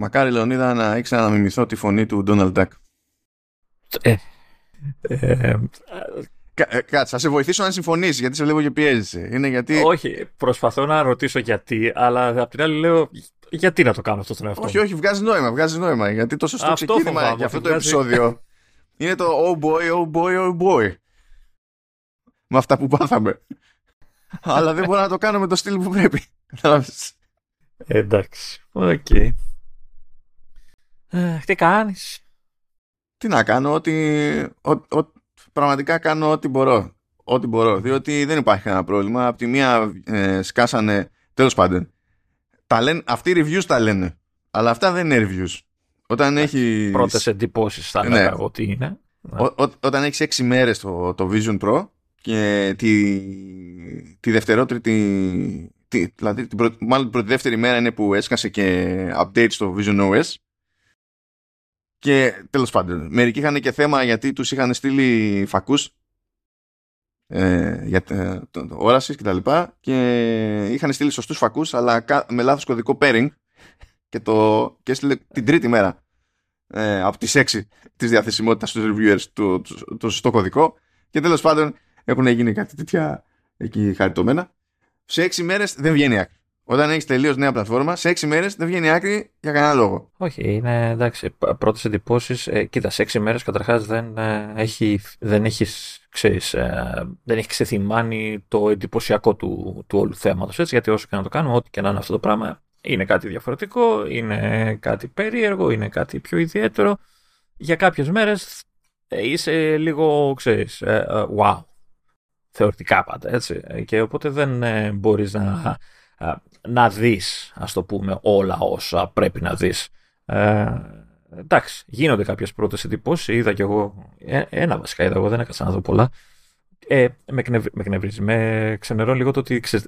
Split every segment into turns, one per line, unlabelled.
Μακάρι Λεωνίδα να ήξερα να μιμηθώ τη φωνή του Ντόναλντ Ντάκ.
Ε, ε,
ε, κάτσε, θα σε βοηθήσω να συμφωνήσεις γιατί σε βλέπω και πιέζεσαι. Είναι γιατί.
Όχι, προσπαθώ να ρωτήσω γιατί, αλλά απ' την άλλη λέω γιατί να το κάνω αυτό στον εαυτό
Όχι, όχι, βγάζει νόημα, βγάζει νόημα. Γιατί το σωστό
Αυτό
ξεκίνημα
φοβάμαι,
για αυτό
ότι
το
βγάζει-
επεισόδιο είναι το oh boy, oh boy, oh boy. Με αυτά που πάθαμε. Αλλά δεν μπορώ να το κάνω με το στυλ που πρέπει. Κατάλαβες.
Ε, εντάξει, οκ. Ε, τι κάνεις;
Τι να κάνω, ότι. Ο, ο- πραγματικά κάνω ό,τι μπορώ. Ό,τι μπορώ. Διότι δεν υπάρχει κανένα πρόβλημα. Απ' τη μία ε, σκάσανε. Τέλος πάντων. Τα λένε, αυτοί οι reviews τα λένε. Αλλά αυτά δεν είναι reviews. Όταν έχει.
Πρώτες εντυπώσεις θα
Ναι.
έλεγα εγώ ότι είναι.
Ό- ό- όταν έχεις έξι μέρες το, το Vision Pro και τη, τη δευτερότριτη τη, δηλαδή την πρώτη, μάλλον την πρώτη δεύτερη μέρα είναι που έσκασε και update στο Vision OS και τέλος πάντων μερικοί είχαν και θέμα γιατί τους είχαν στείλει φακούς ε, για ε, το, το, όρασης και τα λοιπά και είχαν στείλει σωστούς φακούς αλλά κα- με λάθος κωδικό pairing και, το, και έστειλε την τρίτη μέρα ε, από τις 6 της διαθεσιμότητας στους reviewers του, του, το σωστό κωδικό και τέλος πάντων έχουν γίνει κάτι τέτοια εκεί χαριτωμένα. Σε 6 μέρες δεν βγαίνει άκρη. Όταν έχεις τελείως νέα πλατφόρμα, σε 6 μέρες δεν βγαίνει άκρη για κανένα λόγο.
Όχι, είναι εντάξει. Πρώτες εντυπώσεις. Ε, κοίτα, σε έξι μέρες καταρχάς δεν, ε, έχει, δεν, έχεις, ξέρεις, ε, δεν έχεις ξεθυμάνει το εντυπωσιακό του, του όλου θέματος. Γιατί όσο και να το κάνουμε, ό,τι και να είναι αυτό το πράγμα, είναι κάτι διαφορετικό, είναι κάτι περίεργο, είναι κάτι πιο ιδιαίτερο. Για κάποιες μέρες είσαι λίγο, ξέρεις, ε, ε, wow. Θεωρητικά πάντα, έτσι. Και οπότε δεν ε, μπορείς να, ε, να δεις, ας το πούμε, όλα όσα πρέπει να δεις. Ε, εντάξει, γίνονται κάποιες πρώτες εντυπώσεις. Είδα κι εγώ, ε, ένα βασικά είδα εγώ, δεν έκανα να δω πολλά. Ε, με, κνευ, με εκνευρίζει, με ξενερώνει λίγο το ότι ξέρεις,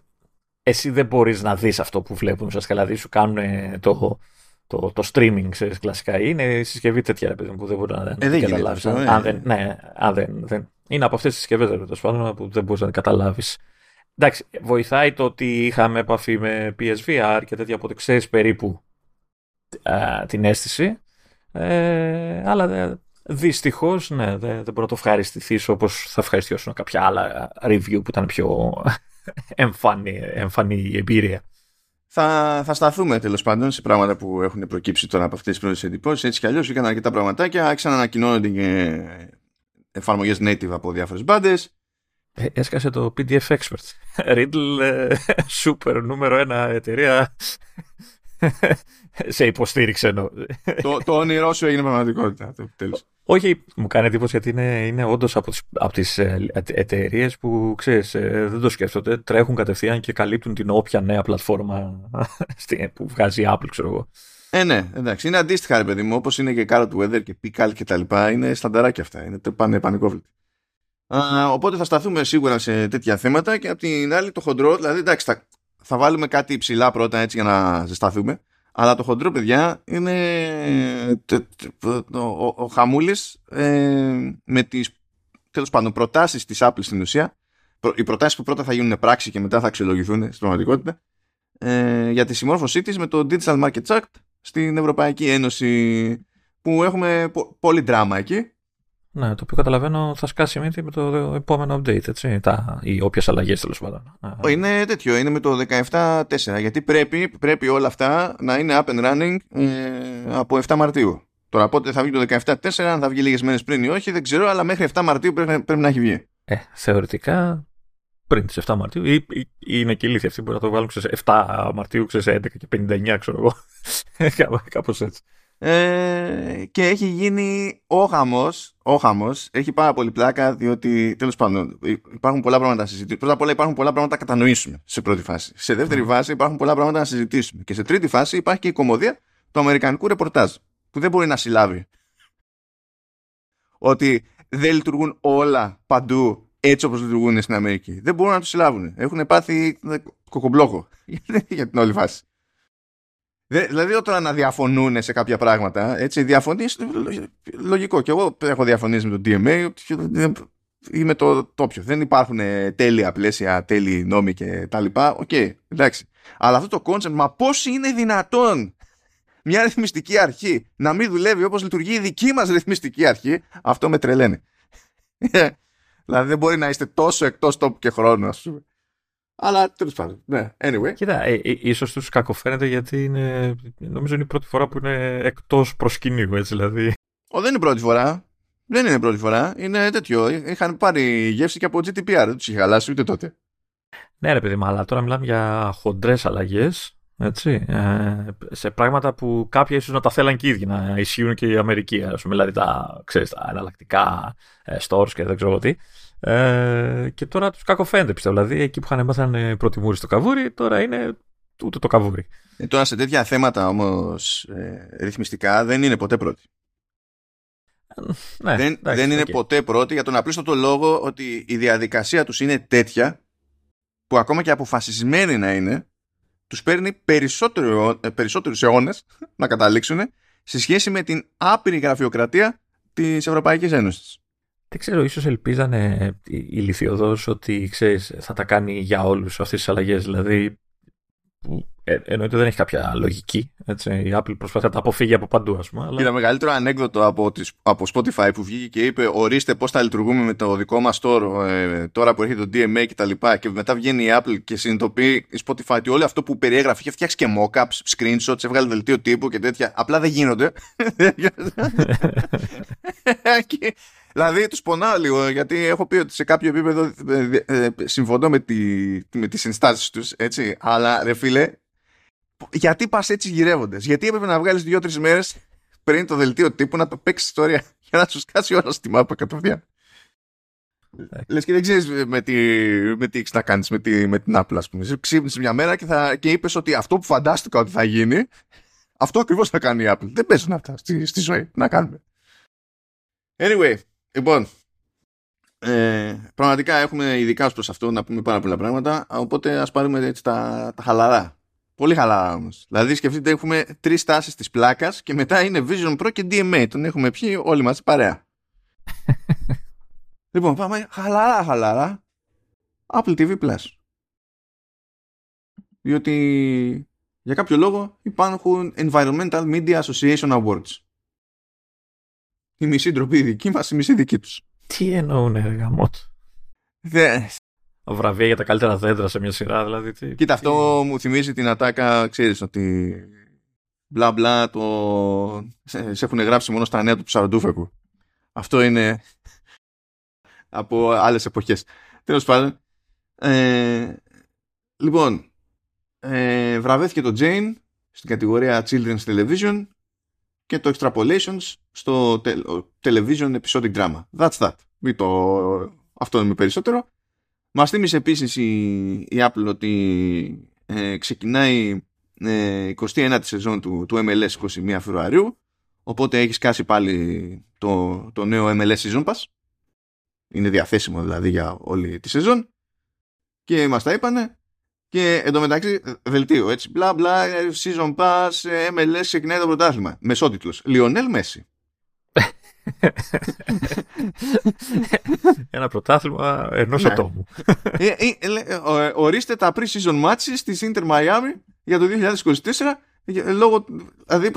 εσύ δεν μπορείς να δεις αυτό που βλέπουν ουσιαστικά, δηλαδή σου κάνουν ε, το, το, το streaming, ξέρεις, κλασικά. Είναι η συσκευή τέτοια, ρε παιδί μου, που δεν μπορεί να, να
Ε,
την
δεν γίνεται
καταλάβεις.
αυτό,
αν,
ε.
αν δεν, ναι, αν δεν, δεν. Είναι από αυτές τις συσκευές, ρε, τέλος πάντων, που δεν μπορείς να την καταλάβεις. Εντάξει, βοηθάει το ότι είχαμε επαφή με PSVR και τέτοια, οπότε ξέρεις περίπου α, την αίσθηση. Ε, αλλά δε, δυστυχώς, ναι, δεν, δεν μπορώ να το ευχαριστηθείς όπως θα ευχαριστιώσουν κάποια άλλα review που ήταν πιο εμφανή, εμφανή η εμπειρία.
Θα, θα σταθούμε τέλος πάντων σε πράγματα που έχουν προκύψει τώρα από αυτές τις πρώτες εντυπώσεις. Έτσι κι αλλιώς είχαν αρκετά πραγματάκια. Άρχισαν να ανακοινώνονται και εφαρμογές native από διάφορες μπάντες.
Ε, Έσκασε το PDF Expert. Riddle, ε, super, νούμερο ένα εταιρεία. σε υποστήριξε εννοώ.
το, το όνειρό σου έγινε πραγματικότητα. Το τέλος.
Όχι, μου κάνει εντύπωση γιατί είναι, είναι όντως από τις, από τις εταιρείες που ξέρεις, ε, δεν το σκέφτονται. Τρέχουν κατευθείαν και καλύπτουν την όποια νέα πλατφόρμα στη- που βγάζει η Apple, ξέρω εγώ.
Ε, ναι, εντάξει. Είναι αντίστοιχα, ρε παιδί μου, όπως είναι και Carrot Weather και Pical και τα λοιπά. Είναι στανταράκια αυτά. Είναι τε- πάνε πανικόβλητα. Α, οπότε θα σταθούμε σίγουρα σε τέτοια θέματα και απ' την άλλη το χοντρό, δηλαδή εντάξει, θα, θα βάλουμε κάτι υψηλά πρώτα έτσι για να ζεσταθούμε. Αλλά το χοντρό, παιδιά, είναι τε- τε- ο, ο, ο Χαμούλης ε, με τις τέλος πάντων προτάσεις της Apple στην ουσία προ- οι προτάσεις που πρώτα θα γίνουν πράξη και μετά θα αξιολογηθούν στην πραγματικότητα ε, για τη συμμόρφωσή της με το Digital Markets Act στην Ευρωπαϊκή Ένωση που έχουμε πο- πολύ δράμα εκεί.
Ναι, το οποίο καταλαβαίνω θα σκάσει μύτη με το επόμενο update, έτσι. Τα, ή όποιες αλλαγές τέλος πάντων.
Ε, Είναι τέτοιο, είναι με το 17-4 γιατί πρέπει, πρέπει όλα αυτά να είναι up and running ε, από 7 Μαρτίου. Τώρα πότε θα βγει το 17-4, αν θα βγει λίγες μέρες πριν ή όχι, δεν ξέρω, αλλά μέχρι 7 Μαρτίου πρέπει, πρέπει να έχει βγει.
Ε, θεωρητικά πριν τις 7 Μαρτίου, ή, ή, ή είναι και ηλίθιοι αυτοί που μπορεί να το βάλουν ξέρεις, 7 Μαρτίου, ξέρεις, 11 και 59, ξέρω εγώ. Κάπως έτσι.
Ε, και έχει γίνει ο χαμός, ο χαμός, έχει πάρα πολύ πλάκα διότι τέλος πάντων υπάρχουν πολλά πράγματα να συζητήσουμε. Πρώτα απ' όλα υπάρχουν πολλά πράγματα να κατανοήσουμε σε πρώτη φάση. Σε δεύτερη φάση υπάρχουν πολλά πράγματα να συζητήσουμε. Και σε τρίτη φάση υπάρχει και η κομμωδία του αμερικανικού ρεπορτάζ που δεν μπορεί να συλλάβει ότι δεν λειτουργούν όλα παντού έτσι όπως λειτουργούν στην Αμερική. Δεν μπορούν να το συλλάβουν. Έχουν πάθει ε, κοκομπλόκο για την όλη φάση. Δε- Δηλαδή τώρα να διαφωνούν σε κάποια πράγματα, έτσι, διαφωνείς, λογικό. Και εγώ έχω διαφωνήσει με το DMA, είμαι το τόπιο. Δεν υπάρχουν ε, τέλεια πλαίσια, τέλειοι νόμοι και τα λοιπά. Οκ, εντάξει. Αλλά αυτό το concept, μα πώς είναι δυνατόν μια ρυθμιστική αρχή να μην δουλεύει όπως λειτουργεί η δική μας ρυθμιστική αρχή, αυτό με τρελαίνει. δηλαδή δεν μπορεί να είστε τόσο εκτός τόπου και χρόνου, ας πούμε. Αλλά τέλος πάντων. Ναι, anyway.
Κοίτα, ε, ε, ίσως τους κακοφαίνεται γιατί είναι, νομίζω είναι η πρώτη φορά που είναι εκτός προσκυνείου, έτσι δηλαδή.
Ο, δεν είναι η πρώτη φορά. Δεν είναι η πρώτη φορά. Είναι τέτοιο. Είχαν πάρει γεύση και από GDPR. Δεν τους είχε χαλάσει ούτε τότε.
Ναι, ρε παιδί μου, αλλά τώρα μιλάμε για χοντρές αλλαγές. Έτσι, ε, σε πράγματα που κάποιοι ίσως να τα θέλαν και οι ίδιοι να ισχύουν και η Αμερική. Α πούμε, δηλαδή τα, ξέρεις, τα εναλλακτικά ε, stores και δεν ξέρω τι. Ε, και τώρα τους κακοφαίνεται πιστεύω. Δηλαδή εκεί που είχαν μάθαν προτιμούρι στο καβούρι, τώρα είναι ούτε το καβούρι.
Ε, τώρα σε τέτοια θέματα όμως ε, ρυθμιστικά δεν είναι ποτέ πρώτη. Ναι, δεν, εντάξει, δεν είναι ποτέ πρώτη για τον απλούστατο λόγο ότι η διαδικασία τους είναι τέτοια που ακόμα και αποφασισμένοι να είναι τους παίρνει περισσότερο, ε, περισσότερους αιώνες να καταλήξουν σε σχέση με την άπειρη γραφειοκρατία της Ευρωπαϊκής Ένωσης.
Δεν ξέρω, ίσως ελπίζανε ηλικιωδώς ότι ξέρεις, θα τα κάνει για όλους αυτές τις αλλαγές. Δηλαδή, ε, εννοείται δεν έχει κάποια λογική. Έτσι. Η Apple προσπαθεί να τα αποφύγει από παντού, ας πούμε.
Αλλά... μεγαλύτερο ανέκδοτο από, τις, από Spotify που βγήκε και είπε: Ορίστε πώς θα λειτουργούμε με το δικό μας store ε, τώρα που έρχεται το DMA κτλ. Και, και μετά βγαίνει η Apple και συνειδητοποιεί η Spotify ότι όλο αυτό που περιέγραφε είχε φτιάξει και mockups, screenshots, έβγαλε δελτίο τύπου και τέτοια. Απλά δεν γίνονται. και, δηλαδή τους πονάω λίγο γιατί έχω πει ότι σε κάποιο επίπεδο ε, ε, συμφωνώ με, τη, με τις συνστάσεις τους έτσι αλλά ρε φίλε γιατί πας έτσι γυρεύοντε. Γιατί έπρεπε να βγάλεις δύο-τρεις μέρες πριν το δελτίο τύπου να το παίξεις ιστορία για να σου σκάσει όλα στη μάπα κατευθείαν; Λες και δεν ξέρεις με τι, με τι έχεις να κάνεις με, τη, με την Apple, ας πούμε. Ξύπνησες μια μέρα και, θα, και είπες ότι αυτό που φαντάστηκα ότι θα γίνει, αυτό ακριβώς θα κάνει η Apple. Δεν παίζουν αυτά στη, στη ζωή. Να κάνουμε. Anyway, λοιπόν, ε, πραγματικά έχουμε ειδικά ως προς αυτό να πούμε πάρα πολλά πράγματα. Οπότε ας πάρουμε έτσι τα, τα χαλαρά. Πολύ χαλαρά όμως. Δηλαδή, σκεφτείτε, έχουμε τρεις τάσεις της πλάκας και μετά είναι Vision Pro και DMA. Τον έχουμε πιει όλοι μαζί παρέα. λοιπόν, πάμε χαλαρά, χαλαρά. Apple TV Plus. Διότι για κάποιο λόγο υπάρχουν Environmental Media Association Awards. Η μισή ντροπή δική μας, η μισή δική τους.
Τι εννοούν, ρε
Δεν
βραβεία για τα καλύτερα δέντρα σε μια σειρά. Δηλαδή, τι,
Κοίτα, αυτό μου θυμίζει την ατάκα, ξέρεις, ότι μπλα μπλα το... σε, έχουν γράψει μόνο στα νέα του Ψαροντούφεκου. Αυτό είναι από άλλες εποχές. Τέλος πάντων. Ε, λοιπόν, ε, βραβεύτηκε το Jane στην κατηγορία Children's Television και το Extrapolations στο Television Episodic Drama. That's that. Μην το... Αυτό είναι περισσότερο. Μας θύμισε επίσης η, η Apple ότι ε, ξεκινάει ε, 21η σεζόν του, του MLS 21 Φεβρουαρίου οπότε έχεις σκάσει πάλι το, το νέο MLS Season Pass είναι διαθέσιμο δηλαδή για όλη τη σεζόν και μας τα είπανε και εντωμεταξύ βελτίο έτσι μπλα μπλα Season Pass MLS ξεκινάει το πρωτάθλημα μεσότιτλος Λιονέλ Μέση
Ένα πρωτάθλημα ενός ναι. ατόμου.
Ε, ε, ε, ορίστε τα pre-season matches της Inter Miami για το 2024. Λόγω, δηλαδή,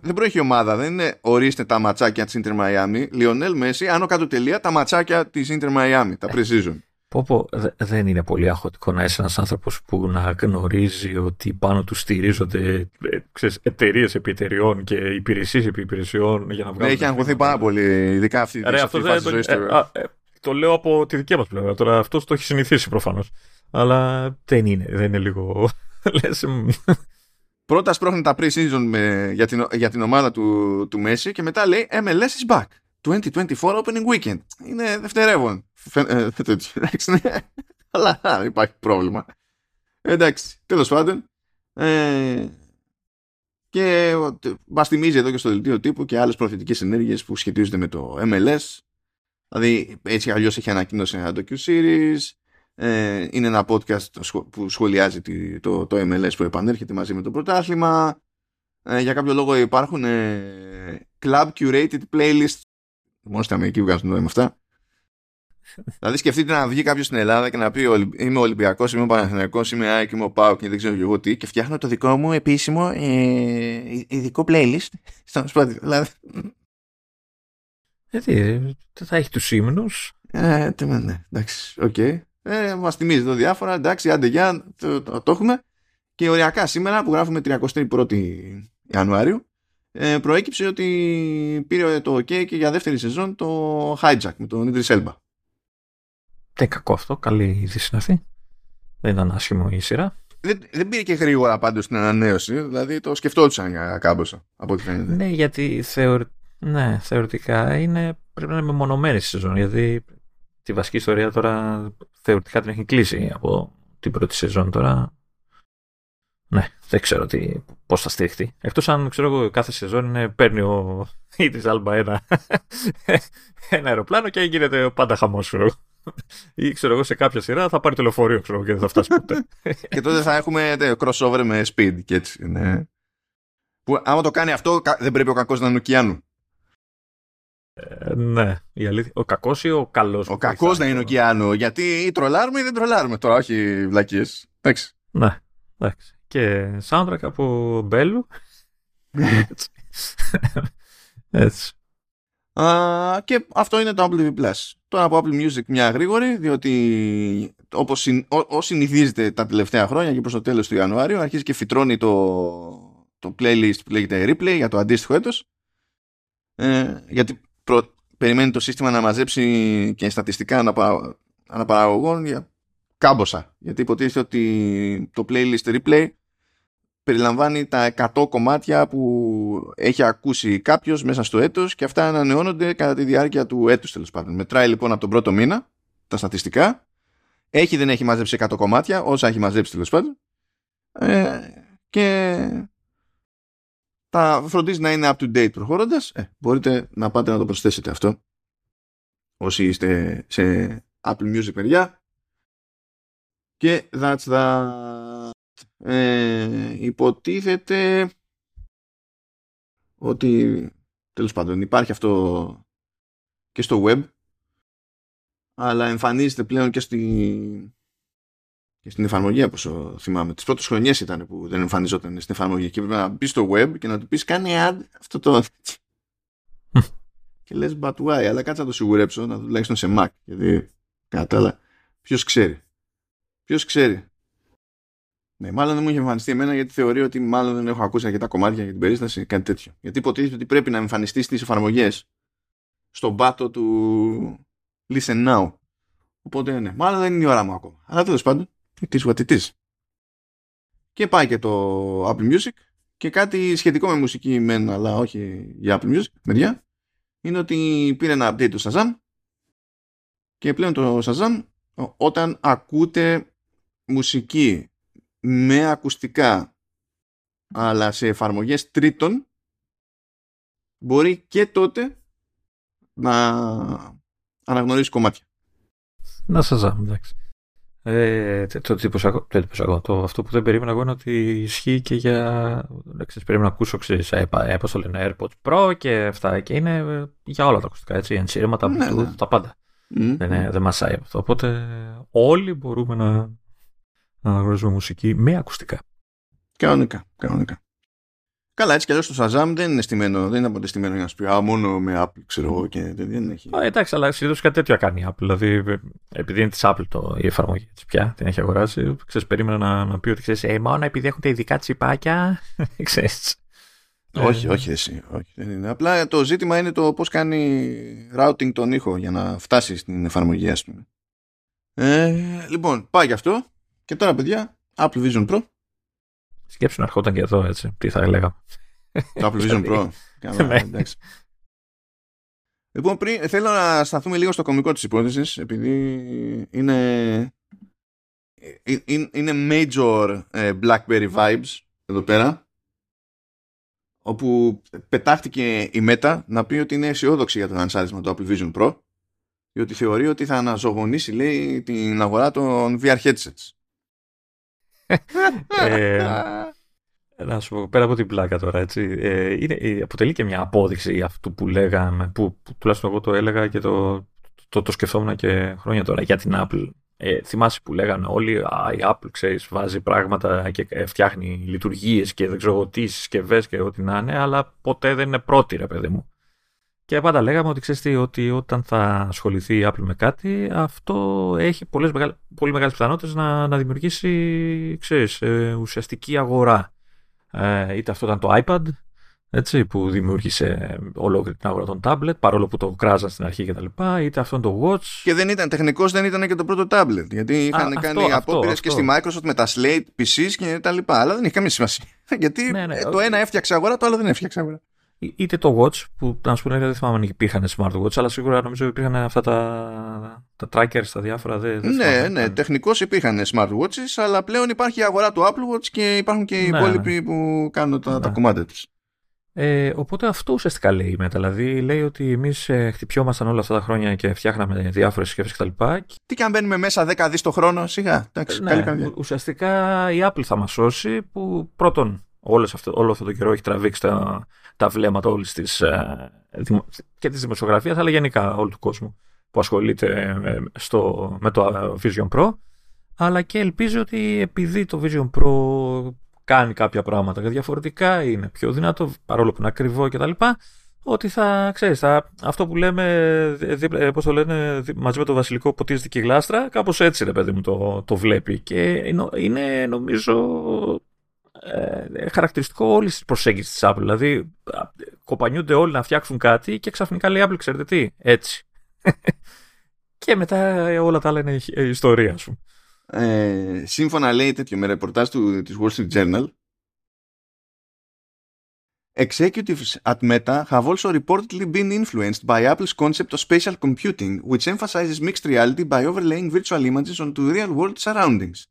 δεν προέχει ομάδα. Δεν είναι ορίστε τα ματσάκια της Inter Miami. Λιονέλ Μέση, άνω κάτω τελεία, τα ματσάκια της Inter Miami, τα pre-season.
Πω, πω, δεν είναι πολύ αχωτικό να είσαι ένας άνθρωπος που να γνωρίζει ότι πάνω του στηρίζονται ε, εταιρείες επί εταιριών και υπηρεσίες επί υπηρεσιών για να βγάλουν.
Ναι, έχει αγχωθεί πάρα πολύ, ειδικά αυτή, Ρε, αυτή φάση το,
ε, α, ε, το λέω από τη δική μας πλευρά. Τώρα αυτό το έχει συνηθίσει προφανώς. Αλλά δεν είναι, δεν είναι λίγο. Λες,
Πρώτα σπρώχνει τα pre-season για, την, για την ομάδα του, του Messi και μετά λέει MLS is back. 2024 opening weekend. Είναι δευτερεύον. Ε, ναι. Αλλά υπάρχει πρόβλημα. Εντάξει, τέλος πάντων. Ε, και μας θυμίζει εδώ και στο δελτίο τύπου και άλλες προθετικέ ενέργειες που σχετίζονται με το MLS. Δηλαδή, έτσι αλλιώς έχει ανακοίνωση ένα docu-series. Ε, είναι ένα podcast που σχολιάζει το, το MLS που επανέρχεται μαζί με το πρωτάθλημα. Ε, για κάποιο λόγο υπάρχουν ε, club curated playlists Μόνο στην Αμερική βγάζουν νόημα αυτά. δηλαδή σκεφτείτε να βγει κάποιος στην Ελλάδα και να πει Είμαι Ολυμπιακός, είμαι Παναθηναϊκό, είμαι ΑΕΚ, είμαι ο Πάο και δεν ξέρω και εγώ τι, και φτιάχνω το δικό μου επίσημο ε, ειδικό playlist στο Spotify. Δηλαδή.
Γιατί θα έχει τους ύμνους.
Ε, ναι, εντάξει, OK. Okay. Ε, Μας θυμίζει εδώ διάφορα. Εντάξει, άντε για, το, το, το, έχουμε. Και οριακά σήμερα που γράφουμε 31η Ιανουάριου, ε, προέκυψε ότι πήρε το OK και για δεύτερη σεζόν το Hijack με τον Idris Elba.
Δεν κακό αυτό, καλή είδηση να αυτή. Δεν ήταν άσχημο η σειρά.
Δεν, δεν πήρε και γρήγορα πάντως την ανανέωση, δηλαδή το σκεφτόντουσαν για κάμποσα, από ό,τι φαίνεται.
Ναι, γιατί θεωρ... ναι, θεωρητικά είναι, πρέπει να είναι μεμονωμένη η σεζόν, γιατί τη βασική ιστορία τώρα θεωρητικά την έχει κλείσει από την πρώτη σεζόν τώρα. Ναι, δεν ξέρω τι, πώς θα στηριχτεί. Εκτός αν ξέρω εγώ κάθε σεζόν είναι, παίρνει ο Ιτρις Άλμπα ένα, ένα αεροπλάνο και γίνεται πάντα χαμός. Ή ξέρω εγώ σε κάποια σειρά θα πάρει το λεωφορείο ξέρω, και δεν θα φτάσει ποτέ.
και τότε θα έχουμε crossover με speed και έτσι. Ναι. Που άμα το κάνει αυτό δεν πρέπει ο κακός να είναι οκεάνου.
Ε, ναι, η αλήθεια. Ο κακός ή ο καλός.
Ο κακός να είναι οκεάνου. Γιατί ή τρολάρουμε ή δεν τρολάρουμε τώρα, όχι βλακίες. Εντάξει.
Ναι, εντάξει. Και soundtrack από Μπέλου. Έτσι. Έτσι.
και αυτό είναι το Apple TV Plus. Τώρα από Apple Music μια γρήγορη, διότι όπως ό, συνηθίζεται τα τελευταία χρόνια και προς το τέλος του Ιανουάριου αρχίζει και φυτρώνει το, το playlist που λέγεται Replay για το αντίστοιχο έτος. Ε, γιατί προ, περιμένει το σύστημα να μαζέψει και στατιστικά αναπα, αναπαραγωγών για κάμποσα. Γιατί υποτίθεται ότι το playlist replay περιλαμβάνει τα 100 κομμάτια που έχει ακούσει κάποιος μέσα στο έτος και αυτά ανανεώνονται κατά τη διάρκεια του έτους τέλος πάντων. Μετράει λοιπόν από τον πρώτο μήνα τα στατιστικά. Έχει δεν έχει μαζέψει 100 κομμάτια, όσα έχει μαζέψει τέλος πάντων. Ε, και τα φροντίζει να είναι up to date προχωρώντας. Ε, μπορείτε να πάτε να το προσθέσετε αυτό. Όσοι είστε σε Apple Music παιδιά. Και that's that. Ε, υποτίθεται ότι τέλος πάντων υπάρχει αυτό και στο web αλλά εμφανίζεται πλέον και, στη, και στην εφαρμογή από όσο θυμάμαι. Τις πρώτες χρονιές ήταν που δεν εμφανιζόταν στην εφαρμογή. Και πρέπει να μπεις στο web και να του πεις κάνει ad αυτό το και λες but why αλλά κάτσε να το σιγουρέψω να τουλάχιστον σε Mac γιατί κατά άλλα ποιος ξέρει. Ποιος ξέρει ναι, μάλλον δεν μου είχε εμφανιστεί εμένα γιατί θεωρεί ότι μάλλον δεν έχω ακούσει αρκετά κομμάτια για την περίσταση, κάτι τέτοιο. Γιατί υποτίθεται ότι πρέπει να εμφανιστεί στις εφαρμογές στον πάτο του Listen Now. Οπότε ναι, μάλλον δεν είναι η ώρα μου ακόμα. Αλλά τέλος πάντων, it is what it is. Και πάει και το Apple Music και κάτι σχετικό με μουσική μεν, αλλά όχι για Apple Music, μεριά, είναι ότι πήρε ένα update του Shazam και πλέον το Shazam όταν ακούτε μουσική με ακουστικά αλλά σε εφαρμογές τρίτων μπορεί και τότε να αναγνωρίσει κομμάτια.
Να σας δω, εντάξει. Ε, το εντυπωσιακό, το, το, αυτό που δεν περίμενα εγώ είναι ότι ισχύει και για. Εντάξει, περίμενα να ακούσω, ξέρεις, ε, πώς το λένε, AirPods Pro και αυτά. Και είναι ε, για όλα τα ακουστικά, έτσι. Ενσύρματα, ναι, ναι. τα πάντα. Mm, δεν, mm. δεν μασάει αυτό. Οπότε όλοι μπορούμε να να αναγνωρίζουμε μουσική με ακουστικά.
Κανονικά, κανονικά. Καλά, έτσι κι αλλιώς το Shazam δεν είναι στημένο, δεν είναι αποτεστημένο για να σου πει Α, μόνο με Apple, ξέρω εγώ και δεν έχει.
Α, εντάξει, αλλά συνήθως κάτι τέτοιο κάνει η Apple. Δηλαδή, επειδή είναι της Apple το, η εφαρμογή τη πια, την έχει αγοράσει, ξέρεις, περίμενα να, να πει ότι ξέρεις, ε, μόνο επειδή έχουν τα ειδικά τσιπάκια. ξέρεις.
όχι, ε. όχι, εσύ. Όχι, δεν είναι. Απλά το ζήτημα είναι το πώς κάνει routing τον ήχο για να φτάσει στην εφαρμογή, ας πούμε. Ε, λοιπόν, πάει γι' αυτό. Και τώρα, παιδιά, Apple Vision Pro.
Σκέψου να ερχόταν και εδώ, έτσι. Τι θα έλεγα.
Το Apple Vision Pro. Καλά, ναι. εντάξει. Λοιπόν, πριν, θέλω να σταθούμε λίγο στο κομικό της υπόθεσης, επειδή είναι, ε, είναι, είναι major ε, BlackBerry vibes εδώ πέρα, όπου πετάχτηκε η Meta να πει ότι είναι αισιόδοξη για το λανσάρισμα του Apple Vision Pro, διότι θεωρεί ότι θα αναζωογονήσει, λέει, την αγορά των VR headsets
ε, να σου πω, πέρα από την πλάκα τώρα, έτσι, ε, είναι, αποτελεί και μια απόδειξη αυτού που λέγαμε, που, που, τουλάχιστον εγώ το έλεγα και το, το, το σκεφτόμουν και χρόνια τώρα για την Apple. Ε, θυμάσαι που λέγανε όλοι, α, η Apple, ξέρεις, βάζει πράγματα και φτιάχνει λειτουργίες και δεν ξέρω τι συσκευές και ό,τι να είναι, αλλά ποτέ δεν είναι πρώτη, ρε παιδί μου. Και πάντα λέγαμε ότι ξέρεις τι, ότι όταν θα ασχοληθεί η Apple με κάτι, αυτό έχει πολλές, πολύ μεγάλες πιθανότητες να, να δημιουργήσει, ξέρεις, ε, ουσιαστική αγορά. Ε, είτε αυτό ήταν το iPad, έτσι, που δημιούργησε ολόκληρη την αγορά των tablet, παρόλο που το κράζαν στην αρχή κτλ. Είτε αυτό το Watch.
Και δεν ήταν τεχνικό, δεν ήταν και το πρώτο tablet. Γιατί είχαν Α, κάνει απόπειρες και στη Microsoft με τα Slate, PCs και τα λοιπά. Αλλά δεν είχε καμία σημασία. Γιατί ναι, ναι, το ένα έφτιαξε αγορά, το άλλο δεν έφτιαξε αγορά.
Είτε το Watch, που να σου πούνε δεν θυμάμαι αν υπήρχαν smartwatch, αλλά σίγουρα νομίζω υπήρχαν αυτά τα, τα trackers, τα διάφορα. Δεν,
δεν ναι, ναι, τεχνικώς υπήρχαν smartwatches, αλλά πλέον υπάρχει η αγορά του Apple Watch και υπάρχουν και οι ναι, υπόλοιποι ναι. που κάνουν τα, ναι. τα κομμάτια τη.
Ε, οπότε αυτό ουσιαστικά λέει η Meta. Δηλαδή λέει ότι εμείς ε, χτυπιόμασταν όλα αυτά τα χρόνια και φτιάχναμε διάφορες συσκευές κτλ.
Τι και αν μπαίνουμε μέσα 10 δις το χρόνο, σιγά. Εντάξει,
ναι, καλή ουσιαστικά η Apple θα μας σώσει που πρώτον όλος αυτό, όλο αυτό το καιρό έχει τραβήξει τα, τα βλέμματα όλης της ε, και της δημοσιογραφίας, αλλά γενικά όλου του κόσμου που ασχολείται ε, στο, με το Vision Pro. Αλλά και ελπίζει ότι επειδή το Vision Pro κάνει κάποια πράγματα και διαφορετικά είναι πιο δυνατό, παρόλο που είναι ακριβό κτλ. Ότι θα, ξέρεις, θα, αυτό που λέμε, ε, πώς το λένε, μαζί με το βασιλικό ποτίζεται και η γλάστρα, κάπως έτσι ρε παιδί μου το, το βλέπει. Και είναι νομίζω ε, χαρακτηριστικό όλη τη προσέγγιση τη Apple. Δηλαδή, κοπανιούνται όλοι να φτιάξουν κάτι και ξαφνικά λέει Apple, ξέρετε τι, έτσι. και μετά όλα τα άλλα είναι η ιστορία σου.
Ε, σύμφωνα λέει τέτοιο με ρεπορτάζ του, της Wall Street Journal Executives at Meta have also reportedly been influenced by Apple's concept of spatial computing, which emphasizes mixed reality by overlaying virtual images onto real-world surroundings.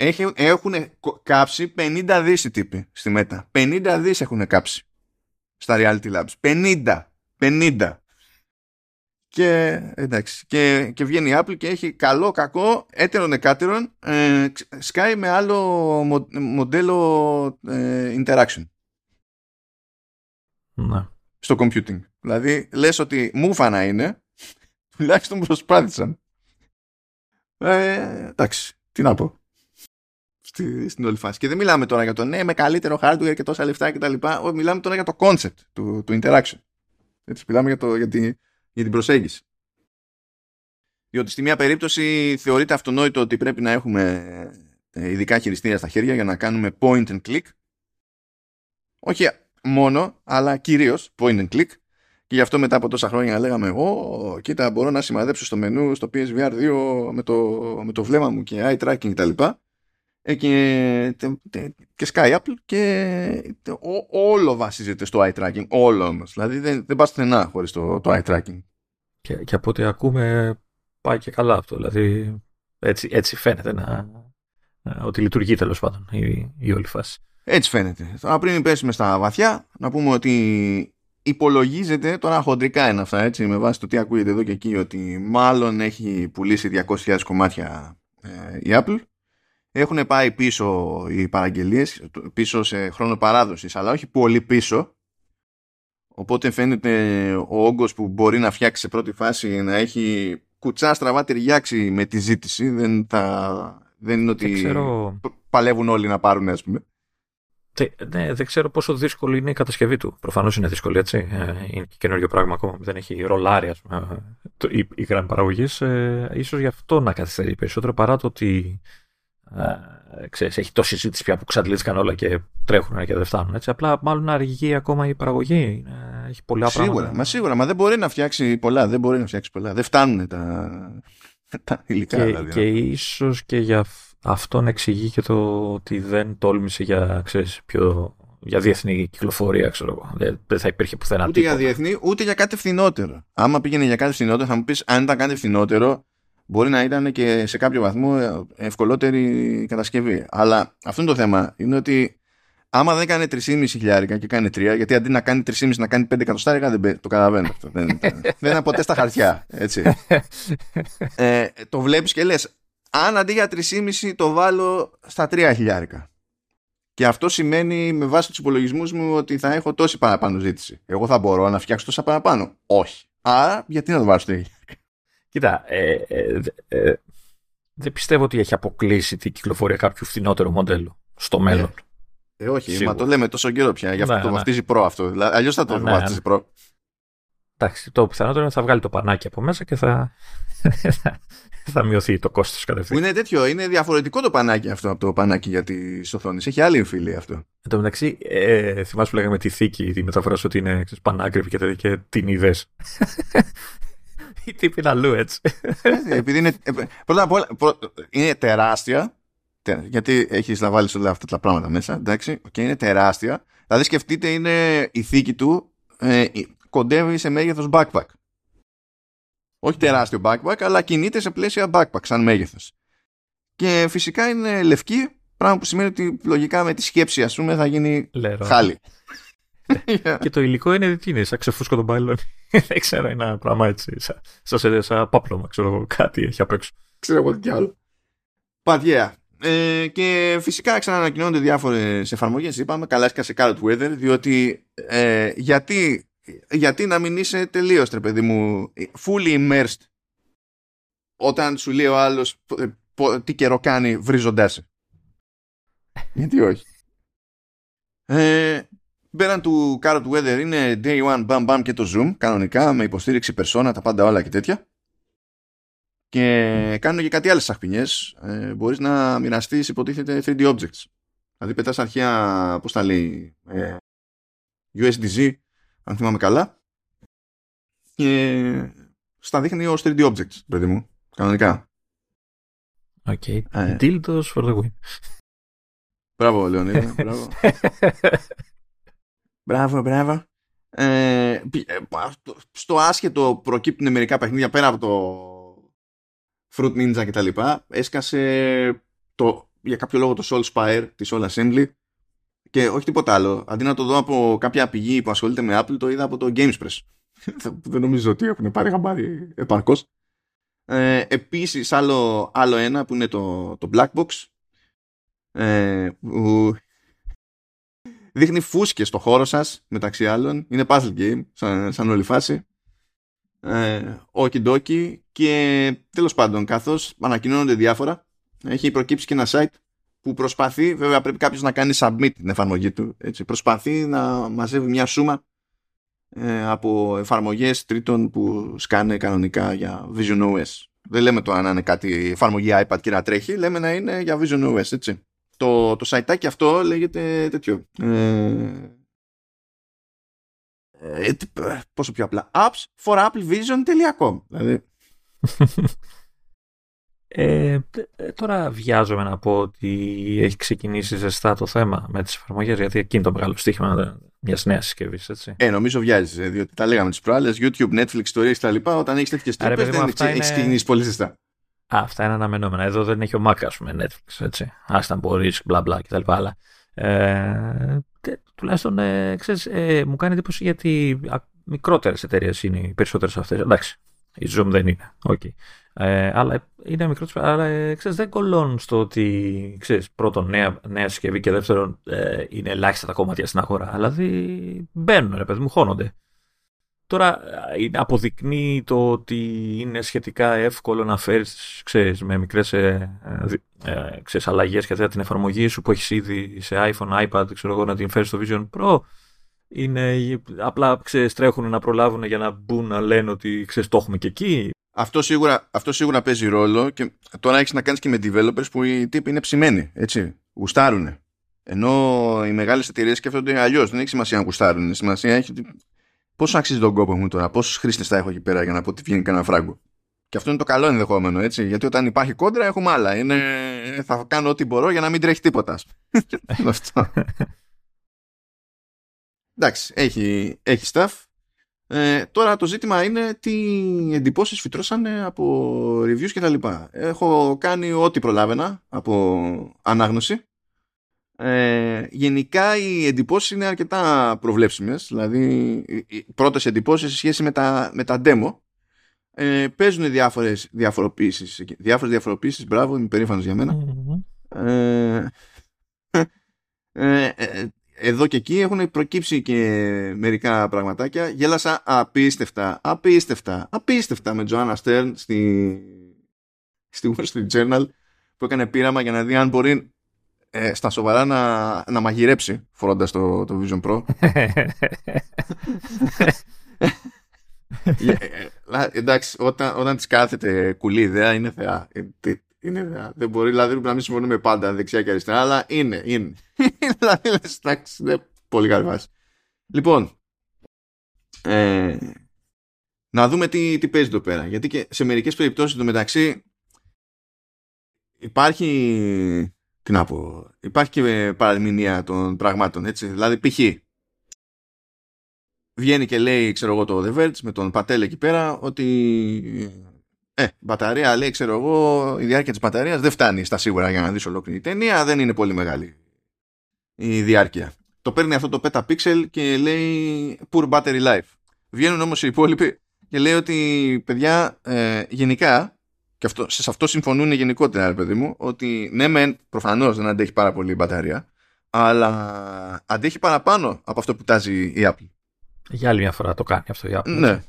Έχουν κάψει 50 δις οι τύποι στη Meta. 50 δις έχουν κάψει στα Reality Labs. 50. 50. Και εντάξει. Και, και βγαίνει η Apple και έχει καλό, κακό, έτερον, εκάτερον, ε, σκάει με άλλο μοντέλο ε, interaction.
Ναι.
Στο computing. Δηλαδή, λες ότι μούφα είναι, τουλάχιστον προσπάθησαν. Ε, εντάξει, τι να πω. Στη, στην όλη φάση. Και δεν μιλάμε τώρα για το ναι, με καλύτερο hardware και τόσα λεφτά κτλ. Μιλάμε τώρα για το concept του, του interaction. Έτσι, μιλάμε για, το, για, τη, για την προσέγγιση. Διότι στη μία περίπτωση θεωρείται αυτονόητο ότι πρέπει να έχουμε ε, ειδικά χειριστήρια στα χέρια για να κάνουμε point and click. Όχι μόνο, αλλά κυρίως point and click. Και γι' αυτό μετά από τόσα χρόνια λέγαμε «Ω, κοίτα, μπορώ να σημαδέψω στο μενού στο PSVR 2 με το, με το βλέμμα μου και eye tracking κτλ. Ε, και, και Sky Apple και όλο βασίζεται στο eye tracking. Όλο όμως. Δηλαδή δεν, δεν πας στενά χωρίς το, το eye tracking.
Και, και από ό,τι ακούμε πάει και καλά αυτό. Δηλαδή έτσι, έτσι φαίνεται να, ότι λειτουργεί τέλος πάντων η, η όλη φάση.
Έτσι φαίνεται. Τώρα πριν πέσουμε στα βαθιά, να πούμε ότι υπολογίζεται, τώρα χοντρικά είναι αυτά έτσι, με βάση το τι ακούγεται εδώ και εκεί, ότι μάλλον έχει πουλήσει 200.000 κομμάτια ε, η Apple. Έχουν πάει πίσω οι παραγγελίες, πίσω σε χρόνο παράδοσης, αλλά όχι πολύ πίσω. Οπότε φαίνεται ο όγκος που μπορεί να φτιάξει σε πρώτη φάση να έχει κουτσά στραβά ταιριάξει με τη ζήτηση. Δεν, θα, δεν είναι ότι ξέρω... παλεύουν όλοι να πάρουν, ας πούμε.
Ναι, δεν ξέρω πόσο δύσκολη είναι η κατασκευή του. Προφανώς είναι δύσκολη, έτσι. Ε, είναι και καινούριο πράγμα ακόμα. Δεν έχει ρολάρι, ας πούμε, η, η γραμμή παραγωγής. Ε, ίσως γι' αυτό να καθυστερεί περισσότερο παρά το ότι ε, ξέρεις, έχει τόση συζήτηση πια που ξαντλήθηκαν όλα και τρέχουν και δεν φτάνουν. Έτσι. Απλά μάλλον αργεί ακόμα η παραγωγή. Έχει πολλά
σίγουρα,
πράγματα.
Μα σίγουρα, μα δεν μπορεί να φτιάξει πολλά. Δεν μπορεί να φτιάξει πολλά. Δεν φτάνουν τα, τα υλικά.
Και,
δηλαδή.
και ίσως και για αυτό να εξηγεί και το ότι δεν τόλμησε για, ξέρεις, πιο, για διεθνή κυκλοφορία, ξέρω εγώ. Δεν θα υπήρχε πουθενά
Ούτε για διεθνή, ούτε για κάτι φθηνότερο. Άμα πήγαινε για κάτι φθηνότερο, θα μου πεις αν ήταν κάτι φθηνότερο, μπορεί να ήταν και σε κάποιο βαθμό ευκολότερη κατασκευή. Αλλά αυτό είναι το θέμα. Είναι ότι άμα δεν κάνει 3,5 χιλιάρικα και κάνει 3, γιατί αντί να κάνει 3,5 να κάνει 5 εκατοστάρικα, δεν το καταλαβαίνω αυτό. δεν, δεν είναι ποτέ στα χαρτιά. Έτσι. Ε, το βλέπεις και λες, αν αντί για 3,5 το βάλω στα 3 χιλιάρικα. Και αυτό σημαίνει με βάση τους υπολογισμούς μου ότι θα έχω τόση παραπάνω ζήτηση. Εγώ θα μπορώ να φτιάξω τόσα παραπάνω. Όχι. Άρα, γιατί να το βάλω στο
Κοίτα, ε, ε, ε, δεν πιστεύω ότι έχει αποκλείσει την κυκλοφορία κάποιου φθηνότερου μοντέλου στο μέλλον.
Ε, όχι, Σίγουρα. μα το λέμε τόσο καιρό πια. Γι' αυτό ναι, το ναι. βαφτίζει προ αυτό. Αλλιώς θα το ναι, βαφτίζει ναι. προ.
Εντάξει, το πιθανότερο είναι ότι θα βγάλει το πανάκι από μέσα και θα, θα μειωθεί το κόστος κατευθείαν.
Είναι τέτοιο, είναι διαφορετικό το πανάκι αυτό από το πανάκι για τις οθόνες. Έχει άλλη εμφύλη αυτό.
Εν τω μεταξύ, ε, θυμάσαι που λέγαμε τη θήκη, τη μεταφορά ότι είναι πανάκριβη και, και την είδε. Η τύπη είναι αλλού έτσι.
Ε, επειδή είναι. Ε, πρώτα απ' όλα, είναι τεράστια. Γιατί έχεις να βάλεις όλα αυτά τα πράγματα μέσα. Εντάξει, και είναι τεράστια. Δηλαδή, σκεφτείτε, είναι η θήκη του ε, κοντεύει σε μέγεθος backpack. Όχι τεράστιο backpack, αλλά κινείται σε πλαίσια backpack σαν μέγεθος. Και φυσικά είναι λευκή, πράγμα που σημαίνει ότι λογικά με τη σκέψη ας πούμε θα γίνει Λερό. χάλι.
και το υλικό είναι τι είναι, σαν ξεφούσκο των μπάλων. Δεν ξέρω, ένα πράγμα έτσι, σαν, σαν, σαν πάπλωμα, ξέρω κάτι έχει απ' έξω.
Ξέρω εγώ τι άλλο. But Ε, και φυσικά ξανανακοινώνονται διάφορες εφαρμογές. Είπαμε καλά σε Carrot Weather, διότι ε, γιατί γιατί να μην είσαι τελείως τρε παιδί μου fully immersed όταν σου λέει ο άλλος τι καιρό κάνει βρίζοντάς σε. γιατί όχι. Ε, πέραν του Carrot Weather είναι Day One Bam Bam και το Zoom κανονικά με υποστήριξη persona τα πάντα όλα και τέτοια και κάνουν και κάτι άλλες αχπινιές ε, μπορείς να μοιραστείς υποτίθεται 3D objects δηλαδή πετάς αρχαία πώς τα λέει ε, USDZ αν θυμάμαι καλά. Και στα δείχνει ως 3D objects, παιδί μου. Κανονικά.
OK. Okay. Ε. Dildos for the win.
Μπράβο, Λεωνίδα. μπράβο. μπράβο, μπράβο. Ε, ε στο άσχετο προκύπτουν μερικά παιχνίδια πέρα από το Fruit Ninja και τα λοιπά. Έσκασε το, για κάποιο λόγο το Soul Spire της Soul Assembly και όχι τίποτα άλλο. Αντί να το δω από κάποια πηγή που ασχολείται με Apple, το είδα από το Gamespress. Δεν νομίζω ότι έχουν πάρει χαμπάρι επαρκώς. Ε, Επίσης, άλλο, άλλο ένα που είναι το, το Black Box. Ε, που δείχνει φούσκες στο χώρο σας μεταξύ άλλων. Είναι puzzle game, σαν, σαν όλη φάση. Ε, dokie και τέλος πάντων καθώς ανακοινώνονται διάφορα έχει προκύψει και ένα site που προσπαθεί, βέβαια πρέπει κάποιος να κάνει submit την εφαρμογή του, έτσι, προσπαθεί να μαζεύει μια σούμα ε, από εφαρμογές τρίτων που σκάνε κανονικά για Vision OS. Δεν λέμε το αν είναι κάτι εφαρμογή iPad και να τρέχει, λέμε να είναι για Vision OS, έτσι. Το, το site αυτό λέγεται τέτοιο. Ε, ε, πόσο πιο απλά. apps for applevision.com Δηλαδή
Ε, ε, τώρα βιάζομαι να πω ότι έχει ξεκινήσει ζεστά το θέμα με τις εφαρμογές, γιατί εκεί είναι το μεγάλο στοίχημα μιας νέας συσκευής.
Ε, νομίζω βιάζεις, ε, διότι τα λέγαμε τις προάλλες, YouTube, Netflix, ιστορίε κτλ. Όταν έχεις τέτοιες τρύπες, δεν έχεις είναι... ξεκινήσει πολύ ζεστά.
Α, αυτά είναι αναμενόμενα. Εδώ δεν έχει ο Mac, ας πούμε, Netflix, έτσι. Άστα μπορείς, μπλα μπλα κτλ. Αλλά ε, τουλάχιστον ε, ξέρεις, ε, μου κάνει εντύπωση γιατί μικρότερες εταιρείες είναι οι περισσότερες αυτές. Εντάξει, η Zoom δεν είναι. Okay. Ε, αλλά είναι μικρό, αλλά ε, ξέρεις, δεν κολλώνουν στο ότι ξέρεις, πρώτον νέα, νέα συσκευή και δεύτερον ε, είναι ελάχιστα τα κομμάτια στην αγορά. Δηλαδή μπαίνουν, ρε παιδί μου, χώνονται. Τώρα ε, αποδεικνύει το ότι είναι σχετικά εύκολο να φέρεις ξέρεις, με μικρές ε, ε, ξέρεις, αλλαγές και την εφαρμογή σου που έχεις ήδη σε iPhone, iPad, ξέρω εγώ, να την φέρεις στο Vision Pro. Είναι, απλά ξέρεις, τρέχουν να προλάβουν για να μπουν να λένε ότι ξέρεις, το έχουμε και εκεί.
Αυτό σίγουρα, αυτό σίγουρα παίζει ρόλο και τώρα έχεις να κάνεις και με developers που οι τύποι είναι ψημένοι. Έτσι. Γουστάρουν. Ενώ οι μεγάλες εταιρείες σκέφτονται αλλιώς. Δεν έχει σημασία αν γουστάρουν. Σημασία έχει πόσο αξίζει τον κόπο μου τώρα, πόσους χρήστες θα έχω εκεί πέρα για να πω ότι βγαίνει κανένα φράγκο. Και αυτό είναι το καλό ενδεχόμενο, έτσι. Γιατί όταν υπάρχει κόντρα έχουμε άλλα. Είναι... Θα κάνω ό,τι μπορώ για να μην τρέχει τίποτα. αυτό. Εντάξει, έχει, έχει stuff. Ε, τώρα το ζήτημα είναι τι εντυπώσεις φυτρώσανε από reviews και τα λοιπά. Έχω κάνει ό,τι προλάβαινα από ανάγνωση. Ε, γενικά οι εντυπώσεις είναι αρκετά προβλέψιμες. Δηλαδή οι πρώτες εντυπώσεις σε σχέση με τα, με τα demo ε, παίζουν διάφορες διαφοροποίησεις. Διάφορες διαφοροποίησεις, μπράβο, είμαι περήφανος για μένα. Mm-hmm. Ε, ε, εδώ και εκεί έχουν προκύψει και μερικά πραγματάκια. Γέλασα απίστευτα, απίστευτα, απίστευτα με Τζοάννα Στέρν στη, στη Wall Street Journal που έκανε πείραμα για να δει αν μπορεί ε, στα σοβαρά να, να μαγειρέψει φορώντας το, το Vision Pro. Ε, ε, εντάξει, όταν, όταν της κάθεται κουλή ιδέα είναι θεά. Είναι ιδέα. Δεν μπορεί, δηλαδή να μην συμφωνούμε πάντα δεξιά και αριστερά, αλλά είναι, είναι. δηλαδή, εντάξει, είναι πολύ καλή βάση. Λοιπόν, ε, να δούμε τι, τι παίζει εδώ πέρα. Γιατί και σε μερικές περιπτώσεις το μεταξύ υπάρχει τι να πω, υπάρχει και παραμηνία των πραγμάτων, έτσι. Δηλαδή, π.χ. βγαίνει και λέει, ξέρω εγώ, το The Verge με τον Πατέλ εκεί πέρα, ότι ε, μπαταρία λέει, ξέρω εγώ, η διάρκεια της μπαταρίας δεν φτάνει στα σίγουρα για να δεις ολόκληρη ταινία, δεν είναι πολύ μεγάλη η διάρκεια. Το παίρνει αυτό το Petapixel και λέει poor battery life. Βγαίνουν όμως οι υπόλοιποι και λέει ότι, παιδιά, ε, γενικά και αυτό, σε αυτό συμφωνούν γενικότερα, παιδί μου, ότι ναι, μεν προφανώς δεν αντέχει πάρα πολύ η μπαταρία, αλλά αντέχει παραπάνω από αυτό που τάζει η Apple.
Για άλλη μια φορά το κάνει αυτό η Apple.
Ναι.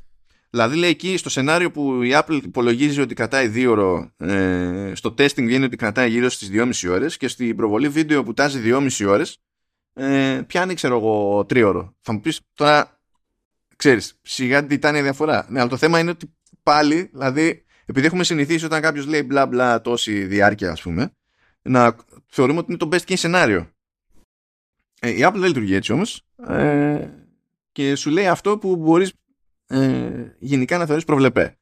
Δηλαδή λέει εκεί στο σενάριο που η Apple υπολογίζει ότι κρατάει δύο ώρο, ε, στο testing βγαίνει ότι κρατάει γύρω στις 2,5 ώρες και στην προβολή βίντεο που τάζει 2,5 ώρες ε, πιάνει ξέρω εγώ τρίωρο. Θα μου πεις τώρα, ξέρεις, σιγά τι ήταν η διαφορά. Ναι, αλλά το θέμα είναι ότι πάλι, δηλαδή επειδή έχουμε συνηθίσει όταν κάποιος λέει μπλα μπλα τόση διάρκεια, ας πούμε, να θεωρούμε ότι είναι το best case σενάριο. Ε, η Apple δεν λειτουργεί έτσι όμως. Ε, και σου λέει αυτό που μπορείς ε, γενικά να θεωρείς προβλεπέ.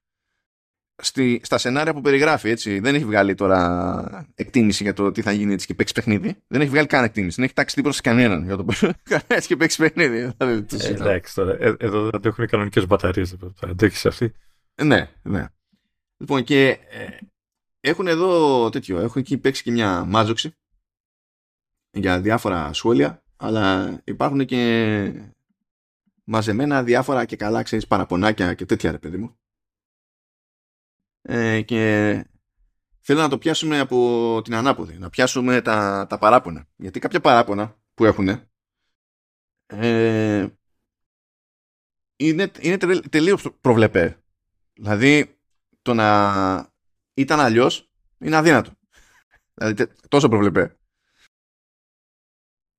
Στη, στα σενάρια που περιγράφει, έτσι, δεν έχει βγάλει τώρα εκτίμηση για το τι θα γίνει έτσι και παίξει παιχνίδι. Δεν έχει βγάλει καν εκτίμηση. Δεν έχει τάξει τίποτα σε κανέναν για το έτσι και παίξει παιχνίδι.
Ε, εντάξει τώρα. Ε, εδώ δεν έχουν κανονικές μπαταρίες. Θα αντέχει αυτή.
Ναι, ναι. Λοιπόν, και ε, έχουν εδώ τέτοιο, έχουν εκεί παίξει και μια μάζοξη για διάφορα σχόλια, αλλά υπάρχουν και μαζεμένα διάφορα και καλά, ξέρεις, παραπονάκια και τέτοια, ρε παιδί μου. Ε, και θέλω να το πιάσουμε από την ανάποδη, να πιάσουμε τα, τα παράπονα. Γιατί κάποια παράπονα που έχουν ε, είναι, είναι τελείως προβλεπέ. Δηλαδή, το να ήταν αλλιώς είναι αδύνατο. Δηλαδή τόσο προβλεπέ.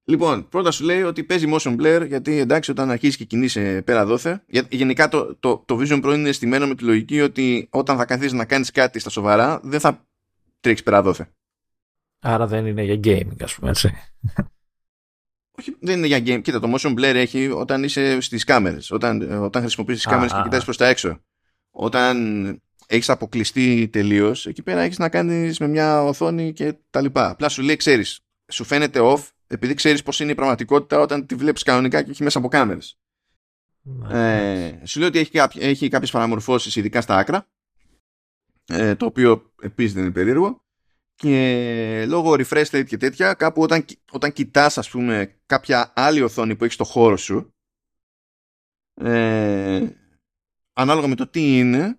Λοιπόν, πρώτα σου λέει ότι παίζει motion blur γιατί εντάξει όταν αρχίζεις και κινείσαι πέρα δόθε. Γενικά το, το, το Vision Pro είναι στημένο με τη λογική ότι όταν θα καθίσεις να κάνεις κάτι στα σοβαρά δεν θα τρέξεις πέρα δόθε.
Άρα δεν είναι για gaming ας πούμε έτσι.
Όχι, δεν είναι για game. Κοίτα, το motion blur έχει όταν είσαι στις κάμερες. Όταν, όταν χρησιμοποιείς τις κάμερες και κοιτάς προς τα έξω. Όταν έχεις αποκλειστεί τελείως, εκεί πέρα έχεις να κάνεις με μια οθόνη και τα λοιπά. Απλά σου λέει, ξέρεις, σου φαίνεται off επειδή ξέρεις πώς είναι η πραγματικότητα όταν τη βλέπεις κανονικά και έχει μέσα από κάμερες. Ε, σου λέει ότι έχει, κάποιες έχει κάποιες παραμορφώσεις ειδικά στα άκρα ε, το οποίο επίσης δεν είναι περίεργο και λόγω refresh rate και τέτοια κάπου όταν, όταν κοιτάς ας πούμε κάποια άλλη οθόνη που έχεις στο χώρο σου ε, ανάλογα με το τι είναι ε,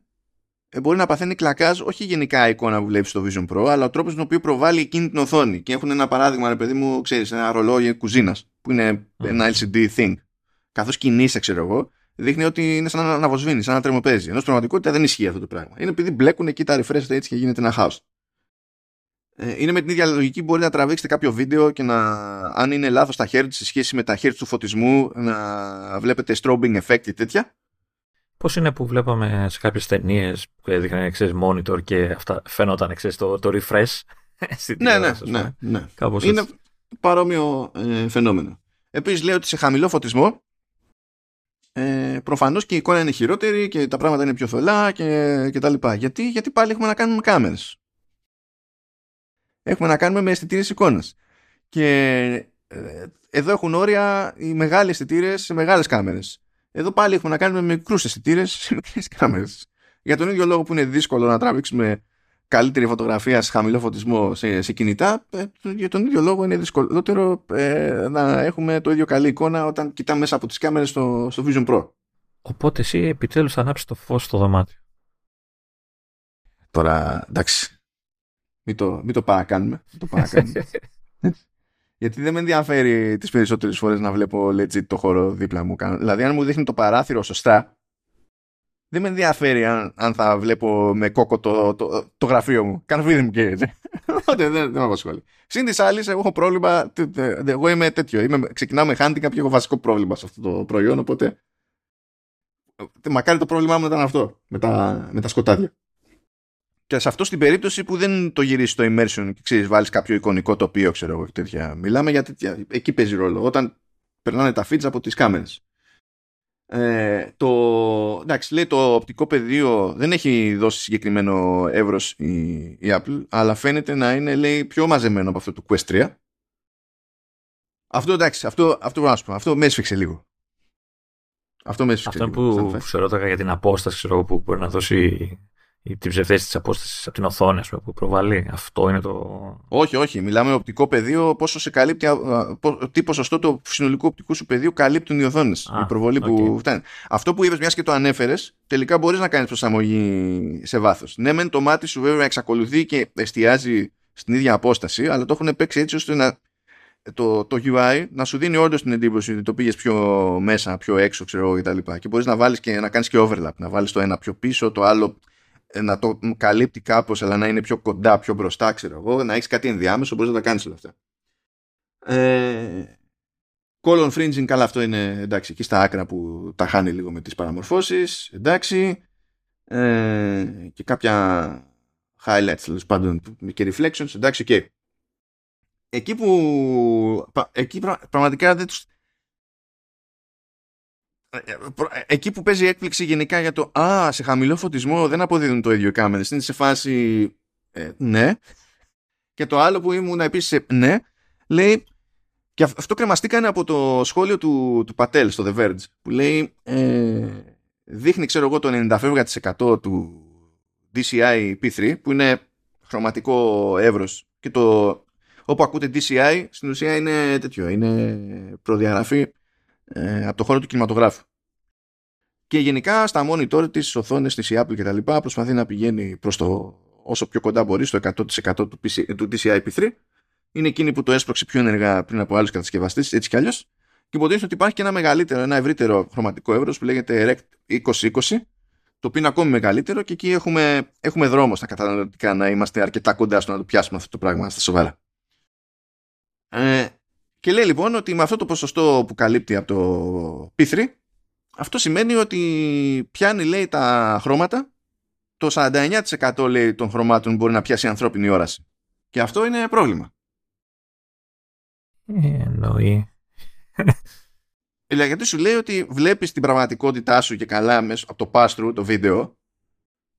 μπορεί να παθαίνει κλακάζ όχι γενικά η εικόνα που βλέπεις στο Vision Pro, αλλά ο τρόπος με τον οποίο προβάλλει εκείνη την οθόνη. Και έχουν ένα παράδειγμα, ρε παιδί μου, ξέρεις, ένα ρολόι κουζίνας, που είναι ένα LCD thing. Καθώς κινείσαι, ξέρω εγώ, δείχνει ότι είναι σαν να αναβοσβήνεις, σαν να τρεμοπαίζει. Ενώ στην πραγματικότητα δεν ισχύει αυτό το πράγμα. Είναι επειδή μπλέκουν εκεί τα refresh έτσι και γίνεται ένα house. Ε, είναι με την ίδια λογική μπορεί να τραβήξετε κάποιο βίντεο και να, αν είναι λάθος τα hertz σε σχέση με τα hertz του φωτισμού, να βλέπετε strobing effect και τέτοια
Πώς είναι που βλέπαμε σε κάποιες ταινίες που έδειχναν ξέρεις, monitor και αυτά φαινόταν ξέρεις, το, το refresh.
ναι, ναι, ναι, ναι. Κάπως είναι έτσι. παρόμοιο ε, φαινόμενο. Επίσης λέει ότι σε χαμηλό φωτισμό ε, προφανώς και η εικόνα είναι χειρότερη και τα πράγματα είναι πιο θολά και, και τα λοιπά. Γιατί, γιατί πάλι έχουμε να κάνουμε κάμερες. Έχουμε να κάνουμε με αισθητήρες εικόνας. Και ε, εδώ έχουν όρια οι μεγάλοι αισθητήρες σε μεγάλες κάμερες. Εδώ πάλι έχουμε να κάνουμε με μικρούς αισθητήρες σε μικρέ κάμερες. Για τον ίδιο λόγο που είναι δύσκολο να τραβήξουμε καλύτερη φωτογραφία σε χαμηλό φωτισμό σε, σε κινητά, ε, για τον ίδιο λόγο είναι δυσκολότερο ε, να έχουμε το ίδιο καλή εικόνα όταν κοιτάμε μέσα από τις κάμερες στο, στο Vision Pro.
Οπότε εσύ επιτέλους θα ανάψεις το φως στο δωμάτιο.
Τώρα, εντάξει, μην το, μην το παρακάνουμε. Μην το παρακάνουμε. Γιατί δεν με ενδιαφέρει τις περισσότερες φορές να βλέπω legit το χώρο δίπλα μου. Δηλαδή, αν μου δείχνει το παράθυρο σωστά, δεν με ενδιαφέρει αν, αν θα βλέπω με κόκο το, το, το, γραφείο μου. Καρφίδι μου και Οπότε δεν, δεν με απασχολεί. Συν της άλλης, εγώ έχω πρόβλημα. Εγώ είμαι τέτοιο. Είμαι, ξεκινάω με handicap και έχω βασικό πρόβλημα σε αυτό το προϊόν. Οπότε. Μακάρι το πρόβλημά μου ήταν αυτό. Με τα, με τα σκοτάδια. Και σε αυτό στην περίπτωση που δεν το γυρίσεις το immersion και ξέρεις, βάλεις κάποιο εικονικό τοπίο, ξέρω εγώ τέτοια. Μιλάμε για τέτοια. Εκεί παίζει ρόλο. Όταν περνάνε τα feeds από τις κάμερες. Ε, το, εντάξει, λέει το οπτικό πεδίο δεν έχει δώσει συγκεκριμένο εύρος η, η Apple, αλλά φαίνεται να είναι λέει, πιο μαζεμένο από αυτό το Quest 3. Αυτό εντάξει, αυτό, αυτό, αυτό, αυτό με έσφιξε λίγο.
Αυτό με έσφιξε Αυτό λίγο, που, που σε ρώταγα για την απόσταση ξέρω, που μπορεί να δώσει ή την ψευδέστηση της απόστασης από την οθόνη πούμε, που προβάλλει. Αυτό είναι το.
Όχι, όχι. Μιλάμε οπτικό πεδίο, πόσο σε καλύπτει, τι ποσοστό του συνολικού οπτικού σου πεδίου καλύπτουν οι οθόνες. Η προβολή okay. που φτάνει. Αυτό που είπε, μιας και το ανέφερες, τελικά μπορείς να κάνεις προσαρμογή σε βάθος. Ναι, μεν το μάτι σου βέβαια εξακολουθεί και εστιάζει στην ίδια απόσταση, αλλά το έχουν παίξει έτσι ώστε να, το, το UI να σου δίνει όντως την εντύπωση ότι το πήγες πιο μέσα, πιο έξω, ξέρω εγώ κτλ. Και, και μπορείς να βάλεις και να κάνεις και overlap. Να βάλεις το ένα πιο πίσω, το άλλο ε, να το καλύπτει κάπως, αλλά να είναι πιο κοντά, πιο μπροστά, ξέρω εγώ, να έχεις κάτι ενδιάμεσο, μπορείς να τα κάνεις όλα αυτά. Ε, colon fringing, καλά, αυτό είναι εντάξει, εκεί στα άκρα που τα χάνει λίγο με τις παραμορφώσεις, εντάξει. Ε, και κάποια highlights, τέλος πάντων, και reflections, εντάξει, okay. Εκεί που εκεί πραγματικά δεν τους ε, ε, ε, εκεί που παίζει έκπληξη γενικά για το «Α, σε χαμηλό φωτισμό δεν αποδίδουν το ίδιο οι κάμερες». Είναι σε φάση «Ναι». Και το άλλο που ήμουν επίσης «Ναι». Λέει και αυτό κρεμαστήκανε από το σχόλιο του, του Πατέλ στο The Verge που λέει δείχνει ξέρω εγώ το 90% του DCI P3 που είναι χρωματικό εύρος και το όπου ακούτε DCI στην ουσία είναι τέτοιο, είναι προδιαγραφή ε, από το χώρο του κινηματογράφου. Και γενικά στα monitor της, οθόνες της, η Apple και τα λοιπά προσπαθεί να πηγαίνει προς το όσο πιο κοντά μπορεί στο 100% του, PC, του DCI P3. Είναι εκείνη που το έσπρωξε πιο ενεργά πριν από άλλους κατασκευαστές, έτσι κι αλλιώς. Και υποτίθεται ότι υπάρχει και ένα μεγαλύτερο, ένα ευρύτερο χρωματικό εύρος που λέγεται Rect 2020, το οποίο είναι ακόμη μεγαλύτερο και εκεί έχουμε, έχουμε δρόμο στα καταναλωτικά να είμαστε αρκετά κοντά στο να το πιάσουμε αυτό το πράγμα στα σοβαρά. Ε, και λέει λοιπόν ότι με αυτό το ποσοστό που καλύπτει από το P3 αυτό σημαίνει ότι πιάνει λέει τα χρώματα το 49% λέει των χρωμάτων μπορεί να πιάσει η ανθρώπινη όραση. Και αυτό είναι πρόβλημα.
Εννοεί.
Δηλαδή γιατί σου λέει ότι βλέπεις την πραγματικότητά σου και καλά μέσα από το pass το βίντεο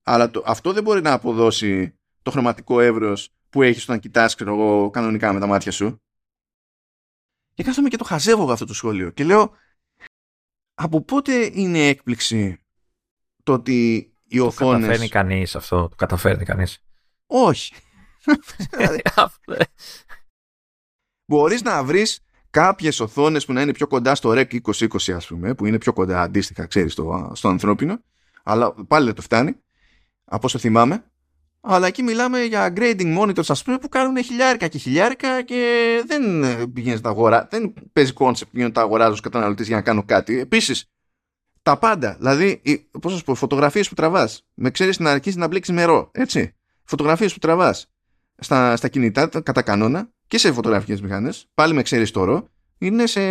αλλά το, αυτό δεν μπορεί να αποδώσει το χρωματικό εύρος που έχεις όταν κοιτάς εγώ, κανονικά με τα μάτια σου και κάθομαι και το χαζεύω αυτό το σχόλιο και λέω από πότε είναι έκπληξη το ότι οι το οθόνες...
Το καταφέρνει κανείς αυτό, το καταφέρνει κανείς.
Όχι. Μπορείς να βρεις κάποιες οθόνες που να είναι πιο κοντά στο REC 2020 ας πούμε, που είναι πιο κοντά αντίστοιχα ξέρεις στο, στο ανθρώπινο, αλλά πάλι δεν το φτάνει, από όσο θυμάμαι. Αλλά εκεί μιλάμε για grading monitors, ας πούμε, που κάνουν χιλιάρικα και χιλιάρικα και δεν πηγαίνεις τα αγορά. Δεν παίζει concept που τα αγοράζω ω καταναλωτή για να κάνω κάτι. Επίσης, τα πάντα. Δηλαδή, πώς σα πω, φωτογραφίες που τραβάς. Με ξέρεις να αρχίσεις να μπλέξεις νερό. Έτσι. Φωτογραφίες που τραβάς στα, στα κινητά, κατά κανόνα, και σε φωτογραφικές μηχανές. Πάλι με ξέρεις τώρα. Είναι σε.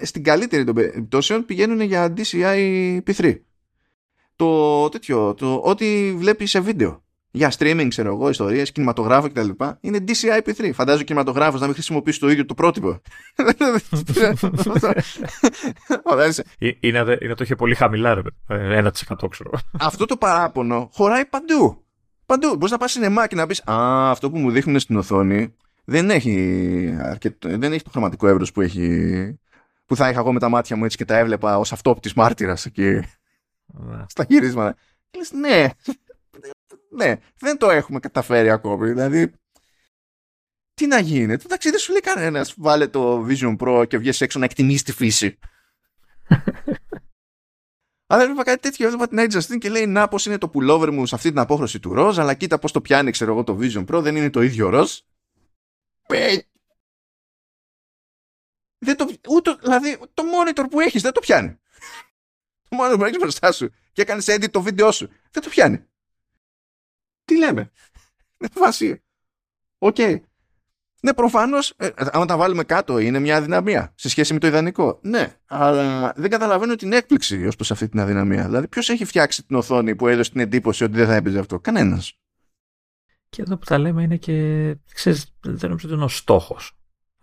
στην καλύτερη των περιπτώσεων πηγαίνουν για DCI P3 το τέτοιο, το ό,τι βλέπει σε βίντεο. Για streaming, ξέρω εγώ, ιστορίες, κινηματογράφο κτλ. Είναι DCI P3. Φαντάζομαι ο κινηματογράφος να μην χρησιμοποιήσει το ίδιο το πρότυπο.
είναι, να το είχε πολύ χαμηλά, ρε. 1% ξέρω.
Αυτό το παράπονο χωράει παντού. Παντού. Μπορείς να πας σινεμά και να πεις Α, αυτό που μου δείχνουν στην οθόνη δεν έχει, αρκετό, δεν έχει το χρωματικό εύρος που, έχει, που θα είχα εγώ με τα μάτια μου έτσι και τα έβλεπα ως αυτόπτης μάρτυρας εκεί ναι. Στα γυρίσματα. λες, ναι, ναι, δεν το έχουμε καταφέρει ακόμη. Δηλαδή, τι να γίνει. Εντάξει, δεν σου λέει κανένας βάλε το Vision Pro και βγες έξω να εκτιμήσεις τη φύση. Αλλά έβλεπα κάτι τέτοιο, έβλεπα την Night Justin και λέει να πως είναι το pullover μου σε αυτή την απόχρωση του ροζ, αλλά κοίτα πως το πιάνει ξέρω εγώ το Vision Pro, δεν είναι το ίδιο ροζ. δεν το, ούτε, δηλαδή το monitor που έχεις δεν το πιάνει. Το monitor που έχεις μπροστά σου και έκανες edit το βίντεο σου δεν το πιάνει. Τι λέμε. Με βάση. Οκ. Ναι, προφανώς, ε, άμα τα βάλουμε κάτω, είναι μια αδυναμία σε σχέση με το ιδανικό. Ναι, αλλά δεν καταλαβαίνω την έκπληξη ως προς αυτή την αδυναμία. Δηλαδή, ποιος έχει φτιάξει την οθόνη που έδωσε την εντύπωση ότι δεν θα έπαιζε αυτό; Κανένας.
Και εδώ που τα λέμε είναι και. Ξέρεις, δεν νομίζω ότι είναι ο στόχος.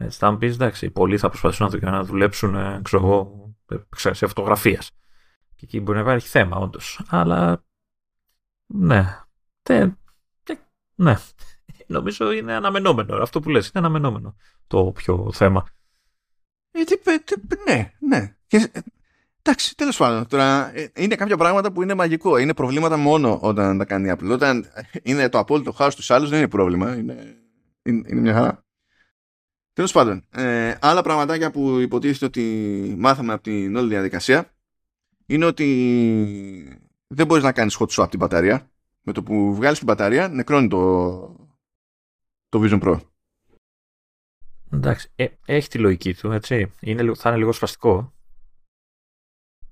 θα μου πεις, εντάξει, πολλοί θα προσπαθήσουν να δουλέψουν, ε, ξέρω εγώ, ε, σε φωτογραφία. Και εκεί μπορεί να υπάρχει θέμα, όντως. Αλλά. Ναι. Τε, ναι. Νομίζω είναι αναμενόμενο. Αυτό που λες είναι αναμενόμενο το πιο θέμα.
Ε, τι, τι, ναι, ναι. Και, ε, εντάξει, τέλος πάντων. Τώρα ε, είναι κάποια πράγματα που είναι μαγικό. Είναι προβλήματα μόνο όταν τα κάνει η Apple. Όταν είναι το απόλυτο χάος τους άλλους δεν είναι πρόβλημα. Είναι, είναι, είναι μια χαρά. Τέλος πάντων, ε, άλλα πραγματάκια που υποτίθεται ότι μάθαμε από την όλη διαδικασία είναι ότι δεν μπορείς να κάνεις hot swap την μπαταρία. Με το που βγάλεις την μπαταρία, νεκρώνει το, το Vision Pro.
Εντάξει, ε, έχει τη λογική του, έτσι. Είναι, θα είναι λίγο σπαστικό.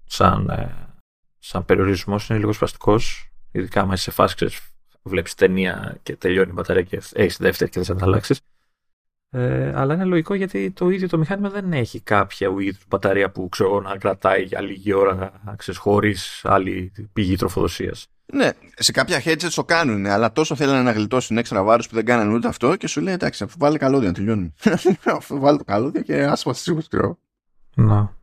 Σαν, ε, σαν περιορισμός είναι λίγο σπαστικός. Ειδικά αν είσαι σε φάση, ξέρεις, βλέπεις ταινία και τελειώνει η μπαταρία και έχεις δεύτερη και δεν θα αλλάξει. Ε, αλλά είναι λογικό γιατί το ίδιο το μηχάνημα δεν έχει κάποια είδους μπαταρία που ξέρω να κρατάει για λίγη ώρα χωρί άλλη πηγή τροφοδοσίας.
Ναι, σε κάποια headsets το κάνουν, αλλά τόσο θέλουν να γλιτώσουν έξτρα βάρος που δεν κάνανε ούτε αυτό και σου λέει εντάξει, αφού βάλει καλώδια να τελειώνουμε. αφού βάλει το καλώδια και άσπα σίγουρα ξέρω.
Να.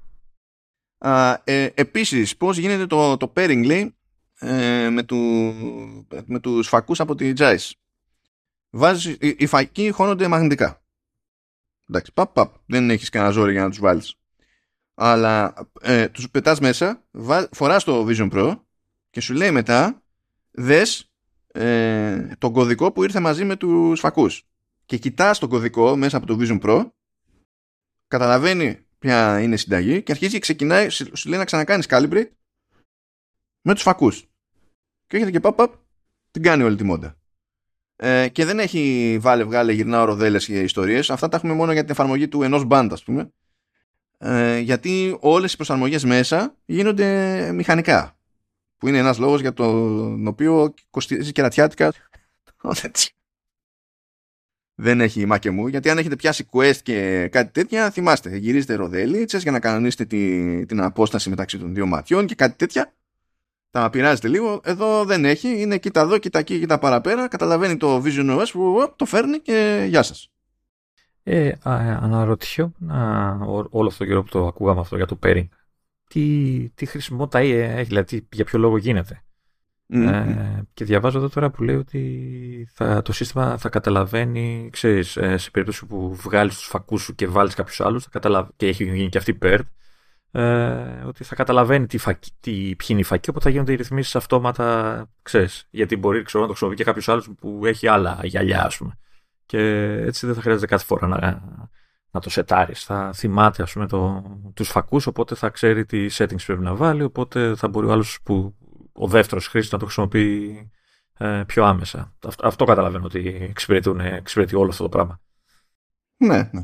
Ε, επίσης, πώς γίνεται το, το pairing λέει, ε, με, του, με τους φακούς από τη JAIS; Βάζεις, οι, οι φακοί χώνονται μαγνητικά. Εντάξει, παπ, παπ, δεν έχεις κανένα ζόρι για να τους βάλεις. Αλλά ε, τους πετάς μέσα, φοράς το Vision Pro και σου λέει μετά δες ε, τον κωδικό που ήρθε μαζί με τους φακούς. Και κοιτάς τον κωδικό μέσα από το Vision Pro καταλαβαίνει ποια είναι η συνταγή και αρχίζει και ξεκινάει σου λέει να ξανακάνεις calibrate με τους φακούς. Και έχετε και pop-up την κάνει όλη τη μόντα ε, και δεν έχει βάλε βγάλε γυρνά οροδέλες και ιστορίες. Αυτά τα έχουμε μόνο για την εφαρμογή του ενός band ας πούμε. Ε, γιατί όλες οι προσαρμογές μέσα γίνονται μηχανικά που είναι ένας λόγος για τον οποίο κοστίζει κερατιάτικα. Δεν έχει μάκε μου, γιατί αν έχετε πιάσει quest και κάτι τέτοια, θυμάστε, γυρίζετε ροδέλιτσες για να κανονίσετε τη, την απόσταση μεταξύ των δύο ματιών και κάτι τέτοια. Τα πειράζετε λίγο, εδώ δεν έχει, είναι κοίτα εδώ, κοίτα εκεί, κοίτα παραπέρα, καταλαβαίνει το Vision OS που το φέρνει και γεια σας.
Ε, αναρωτιώ, όλο αυτό το καιρό που το ακούγαμε αυτό για το pairing, τι, τι χρησιμότητα έχει, δηλαδή για ποιο λόγο γίνεται. Ε, και διαβάζω εδώ τώρα που λέει ότι θα, το σύστημα θα καταλαβαίνει, ξέρεις, ε, σε περίπτωση που βγάλεις τους φακούς σου και βάλεις κάποιους άλλους θα και έχει γίνει και αυτή PERT, ε, ότι θα καταλαβαίνει τι, φακ, τι, ποιοι είναι οι φακοί, οπότε θα γίνονται οι ρυθμίσεις αυτόματα, ξέρεις, γιατί μπορεί ξέρω, να το χρησιμοποιεί και κάποιος άλλος που έχει άλλα γυαλιά, ας πούμε. Και έτσι δεν θα χρειάζεται κάθε φορά να, να το σετάρεις. Θα θυμάται ας πούμε το, τους φακούς, οπότε θα ξέρει τι settings πρέπει να βάλει, οπότε θα μπορεί ο άλλος που ο δεύτερος χρήστης να το χρησιμοποιεί ε, πιο άμεσα. Αυτό, αυτό καταλαβαίνω ότι εξυπηρετεί όλο αυτό το πράγμα.
Ναι, ναι.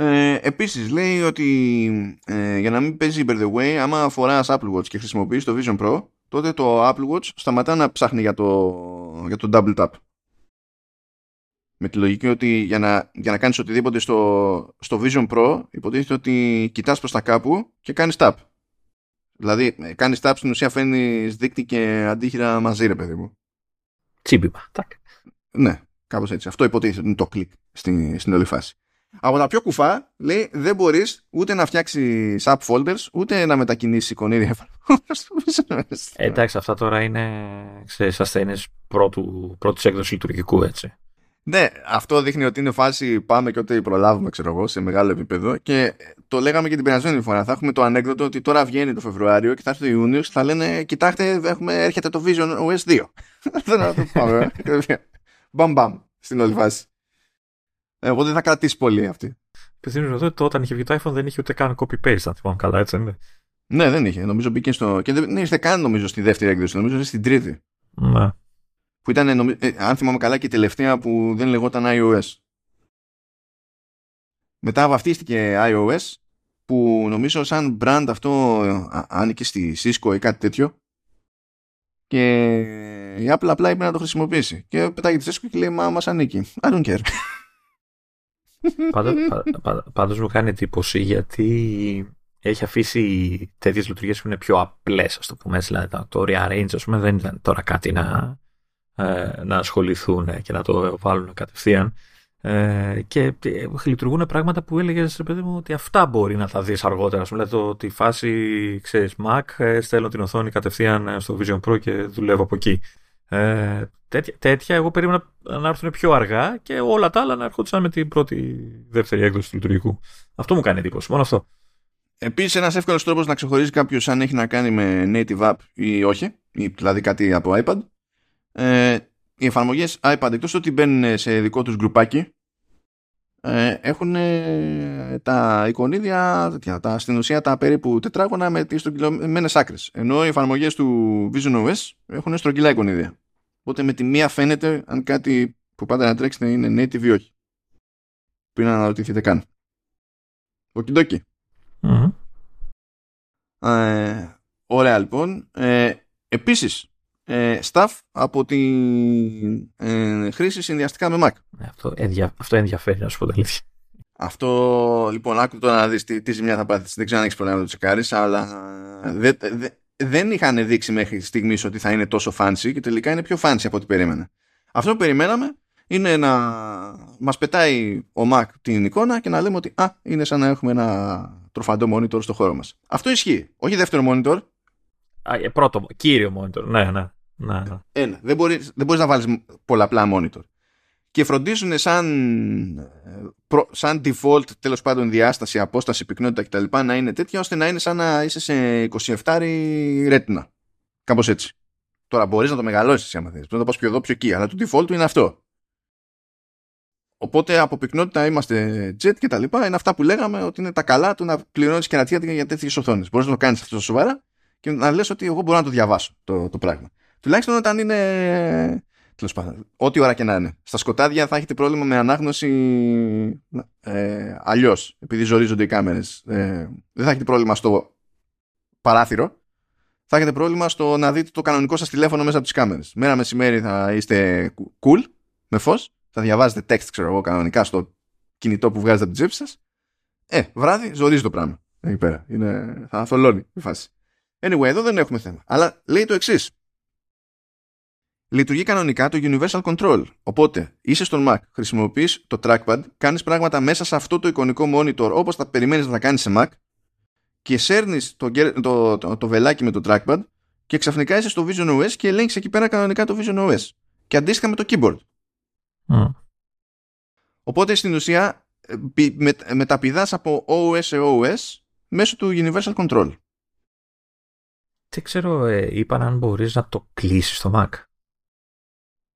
Ε, επίσης λέει ότι ε, για να μην παίζει by the way άμα φοράς Apple Watch και χρησιμοποιείς το Vision Pro τότε το Apple Watch σταματά να ψάχνει για το, για το double tap με τη λογική ότι για να, για να κάνεις οτιδήποτε στο, στο Vision Pro υποτίθεται ότι κοιτάς προς τα κάπου και κάνεις tap. Δηλαδή κάνεις tap στην ουσία φέρνεις δείκτη και αντίχειρα μαζί ρε παιδί μου.
Τσίπημα. Τάκ.
Ναι, κάπως έτσι. Αυτό υποτίθεται ότι είναι το κλικ στην, στην όλη φάση. Από τα πιο κουφά λέει δεν μπορείς ούτε να φτιάξεις app folders ούτε να μετακινήσεις εικονίδια
ε, εντάξει αυτά τώρα είναι ξέρεις, ασθένειες πρώτου, πρώτης έκδοσης λειτουργικού έτσι.
Ναι, αυτό δείχνει ότι είναι φάση πάμε και ό,τι προλάβουμε, ξέρω εγώ, σε μεγάλο επίπεδο. Και το λέγαμε και την περασμένη φορά. Θα έχουμε το ανέκδοτο ότι τώρα βγαίνει το Φεβρουάριο και θα έρθει το Ιούνιος και θα λένε Κοιτάξτε, έχουμε, έρχεται το Vision OS 2. Δεν θα το πάμε. Μπαμ μπαμ στην όλη φάση. Εγώ δεν θα κρατήσει πολύ αυτή.
Επιθυμίζω ότι όταν είχε βγει το iPhone δεν είχε ούτε καν copy-paste, αν θυμάμαι καλά, έτσι είναι.
Ναι, δεν είχε. Νομίζω μπήκε στο. και δεν ήρθε καν νομίζω στη δεύτερη έκδοση. Νομίζω ήρθε στην τρίτη.
Ναι
που ήταν, ε, αν θυμάμαι καλά, και η τελευταία που δεν λεγόταν iOS. Μετά βαφτίστηκε iOS που νομίζω σαν brand αυτό άνοικε στη Cisco ή κάτι τέτοιο και η Apple απλά είπε να το χρησιμοποιήσει και πετάγει τη Cisco και λέει μα μας ανήκει. I don't care.
Πάντως μου κάνει εντύπωση γιατί έχει αφήσει τέτοιες λειτουργίες που είναι πιο απλές, ας το πούμε. Δηλαδή το rearrange, ας πούμε, δεν ήταν τώρα κάτι να, ε, να ασχοληθούν και να το βάλουν κατευθείαν. Ε, και ε, λειτουργούν πράγματα που έλεγες ρε παιδί μου ότι αυτά μπορεί να τα δεις αργότερα. Α πούμε, δηλαδή το, τη φάση, ξέρεις, Mac, ε, στέλνω την οθόνη κατευθείαν στο Vision Pro και δουλεύω από εκεί. Ε, τέτοια, τέτοια, εγώ περίμενα να έρθουν πιο αργά και όλα τα άλλα να έρχονταν με την πρώτη, δεύτερη έκδοση του λειτουργικού. Αυτό μου κάνει εντύπωση. Μόνο αυτό.
Επίσης, ένας εύκολος τρόπος να ξεχωρίζει κάποιος αν έχει να κάνει με native app ή όχι, ή δηλαδή κάτι από iPad. Ε, οι εφαρμογές iPad εκτός ότι μπαίνουν σε δικό τους γκρουπάκι, ε, έχουν ε, τα εικονίδια, τα, στην ουσία τα περίπου τετράγωνα με τις στρογγυλωμένες άκρες. Ενώ οι εφαρμογές του Vision OS έχουν στρογγυλά εικονίδια. Οπότε με τη μία φαίνεται αν κάτι που πάντα να τρέξετε είναι native ή όχι. Πριν να αναρωτηθείτε καν. Οκιντόκι. Mm-hmm. Ε, ωραία λοιπόν. Ε, επίσης, ε, staff από τη ε, χρήση συνδυαστικά με Mac.
Ε, αυτό, ενδια, αυτό ενδιαφέρει να σου πω τα αλήθεια.
Αυτό, λοιπόν, άκου τώρα να δεις τι, τι ζημιά θα πάθεις. Δεν ξέρω αν έχεις πρόβλημα να το τσεκάρεις, αλλά δε, δε, δεν είχαν δείξει μέχρι στιγμής ότι θα είναι τόσο fancy και τελικά είναι πιο fancy από ό,τι περίμενα. Αυτό που περιμέναμε είναι να μας πετάει ο Mac την εικόνα και να λέμε ότι α, είναι σαν να έχουμε ένα τροφαντό monitor στο χώρο μας. Αυτό ισχύει. Όχι δεύτερο monitor.
Α, ε, πρώτο, κύριο monitor. Ναι, ναι. ναι, ναι.
Ένα. Δεν, μπορεί, δεν μπορείς να βάλεις πολλαπλά monitor. Και φροντίζουν σαν, σαν default τέλος πάντων διάσταση, απόσταση, πυκνότητα κτλ. να είναι τέτοια ώστε να είναι σαν να είσαι σε 27 ρέτινα. Κάπως έτσι. Τώρα μπορείς να το μεγαλώσεις άμα θες. να το πας πιο εδώ πιο εκεί. Αλλά το default είναι αυτό. Οπότε από πυκνότητα είμαστε jet και τα λοιπά. Είναι αυτά που λέγαμε ότι είναι τα καλά του να πληρώνεις και να για τέτοιες οθόνες. Μπορείς να το κάνεις αυτό σοβαρά και να λες ότι εγώ μπορώ να το διαβάσω το, το πράγμα. Τουλάχιστον όταν είναι. Τέλος πάντων, ό,τι ώρα και να είναι. Στα σκοτάδια θα έχετε πρόβλημα με ανάγνωση ε, αλλιώς, επειδή ζορίζονται οι κάμερες. Ε, δεν θα έχετε πρόβλημα στο παράθυρο. Θα έχετε πρόβλημα στο να δείτε το κανονικό σας τηλέφωνο μέσα από τις κάμερες. Μέρα μεσημέρι θα είστε cool, με φως θα διαβάζετε text, ξέρω εγώ, κανονικά στο κινητό που βγάζετε από την τσέπη σας. Ε, βράδυ ζορίζει το πράγμα. Εκεί πέρα. Είναι, θα θολώνει η φάση. Anyway, εδώ δεν έχουμε θέμα. Αλλά λέει το εξής. Λειτουργεί κανονικά το Universal Control. Οπότε είσαι στον Mac, χρησιμοποιείς το trackpad, κάνεις πράγματα μέσα σε αυτό το εικονικό monitor όπως τα περιμένεις να τα κάνεις σε Mac και σέρνεις το, το, το, το βελάκι με το trackpad και ξαφνικά είσαι στο Vision OS και ελέγχεις εκεί πέρα κανονικά το Vision OS. Και αντίστοιχα με το keyboard. Οπότε στην ουσία ε, με, μεταπηδάς από OS σε OS μέσω του Universal Control.
Δεν ξέρω, ε, είπαν αν μπορείς να το κλείσεις στο Mac.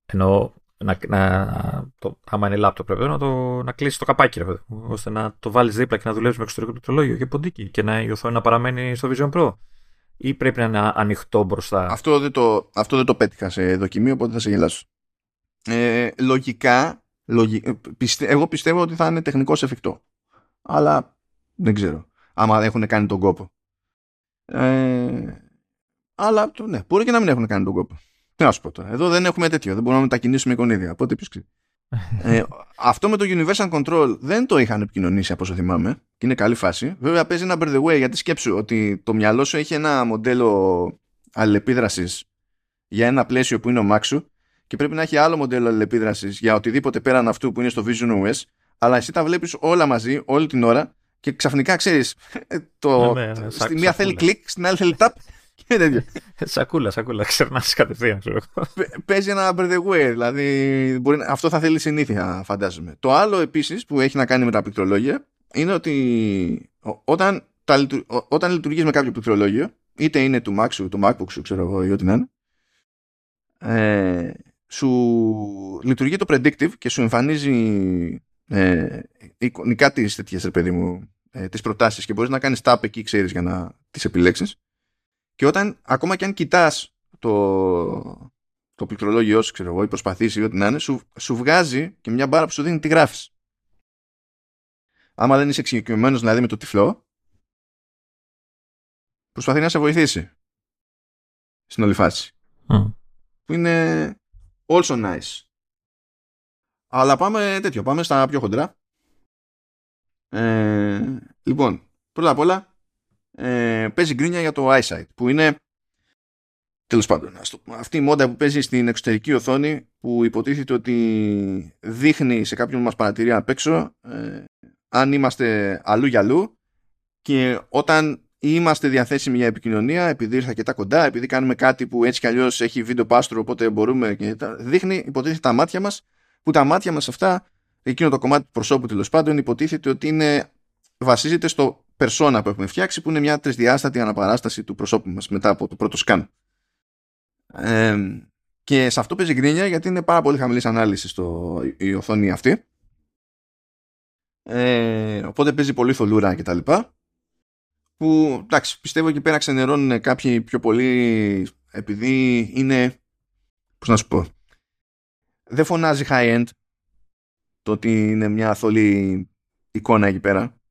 Ενώ να, να, το, άμα είναι λάπτο πρέπει να, το, να κλείσει το καπάκι ρε, ώστε να το βάλεις δίπλα και να δουλεύεις με εξωτερικό πληκτρολόγιο και ποντίκι και να η οθόνη να παραμένει στο Vision Pro ή πρέπει να είναι ανοιχτό μπροστά.
Αυτό δεν το, αυτό δεν το πέτυχα σε δοκιμή οπότε θα σε γελάσω. Ε, λογικά, λογι... πιστε... εγώ πιστεύω ότι θα είναι τεχνικώς εφικτό. Αλλά δεν ξέρω. Άμα έχουν κάνει τον κόπο. Ε, αλλά ναι, μπορεί και να μην έχουν κάνει τον κόπο. Τι να σου πω τώρα. Εδώ δεν έχουμε τέτοιο. Δεν μπορούμε να μετακινήσουμε εικονίδια. Οπότε ποιο ξέρει. ε, αυτό με το Universal Control δεν το είχαν επικοινωνήσει από όσο θυμάμαι. Και είναι καλή φάση. Βέβαια παίζει ένα by the way γιατί σκέψου ότι το μυαλό σου έχει ένα μοντέλο αλληλεπίδρασης για ένα πλαίσιο που είναι ο Mac και πρέπει να έχει άλλο μοντέλο αλληλεπίδρασης για οτιδήποτε πέραν αυτού που είναι στο Vision OS, αλλά εσύ τα βλέπεις όλα μαζί, όλη την ώρα και ξαφνικά ξέρεις. Ε, το... Ναι, ναι, στη μία θέλει κλικ, στην άλλη θέλει tap και τέτοιο.
σακούλα, σακούλα, ξερνάς κατευθείαν.
Παίζει ένα by the way, δηλαδή μπορεί... αυτό θα θέλει συνήθεια, φαντάζομαι. Το άλλο επίσης που έχει να κάνει με τα πληκτρολόγια είναι ότι όταν, τα, όταν λειτουργείς με κάποιο πληκτρολόγιο, είτε είναι του Mac σου, του MacBook σου, ξέρω εγώ, ή ό,τι να είναι, ε, σου λειτουργεί το predictive και σου εμφανίζει ε, εικονικά τις τέτοιες, ρε παιδί μου, ε, τις προτάσεις και μπορείς να κάνεις tap εκεί, ξέρεις, για να τις επιλέξεις. Και όταν, ακόμα και αν κοιτάς το, το πληκτρολόγιο σου, ξέρω εγώ, ή προσπαθήσει ή ό,τι να είναι, σου, σου βγάζει και μια μπάρα που σου δίνει τι γράφεις. άμα δεν είσαι εξοικειωμένος δηλαδή με το τυφλό, προσπαθεί να σε βοηθήσει στην όλη φάση. Που είναι also nice. Αλλά πάμε τέτοιο, πάμε στα πιο χοντρά. Ε, λοιπόν, πρώτα απ' όλα ε, παίζει γκρίνια για το eyesight που είναι τέλος πάντων αυτή η μόντα που παίζει στην εξωτερική οθόνη που υποτίθεται ότι δείχνει σε κάποιον μας παρατηρεί απ' έξω ε, αν είμαστε αλλού για αλλού και όταν είμαστε διαθέσιμοι για επικοινωνία επειδή ήρθα και τα κοντά, επειδή κάνουμε κάτι που έτσι κι αλλιώς έχει βίντεο πάστρο οπότε μπορούμε και δείχνει υποτίθεται τα μάτια μας που τα μάτια μας αυτά εκείνο το κομμάτι του προσώπου τέλος πάντων υποτίθεται ότι είναι, βασίζεται στο persona που έχουμε φτιάξει που είναι μια τρισδιάστατη αναπαράσταση του προσώπου μας μετά από το πρώτο σκάν. Ε, και σε αυτό παίζει γκρίνια γιατί είναι πάρα πολύ χαμηλής ανάλυσης στο, η οθόνη αυτή. Ε, οπότε παίζει πολύ θολούρα κτλ. Που εντάξει, πιστεύω εκεί πέρα ξενερώνουν κάποιοι πιο πολύ επειδή είναι. Πώς να σου πω. Δεν φωνάζει high end το ότι είναι μια θολή εικόνα εκεί πέρα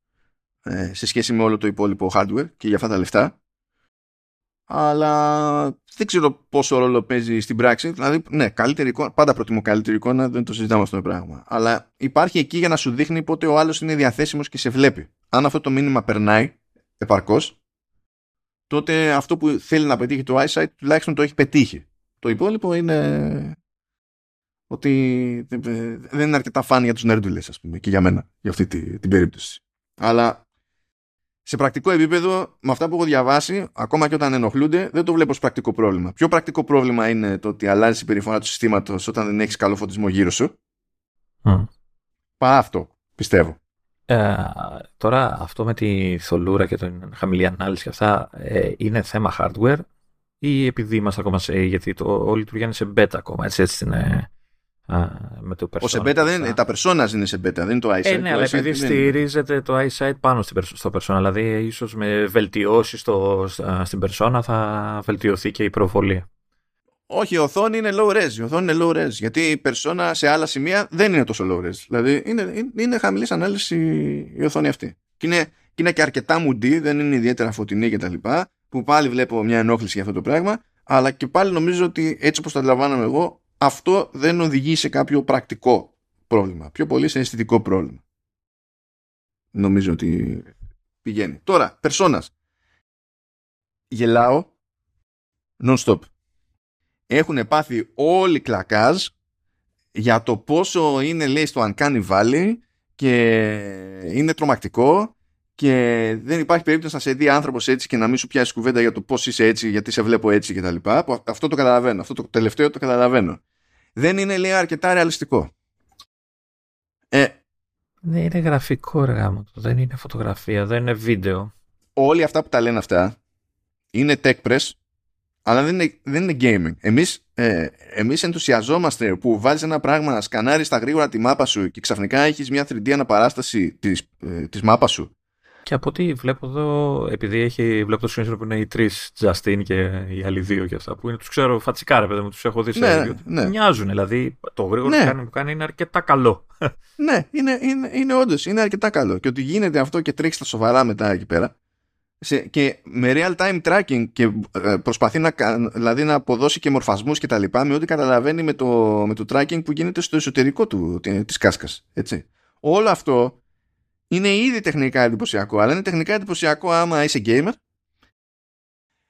ε, σε σχέση με όλο το υπόλοιπο hardware και για αυτά τα λεφτά αλλά δεν ξέρω πόσο ρόλο παίζει στην πράξη. Δηλαδή, ναι, καλύτερη εικόνα, πάντα προτιμώ καλύτερη εικόνα, δεν το συζητάμε αυτό το πράγμα. Αλλά υπάρχει εκεί για να σου δείχνει πότε ο άλλος είναι διαθέσιμος και σε βλέπει. Αν αυτό το μήνυμα περνάει επαρκώς, τότε αυτό που θέλει να πετύχει το eyesight τουλάχιστον το έχει πετύχει. Το υπόλοιπο είναι ότι δεν είναι αρκετά φαν για τους νέρντουλες ας πούμε και για μένα για αυτή την, την περίπτωση. Αλλά σε πρακτικό επίπεδο, με αυτά που έχω διαβάσει, ακόμα και όταν ενοχλούνται, δεν το βλέπω ως πρακτικό πρόβλημα. Πιο πρακτικό πρόβλημα είναι το ότι αλλάζει η συμπεριφορά του συστήματος όταν δεν έχεις καλό φωτισμό γύρω σου. Mm. Παρά αυτό, πιστεύω.
Ε, τώρα, αυτό με τη θολούρα και την χαμηλή ανάλυση και αυτά ε, είναι θέμα hardware ή επειδή είμαστε ακόμα σε. γιατί το όλη λειτουργία είναι σε beta ακόμα, έτσι, έτσι είναι
με το persona. Ο σε beta δεν είναι, τα personas είναι σε beta, δεν είναι το eyesight.
Ε, ναι, αλλά επειδή στηρίζεται το eyesight πάνω στο persona, δηλαδή ίσως με βελτιώσει στην persona θα βελτιωθεί και η προβολή.
Όχι, η οθόνη είναι low res. Η οθόνη είναι low res. Γιατί η persona σε άλλα σημεία δεν είναι τόσο low res. Δηλαδή είναι, είναι χαμηλής ανάλυση η οθόνη αυτή. Και είναι, και είναι και αρκετά μουντή, δεν είναι ιδιαίτερα φωτεινή κτλ. Που πάλι βλέπω μια ενόχληση για αυτό το πράγμα. Αλλά και πάλι νομίζω ότι έτσι όπως το αντιλαμβάνομαι εγώ, αυτό δεν οδηγεί σε κάποιο πρακτικό πρόβλημα. Πιο πολύ σε αισθητικό πρόβλημα. Νομίζω ότι πηγαίνει. Τώρα, περσόνας. Γελάω non-stop. Έχουν πάθει όλοι κλακάζ για το πόσο είναι λέει στο Uncanny Valley και είναι τρομακτικό και δεν υπάρχει περίπτωση να σε δει άνθρωπος έτσι και να μην σου πιάσει κουβέντα για το πώς είσαι έτσι, γιατί σε βλέπω έτσι κτλ. Αυτό το καταλαβαίνω. Αυτό το τελευταίο το καταλαβαίνω δεν είναι λέει αρκετά ρεαλιστικό.
Ε, ναι, είναι γραφικό ρε δεν είναι φωτογραφία, δεν είναι βίντεο.
Όλοι αυτά που τα λένε αυτά είναι tech press, αλλά δεν είναι, δεν είναι gaming. Εμείς, ε, εμείς ενθουσιαζόμαστε που βάζεις ένα πράγμα, σκανάρεις τα γρήγορα τη μάπα σου και ξαφνικά έχεις μια 3D αναπαράσταση της, ε, της μάπας σου
και από ό,τι βλέπω εδώ, επειδή έχει, βλέπω το screenshot που είναι οι τρεις Justin και οι άλλοι δύο και αυτά που είναι, τους ξέρω φατσικά ρε παιδί μου, τους έχω δει σε ναι, ναι. Μοιάζουν, δηλαδή το γρήγορο ναι. που, κάνει, που κάνει είναι αρκετά καλό.
ναι, είναι, είναι, είναι όντως, είναι αρκετά καλό. Και ότι γίνεται αυτό και τρέχει στα σοβαρά μετά εκεί πέρα. Σε, και με real time tracking και ε, προσπαθεί να, δηλαδή να αποδώσει και μορφασμούς και τα λοιπά με ό,τι καταλαβαίνει με το, με το tracking που γίνεται στο εσωτερικό του, της κάσκας. Έτσι. Όλο αυτό είναι ήδη τεχνικά εντυπωσιακό, αλλά είναι τεχνικά εντυπωσιακό άμα είσαι gamer.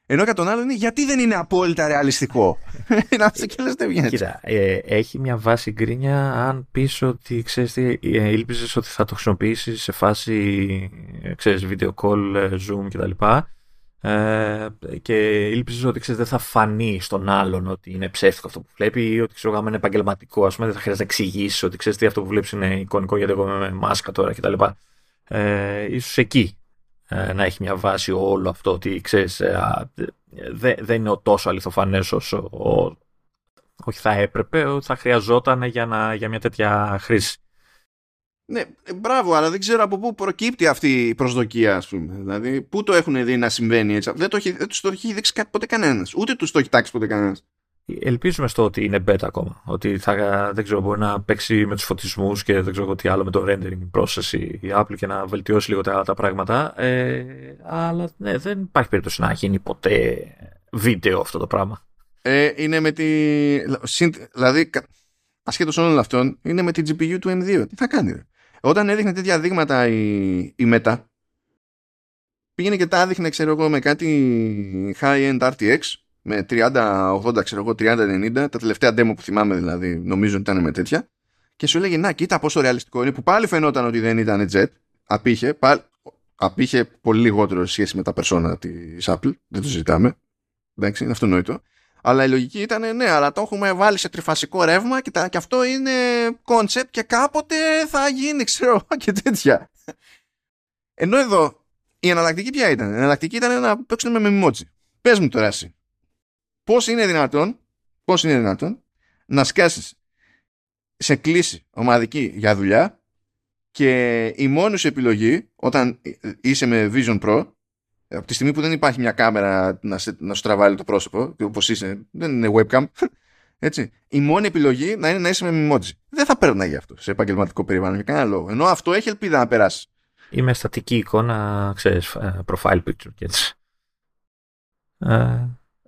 Ενώ κατά τον άλλο είναι γιατί δεν είναι απόλυτα ρεαλιστικό; Να σε και λες δεν
Κοίτα, ε, έχει μια βάση γκρίνια αν πεις ότι ξέρεις τι, ε, ότι θα το χρησιμοποιήσεις σε φάση ξέρεις, video call, ε, zoom κτλ. Ε, και ήλπιζες ότι ξέρεις, δεν θα φανεί στον άλλον ότι είναι ψεύτικο αυτό που βλέπει ή ότι ξέρω, είναι επαγγελματικό. Α πούμε, δεν θα χρειάζεται να εξηγήσεις ότι ξέρεις τι αυτό που βλέπεις είναι εικονικό γιατί εγώ είμαι με μάσκα τώρα κτλ ε, ίσως εκεί ε, να έχει μια βάση όλο αυτό ότι ξέρεις ε, δεν είναι τόσο αληθοφανές όσο ο, όχι θα έπρεπε, θα χρειαζόταν για, να, για μια τέτοια χρήση.
Ναι, ε, μπράβο, αλλά δεν ξέρω από πού προκύπτει αυτή η προσδοκία, ας πούμε. Δηλαδή, πού το έχουν δει να συμβαίνει έτσι. Δεν, το έχει, δεν τους το έχει δείξει ποτέ κανένας. Ούτε τους το έχει τάξει ποτέ κανένας.
Ελπίζουμε στο ότι είναι beta ακόμα. Ότι θα, δεν ξέρω, μπορεί να παίξει με τους φωτισμούς και δεν ξέρω τι άλλο με το rendering process η Apple και να βελτιώσει λίγο τα, τα πράγματα. Ε, αλλά ναι, δεν υπάρχει περίπτωση να γίνει ποτέ βίντεο αυτό το πράγμα.
Ε, είναι με τη... Δηλαδή, ασχέτως όλων αυτών, είναι με την GPU του M2. Τι θα κάνει. Ρε; Όταν έδειχνε τέτοια δείγματα η, η Meta, πήγαινε και τα έδειχνε, ξέρω εγώ, με κάτι high-end RTX, με 30-80, ξέρω εγώ, 30-90, τα τελευταία demo που θυμάμαι δηλαδή, νομίζω ότι ήταν με τέτοια, και σου έλεγε, να, κοίτα πόσο ρεαλιστικό είναι, που πάλι φαινόταν ότι δεν ήταν jet, απήχε, πάλι, απείχε πολύ λιγότερο σε σχέση με τα persona της Apple, δεν το συζητάμε, εντάξει, είναι αυτονόητο, αλλά η λογική ήταν ναι, αλλά το έχουμε βάλει σε τριφασικό ρεύμα και, τα, και αυτό είναι concept και κάποτε θα γίνει, ξέρω και τέτοια. Ενώ εδώ η εναλλακτική ποια ήταν; Η εναλλακτική ήταν να παίξουν με Memoji. Πες μου τώρα εσύ. Πώς είναι δυνατόν, πώς είναι δυνατόν να σκάσεις σε κλήση ομαδική για δουλειά και η μόνη σου επιλογή όταν είσαι με Vision Pro από τη στιγμή που δεν υπάρχει μια κάμερα να, σε, να σου τραβάει το πρόσωπο, όπως είσαι, δεν είναι webcam, έτσι, η μόνη επιλογή να είναι να είσαι με emoji. Δεν θα παίρνει αυτό σε επαγγελματικό περιβάλλον για κανένα λόγο. Ενώ αυτό έχει ελπίδα να περάσει.
Ή με στατική εικόνα, ξέρεις, ε, profile picture και έτσι.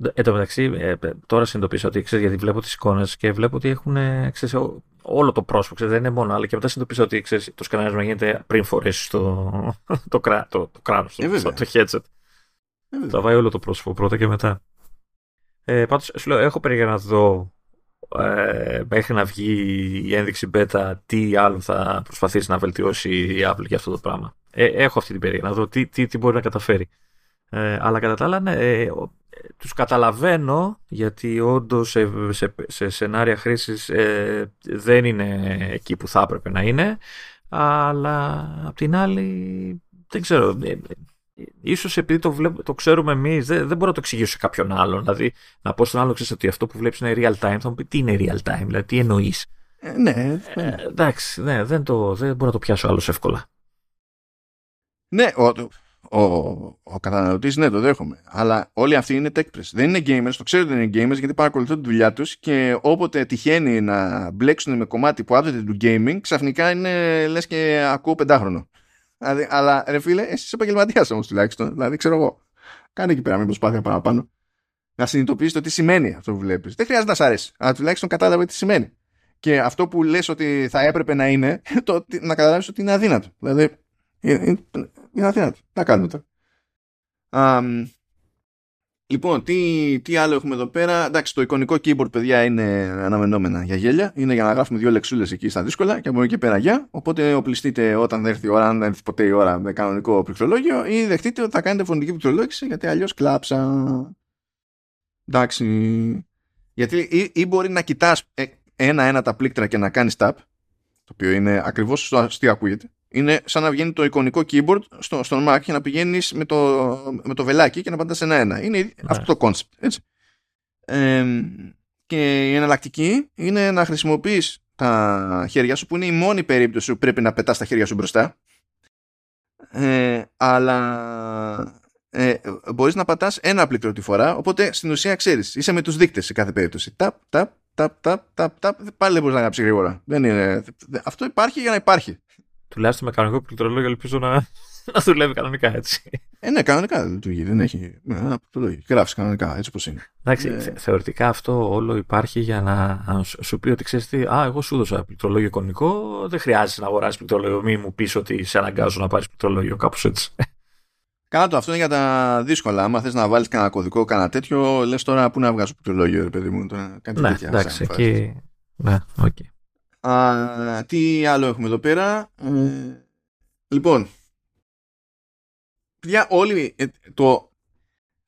Ε, εν τω μεταξύ, ε, τώρα συνειδητοποίησα ότι ξέρεις, γιατί βλέπω τις εικόνες και βλέπω ότι έχουν ξέρεις, όλο το πρόσωπο, ξέρεις, δεν είναι μόνο αλλά και μετά συνειδητοποίησα ότι ξέρεις, το σκανάρισμα γίνεται πριν φορέσεις το, το, κρά, το, το κράνος, το, το headset. Ε, θα βάει όλο το πρόσωπο πρώτα και μετά. Ε, πάντως, σου λέω, έχω περίεργα να δω ε, μέχρι να βγει η ένδειξη beta τι άλλο θα προσπαθήσει να βελτιώσει η Apple για αυτό το πράγμα. Ε, έχω αυτή την περίεργα να δω τι, τι, τι μπορεί να καταφέρει. Ε, αλλά κατά τα άλλα, ναι, ε, τους καταλαβαίνω γιατί όντως σε, σε, σε σενάρια χρήσης ε, δεν είναι εκεί που θα έπρεπε να είναι αλλά απ' την άλλη δεν ξέρω ε, ίσως επειδή το, βλέπ, το ξέρουμε εμείς, δεν, δεν μπορώ να το εξηγήσω σε κάποιον άλλον. Δηλαδή, να πω στον άλλο ξέρεις ότι αυτό που βλέπεις είναι real time, θα μου πει τι είναι real time, δηλαδή τι εννοείς;
Ε, ναι, ναι.
Ε, εντάξει, ναι, δεν, το, δεν μπορώ να το πιάσω άλλος εύκολα.
Ναι, ο, ο, ο καταναλωτής, ναι, το δέχομαι. Αλλά όλοι αυτοί είναι tech press. Δεν είναι gamers, το ξέρω ότι δεν είναι gamers γιατί παρακολουθούν τη δουλειά τους και όποτε τυχαίνει να μπλέξουν με κομμάτι που άπτεται του gaming, ξαφνικά είναι λες και ακούω πεντάχρονο. Δηλαδή, αλλά ρε φίλε, εσύ είσαι επαγγελματίας όμως τουλάχιστον. Δηλαδή, ξέρω εγώ. Κάνε εκεί πέρα μια προσπάθεια παραπάνω. Να συνειδητοποιήσει το τι σημαίνει αυτό που βλέπεις. Δεν χρειάζεται να σ' αρέσει, αλλά τουλάχιστον κατάλαβε τι σημαίνει. Και αυτό που λες ότι θα έπρεπε να είναι, το, να καταλάβεις ότι είναι αδύνατο. Δηλαδή, είναι, είναι αδύνατο. Να κάνουμε τώρα. Λοιπόν, τι, τι άλλο έχουμε εδώ πέρα; Εντάξει, το εικονικό keyboard, παιδιά, είναι αναμενόμενα για γέλια. Είναι για να γράφουμε δύο λεξούλες εκεί στα δύσκολα και από εκεί και πέρα για. Οπότε οπλιστείτε όταν έρθει η ώρα, αν δεν έρθει ποτέ η ώρα με κανονικό πληκτρολόγιο, ή δεχτείτε ότι θα κάνετε φωνική πληκτρολόγηση γιατί αλλιώς κλάψα. Εντάξει. Γιατί ή, ή μπορεί να κοιτάς ε, ένα-ένα τα πλήκτρα και να κάνεις tap, το οποίο είναι ακριβώς στο τι ακούγεται είναι σαν να βγαίνει το εικονικό keyboard στο, στον Mac και να πηγαίνεις με το, με το βελάκι και να πατάς ένα-ένα. Είναι ναι. αυτό το concept. Έτσι. Ε, και η εναλλακτική είναι να χρησιμοποιείς τα χέρια σου που είναι η μόνη περίπτωση που πρέπει να πετάς τα χέρια σου μπροστά ε, αλλά ε, μπορείς να πατάς ένα πλήκτρο τη φορά οπότε στην ουσία ξέρεις είσαι με τους δείκτες σε κάθε περίπτωση ταπ, ταπ, ταπ, ταπ, ταπ, ταπ πάλι δεν μπορείς να γράψεις γρήγορα δεν είναι, αυτό υπάρχει για να υπάρχει
τουλάχιστον με κανονικό πληκτρολόγιο ελπίζω να, να δουλεύει κανονικά έτσι.
Ε, ναι, κανονικά δεν λειτουργεί. Δεν έχει. Ναι, ένα πληκτρολόγιο. Γράφεις κανονικά έτσι όπως είναι.
Εντάξει, ε... θεωρητικά αυτό όλο υπάρχει για να, σου πει ότι ξέρεις τι, Α, εγώ σου έδωσα πληκτρολόγιο εικονικό, δεν χρειάζεται να αγοράσεις πληκτρολόγιο. Μην μου πεις ότι σε αναγκάζω να πάρεις πληκτρολόγιο, κάπως έτσι.
Καλά το αυτό είναι για τα δύσκολα. Άμα θες να βάλεις κανένα κωδικό, κανένα τέτοιο, λες τώρα πού να βγάζω πληκτρολόγιο, ρε παιδί μου. Τώρα, κάτι
ναι, τέτοια, εντάξει, εκεί. Ναι, okay.
Α, τι άλλο έχουμε εδώ πέρα; Ε, λοιπόν, παιδιά, όλοι ε, το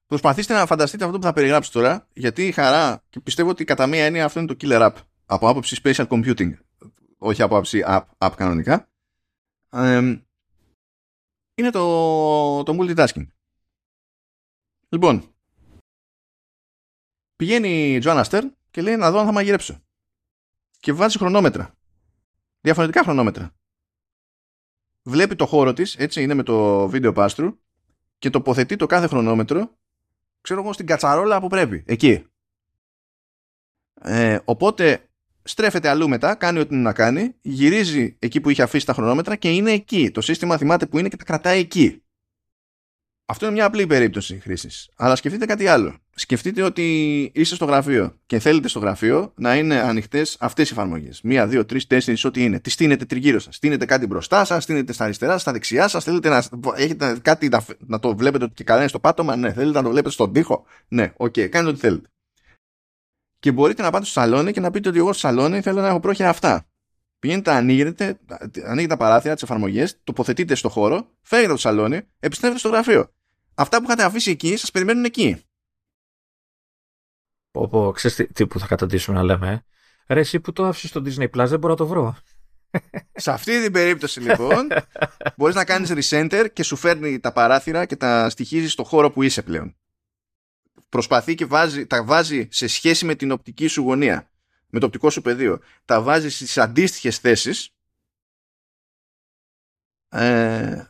προσπαθήστε να φανταστείτε αυτό που θα περιγράψω τώρα, γιατί η χαρά, και πιστεύω ότι κατά μία έννοια αυτό είναι το killer app, από άποψη spatial computing, όχι από άποψη app, app κανονικά, ε, είναι το, το multitasking. Λοιπόν, πηγαίνει η Joanna Stern και λέει να δω αν θα μαγειρέψω και βάζει χρονόμετρα. Διαφορετικά χρονόμετρα. Βλέπει το χώρο της, έτσι είναι με το βίντεο πάστρου και τοποθετεί το κάθε χρονόμετρο ξέρω εγώ στην κατσαρόλα που πρέπει. Εκεί. Ε, οπότε στρέφεται αλλού μετά, κάνει ό,τι είναι να κάνει, γυρίζει εκεί που είχε αφήσει τα χρονόμετρα και είναι εκεί. Το σύστημα θυμάται που είναι και τα κρατάει εκεί. Αυτό είναι μια απλή περίπτωση χρήσης. Αλλά σκεφτείτε κάτι άλλο. Σκεφτείτε ότι είστε στο γραφείο και θέλετε στο γραφείο να είναι ανοιχτές αυτές οι εφαρμογές. Μία, δύο, τρεις, τέσσερις, ό,τι είναι. Τι στήνετε τριγύρω σας. Στήνετε κάτι μπροστά σας, στήνετε στα αριστερά, στα δεξιά σας. Θέλετε να έχετε κάτι να, να το βλέπετε ότι και καλά είναι στο πάτωμα. Ναι. Θέλετε να το βλέπετε στον τοίχο. Ναι. OK. Okay. Κάνετε ό,τι θέλετε. Και μπορείτε να πάτε στο σαλόνι και να πείτε ότι εγώ στο σαλόνι θέλω να έχω πρόχειρα αυτά. Πηγαίνετε, ανοίγετε, ανοίγετε τα παράθυρα, τις εφαρμογές, τοποθετείτε στο χώρο, φέρετε το σαλόνι, επιστρέφετε στο γραφείο. Αυτά που είχατε αφήσει εκεί σας περιμένουν εκεί.
Όπω ξέρεις τι, τι, που θα καταντήσουμε να λέμε. Ε; Ρε, εσύ που το άφησες στο Disney Plus δεν μπορώ να το βρω.
Σε αυτή την περίπτωση λοιπόν μπορείς να κάνεις recenter και σου φέρνει τα παράθυρα και τα στοιχίζει στο χώρο που είσαι πλέον. Προσπαθεί και βάζει, τα βάζει σε σχέση με την οπτική σου γωνία, με το οπτικό σου πεδίο. Τα βάζει στις αντίστοιχες θέσεις ε,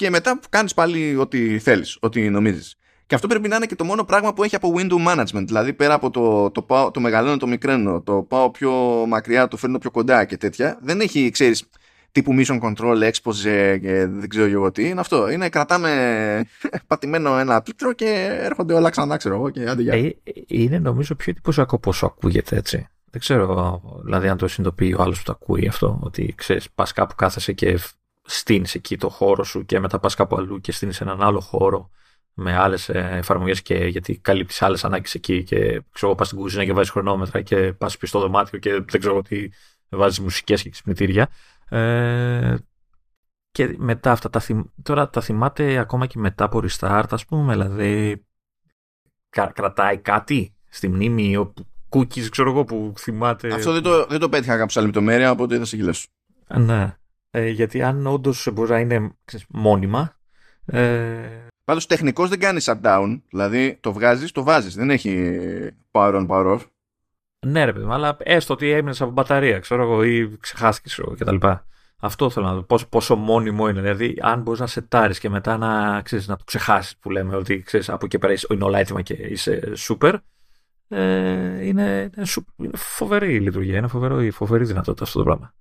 και μετά κάνεις πάλι ό,τι θέλεις, ό,τι νομίζεις. Και αυτό πρέπει να είναι και το μόνο πράγμα που έχει από window management. Δηλαδή πέρα από το, το, το, το μεγαλώνω, το μικραίνω, το πάω πιο μακριά, το φέρνω πιο κοντά και τέτοια. Δεν έχει, ξέρεις, τύπου mission control, expose και δεν ξέρω εγώ τι. Είναι αυτό. Είναι κρατάμε πατημένο ένα πίτρο και έρχονται όλα ξανά, ξέρω εγώ. Και άντε,
ε, είναι νομίζω πιο εντυπωσιακό πόσο ακούγεται έτσι. Δεν ξέρω, δηλαδή, αν το συνειδητοποιεί ο άλλος που το ακούει αυτό, ότι ξέρεις, πας κάπου κάθεσαι και στείνεις εκεί το χώρο σου και μετά πας κάπου αλλού και στείνεις έναν άλλο χώρο με άλλες εφαρμογές και γιατί καλύπτεις άλλες ανάγκες εκεί και ξέρω πας στην κουζίνα και βάζεις χρονόμετρα και πας πίσω στο δωμάτιο και δεν ξέρω τι βάζεις μουσικές και ξυπνητήρια. Ε, και μετά αυτά τα θυμ... τώρα τα θυμάται ακόμα και μετά από restart ας πούμε δηλαδή κρατάει κάτι στη μνήμη όπου cookies ξέρω εγώ που θυμάται
αυτό δεν το, δεν το πέτυχα κάπου σε λεπτομέρεια οπότε θα σε
ναι ε, γιατί αν όντως μπορεί να είναι ξέρεις, μόνιμα. Ε...
Πάντως τεχνικώ δεν κάνει shutdown. Δηλαδή το βγάζεις, το βάζεις. Δεν έχει power on, power off.
Ναι, ρε παιδί αλλά έστω ότι έμεινες από μπαταρία, ξέρω εγώ, ή ξεχάστηκε κτλ. Αυτό θέλω να δω. Πόσο, πόσο μόνιμο είναι. Δηλαδή, αν μπορείς να σετάρεις και μετά να, ξέρεις, να το ξεχάσεις που λέμε, ότι ξέρεις, από εκεί πέρα είναι όλα έτοιμα και είσαι super. Ε, είναι, είναι, φοβερή η λειτουργία. Είναι φοβερό, φοβερή δυνατότητα αυτό το πράγμα.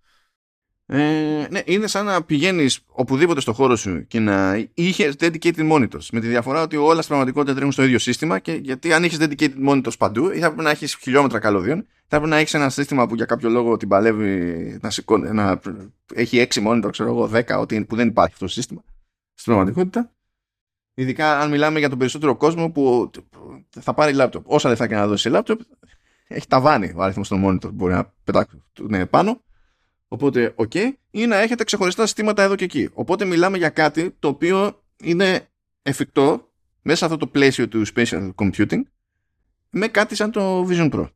Ε, ναι, είναι σαν να πηγαίνεις οπουδήποτε στο χώρο σου και να είχε dedicated monitors. Με τη διαφορά ότι όλα στην πραγματικότητα τρέχουν στο ίδιο σύστημα και γιατί αν είχες dedicated monitors παντού, ή θα πρέπει να έχεις χιλιόμετρα καλώδιων, θα πρέπει να έχεις ένα σύστημα που για κάποιο λόγο την παλεύει να, σηκώνει, να έχει 6 monitor, ξέρω εγώ, 10, ότι, που δεν υπάρχει αυτό το σύστημα στην πραγματικότητα. Ειδικά αν μιλάμε για τον περισσότερο κόσμο που θα πάρει λάπτοπ. Όσα δεν θα και να δώσει λάπτοπ, έχει ταβάνι ο αριθμός των monitor που μπορεί να πετάξει πάνω Οπότε, ok, ή να έχετε ξεχωριστά συστήματα εδώ και εκεί. Οπότε μιλάμε για κάτι το οποίο είναι εφικτό μέσα σε αυτό το πλαίσιο του spatial computing με κάτι σαν το Vision Pro.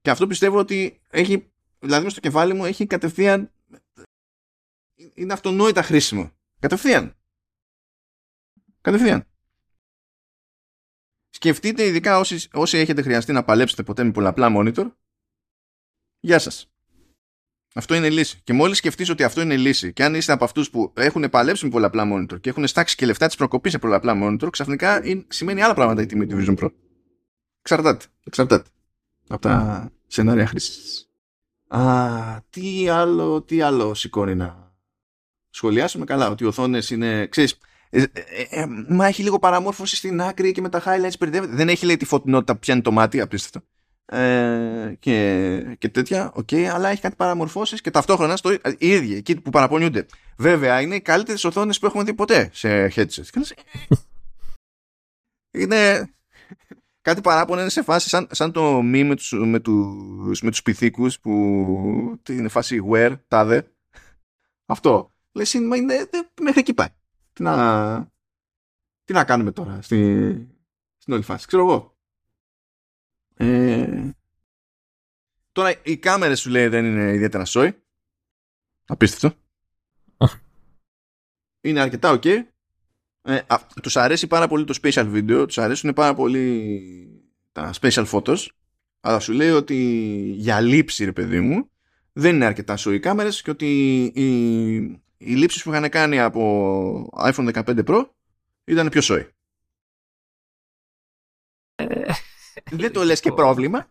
Και αυτό πιστεύω ότι έχει, δηλαδή στο κεφάλι μου έχει κατευθείαν είναι αυτονόητα χρήσιμο. Κατευθείαν. Κατευθείαν. Σκεφτείτε ειδικά όσοι, όσοι έχετε χρειαστεί να παλέψετε ποτέ με πολλαπλά monitor. Γεια σας. Αυτό είναι λύση. Και μόλις σκεφτείς ότι αυτό είναι λύση, και αν είστε από αυτούς που έχουν παλέψει με πολλαπλά monitor και έχουν στάξει και λεφτά της προκοπής σε πολλαπλά monitor, ξαφνικά είναι, σημαίνει άλλα πράγματα η τιμή του Vision Pro. Εξαρτάται. Εξαρτάται. Από τα σενάρια χρήσης. Α, τι άλλο, τι άλλο σηκώνει να σχολιάσουμε; Καλά. Ότι οι οθόνες είναι. Ξέρεις, ε, ε, ε, μα έχει λίγο παραμόρφωση στην άκρη και με τα highlights περιδεύεται. Δεν έχει λέει τη φωτεινότητα που πιάνει το μάτι, απίστευτο ε, και, και τέτοια, okay, αλλά έχει κάτι παραμορφώσεις και ταυτόχρονα στο, οι ίδιοι, εκεί που παραπονιούνται. Βέβαια, είναι οι καλύτερες οθόνες που έχουμε δει ποτέ σε headset. είναι κάτι παράπονο είναι σε φάση σαν, σαν το μη με τους, με τους, με τους πυθίκους που είναι φάση where, τάδε. Αυτό. Λες, είναι, είναι, μέχρι εκεί πάει. Τι να, τι να κάνουμε τώρα στη, στην όλη φάση. Ξέρω εγώ. Ε... Τώρα οι κάμερες σου λέει δεν είναι ιδιαίτερα σόι. Απίστευτο. είναι αρκετά ok. Ε, τους αρέσει πάρα πολύ το special video, τους αρέσουν πάρα πολύ τα special photos, αλλά σου λέει ότι για λήψη ρε παιδί μου δεν είναι αρκετά σοϊ οι κάμερες και ότι οι, οι λήψεις που είχαν κάνει από iPhone 15 Pro ήταν πιο σοϊ. Δεν το λες και πρόβλημα.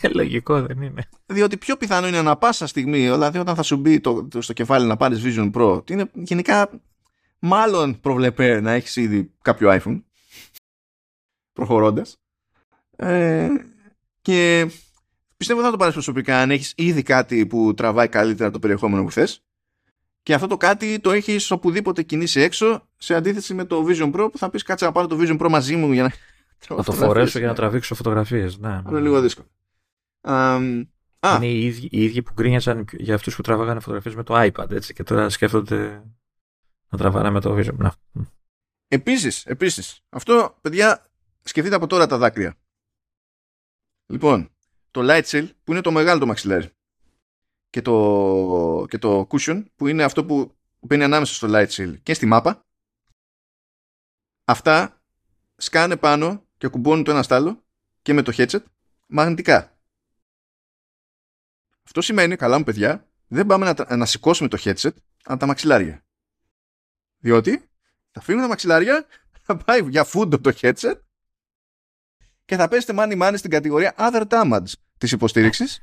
Ε, λογικό δεν είναι.
Διότι πιο πιθανό είναι να πάσα στιγμή, δηλαδή όταν θα σου μπει το, το, στο κεφάλι να πάρεις Vision Pro, είναι γενικά μάλλον προβλεπέ να έχεις ήδη κάποιο iPhone προχωρώντας. Ε, και πιστεύω θα το πάρεις προσωπικά αν έχεις ήδη κάτι που τραβάει καλύτερα το περιεχόμενο που θες και αυτό το κάτι το έχεις οπουδήποτε κινήσει έξω σε αντίθεση με το Vision Pro που θα πεις κάτσε να πάρω το Vision Pro μαζί μου για να
να το φορέσω για να τραβήξω φωτογραφίες. Ναι,
Είναι λίγο δύσκολο. α.
Είναι οι ίδιοι, οι ίδιοι που γκρίνιαζαν για αυτούς που τραβάγανε φωτογραφίες με το iPad έτσι, και τώρα σκέφτονται να τραβάνε με το Vision. Να.
Επίσης, επίσης, αυτό παιδιά σκεφτείτε από τώρα τα δάκρυα. Λοιπόν, το Light Shield που είναι το μεγάλο το μαξιλάρι και το, και το Cushion που είναι αυτό που μπαίνει ανάμεσα στο Light Shield και στη μάπα αυτά σκάνε πάνω και κουμπώνουν το ένα στο άλλο και με το headset μαγνητικά. Αυτό σημαίνει, καλά μου παιδιά, δεν πάμε να, να σηκώσουμε το headset από τα μαξιλάρια. Διότι θα φύγουν τα μαξιλάρια, θα πάει για φούντο το headset και θα πέσετε μάνι μάνι στην κατηγορία other damage της υποστήριξης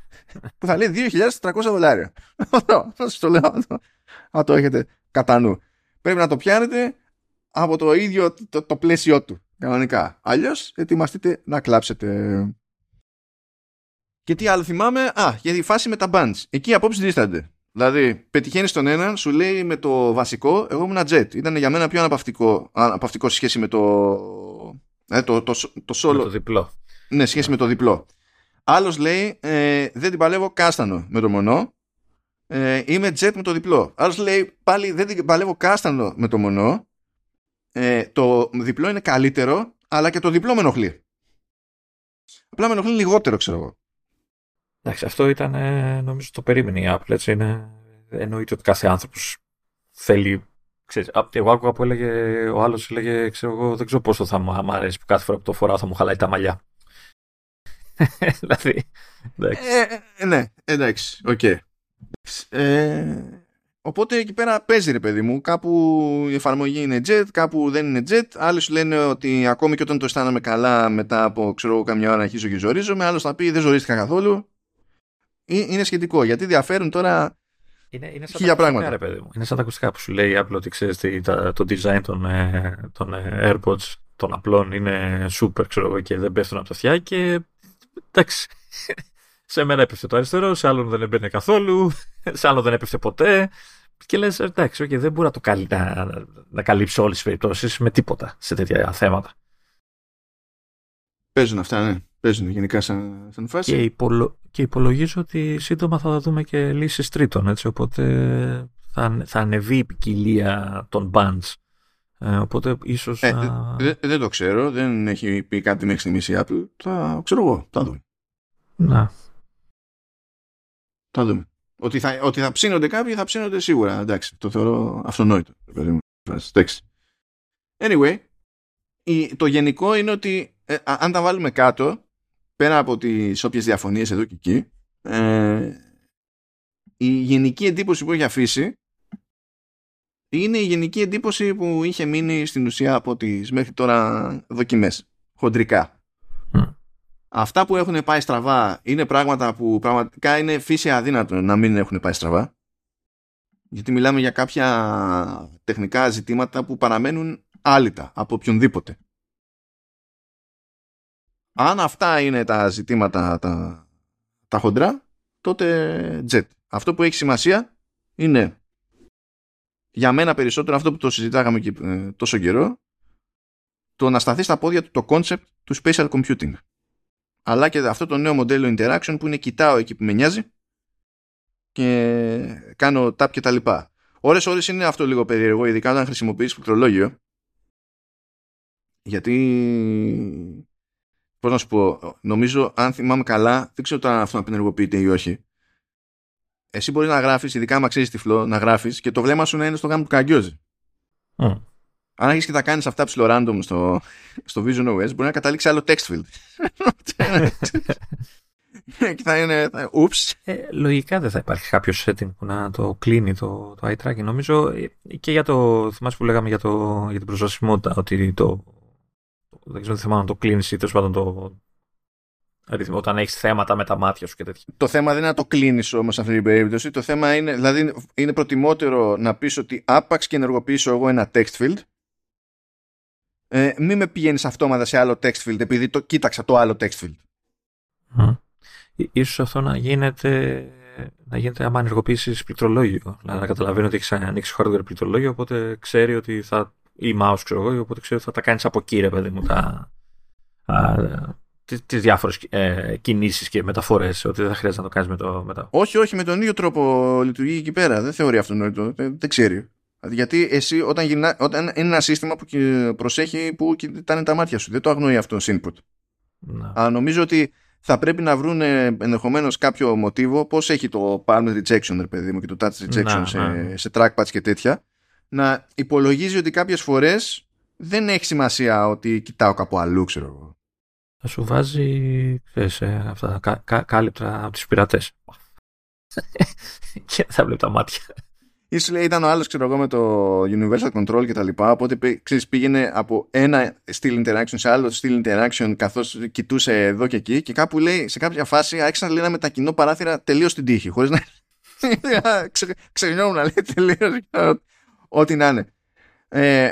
που θα λέει 2.400 δολάρια. Αυτό σας το λέω, να το έχετε κατά νου. Πρέπει να το πιάνετε από το ίδιο το, το πλαίσιο του. Κανονικά. Αλλιώς ετοιμαστείτε να κλάψετε. Και τι άλλο θυμάμαι; Α, για τη φάση με τα bands. Εκεί οι απόψεις δίστανται. Δηλαδή, πετυχαίνεις τον έναν, σου λέει με το βασικό, εγώ ήμουν jet. Ήταν για μένα πιο αναπαυτικό, αναπαυτικό σε σχέση με το. Ε, το, το, το, solo. Με
το διπλό.
Ναι, σχέση με το διπλό. Άλλος λέει, ε, δεν την παλεύω κάστανο με το μονό. Ε, είμαι jet με το διπλό. Άλλος λέει, πάλι δεν την παλεύω κάστανο με το μονό ε, το διπλό είναι καλύτερο, αλλά και το διπλό με ενοχλεί. Απλά με ενοχλεί λιγότερο, ξέρω εγώ.
Εντάξει, αυτό ήταν, ε, νομίζω, το περίμενε η Apple. Έτσι είναι, εννοείται ότι κάθε άνθρωπος θέλει. Ξέρεις, εγώ άκουγα που έλεγε, ο άλλος έλεγε, ξέρω εγώ, δεν ξέρω πόσο θα μου αρέσει που κάθε φορά που το φοράω θα μου χαλάει τα μαλλιά. δηλαδή. Εντάξει.
Ε, ε, ναι, εντάξει, OK. Okay. Ε, Οπότε εκεί πέρα παίζει ρε παιδί μου. Κάπου η εφαρμογή είναι jet, κάπου δεν είναι jet. Άλλοι σου λένε ότι ακόμη και όταν το αισθάνομαι καλά μετά από ξέρω καμιά ώρα αρχίζω και ζορίζομαι. Άλλος θα πει δεν ζορίστηκα καθόλου. Είναι σχετικό γιατί διαφέρουν τώρα
είναι, είναι σαν
χίλια πράγματα.
Ρε, παιδί μου. Είναι σαν τα ακουστικά που σου λέει απλό ότι ξέρεις το design των, ε, των ε, AirPods των απλών είναι super ξέρω και δεν πέφτουν από τα αυτιά και εντάξει. Σε μένα έπεφτε το αριστερό, σε άλλον δεν έμπαινε καθόλου, σε άλλον δεν έπεφτε ποτέ. Και λες, εντάξει, okay, δεν μπορεί να το καλύ, να, να καλύψει όλες τις περιπτώσεις με τίποτα σε τέτοια θέματα.
Παίζουν αυτά, ναι. Παίζουν γενικά σαν, σαν φάση.
Και, υπολο... και υπολογίζω ότι σύντομα θα δούμε και λύσεις τρίτων, έτσι, οπότε θα, θα ανεβεί η ποικιλία των bands. Ε, οπότε ίσως ε,
να... Δεν το ξέρω, δεν έχει πει κάτι μέχρι στιγμής η Apple. Θα ξέρω εγώ, θα δούμε.
Να,
θα δούμε. Ότι θα, ότι θα ψήνονται κάποιοι, θα ψήνονται σίγουρα. Εντάξει, το θεωρώ αυτονόητο. Εντάξει. Anyway, το γενικό είναι ότι ε, αν τα βάλουμε κάτω, πέρα από τις όποιες διαφωνίες εδώ και εκεί, ε, η γενική εντύπωση που έχει αφήσει είναι η γενική εντύπωση που είχε μείνει στην ουσία από τις μέχρι τώρα δοκιμές, χοντρικά αυτά που έχουν πάει στραβά είναι πράγματα που πραγματικά είναι φύση αδύνατο να μην έχουν πάει στραβά. Γιατί μιλάμε για κάποια τεχνικά ζητήματα που παραμένουν άλυτα από οποιονδήποτε. Αν αυτά είναι τα ζητήματα τα, τα χοντρά, τότε jet. Αυτό που έχει σημασία είναι για μένα περισσότερο αυτό που το συζητάγαμε και ε, τόσο καιρό το να σταθεί στα πόδια του το concept του spatial computing αλλά και αυτό το νέο μοντέλο interaction που είναι κοιτάω εκεί που με νοιάζει και κάνω tap και τα λοιπά. Ώρες ώρες είναι αυτό λίγο περίεργο, ειδικά όταν χρησιμοποιείς πληκτρολόγιο. Γιατί, πώς να σου πω, νομίζω, αν θυμάμαι καλά, δεν ξέρω αν αυτό να απενεργοποιείται ή όχι. Εσύ μπορεί να γράφεις, ειδικά άμα ξέρεις τυφλό, να γράφεις και το βλέμμα σου να είναι στο γάμο του καγκιόζη. Mm αν έχεις και τα κάνεις αυτά ψηλό random στο, στο Vision OS, μπορεί να καταλήξει άλλο text field. και θα είναι. Θα, oops.
Ε, λογικά δεν θα υπάρχει κάποιο setting που να το κλείνει το, το eye tracking. Νομίζω ε, και για το. Θυμάσαι που λέγαμε για, το, για την προσβασιμότητα, ότι το. Δεν ξέρω τι θυμάμαι, το κλείνεις ή τέλος πάντων το, αριθμό, όταν έχεις θέματα με τα μάτια σου και τέτοια.
Το θέμα δεν είναι να το κλείνεις όμως σε αυτή την περίπτωση. Το θέμα είναι, δηλαδή, είναι προτιμότερο να πεις ότι άπαξ και ενεργοποιήσω εγώ ένα text field. Ε, μην με πηγαίνεις αυτόματα σε άλλο text field επειδή το κοίταξα το άλλο text field.
Mm. Ίσως αυτό να γίνεται να γίνεται άμα ενεργοποιήσεις πληκτρολόγιο. Να καταλαβαίνει ότι έχεις ανοίξει hardware πληκτρολόγιο, οπότε ξέρει ότι θα. ή mouse, ξέρω εγώ, οπότε ξέρει ότι θα τα κάνεις από εκεί, ρε παιδί μου, τα, τις διάφορες ε, κινήσεις και μεταφορές, ότι δεν χρειάζεται να το κάνεις με το μετά.
Όχι, όχι, με τον ίδιο τρόπο λειτουργεί εκεί πέρα. Δεν θεωρεί αυτονόητο. Δεν, δεν ξέρει. Γιατί εσύ όταν, γυρνά, όταν είναι ένα σύστημα που προσέχει που κοιτάνε τα μάτια σου, δεν το αγνοεί αυτό ως input. Να. Αλλά νομίζω ότι θα πρέπει να βρουν ενδεχομένως κάποιο μοτίβο πώς έχει το palm rejection, ρε παιδί μου, και το touch rejection να, σε, να. σε trackpads και τέτοια, να υπολογίζει ότι κάποιες φορές δεν έχει σημασία ότι κοιτάω κάπου αλλού, ξέρω εγώ
θα σου βάζει ξέρεις, ε, αυτά, κα, κα, κάλυπτα από τους πειρατές. και θα βλέπει τα μάτια.
Ίσως λέει ήταν ο άλλος ξέρω εγώ με το Universal Control και τα λοιπά οπότε ξέρεις, πήγαινε από ένα style interaction σε άλλο style interaction καθώς κοιτούσε εδώ και εκεί και κάπου λέει σε κάποια φάση άρχισα να μετακινώ παράθυρα τελείως στην τύχη χωρίς να Ξε, ξενιόμουν να λέει τελείως ό,τι να είναι. Ε,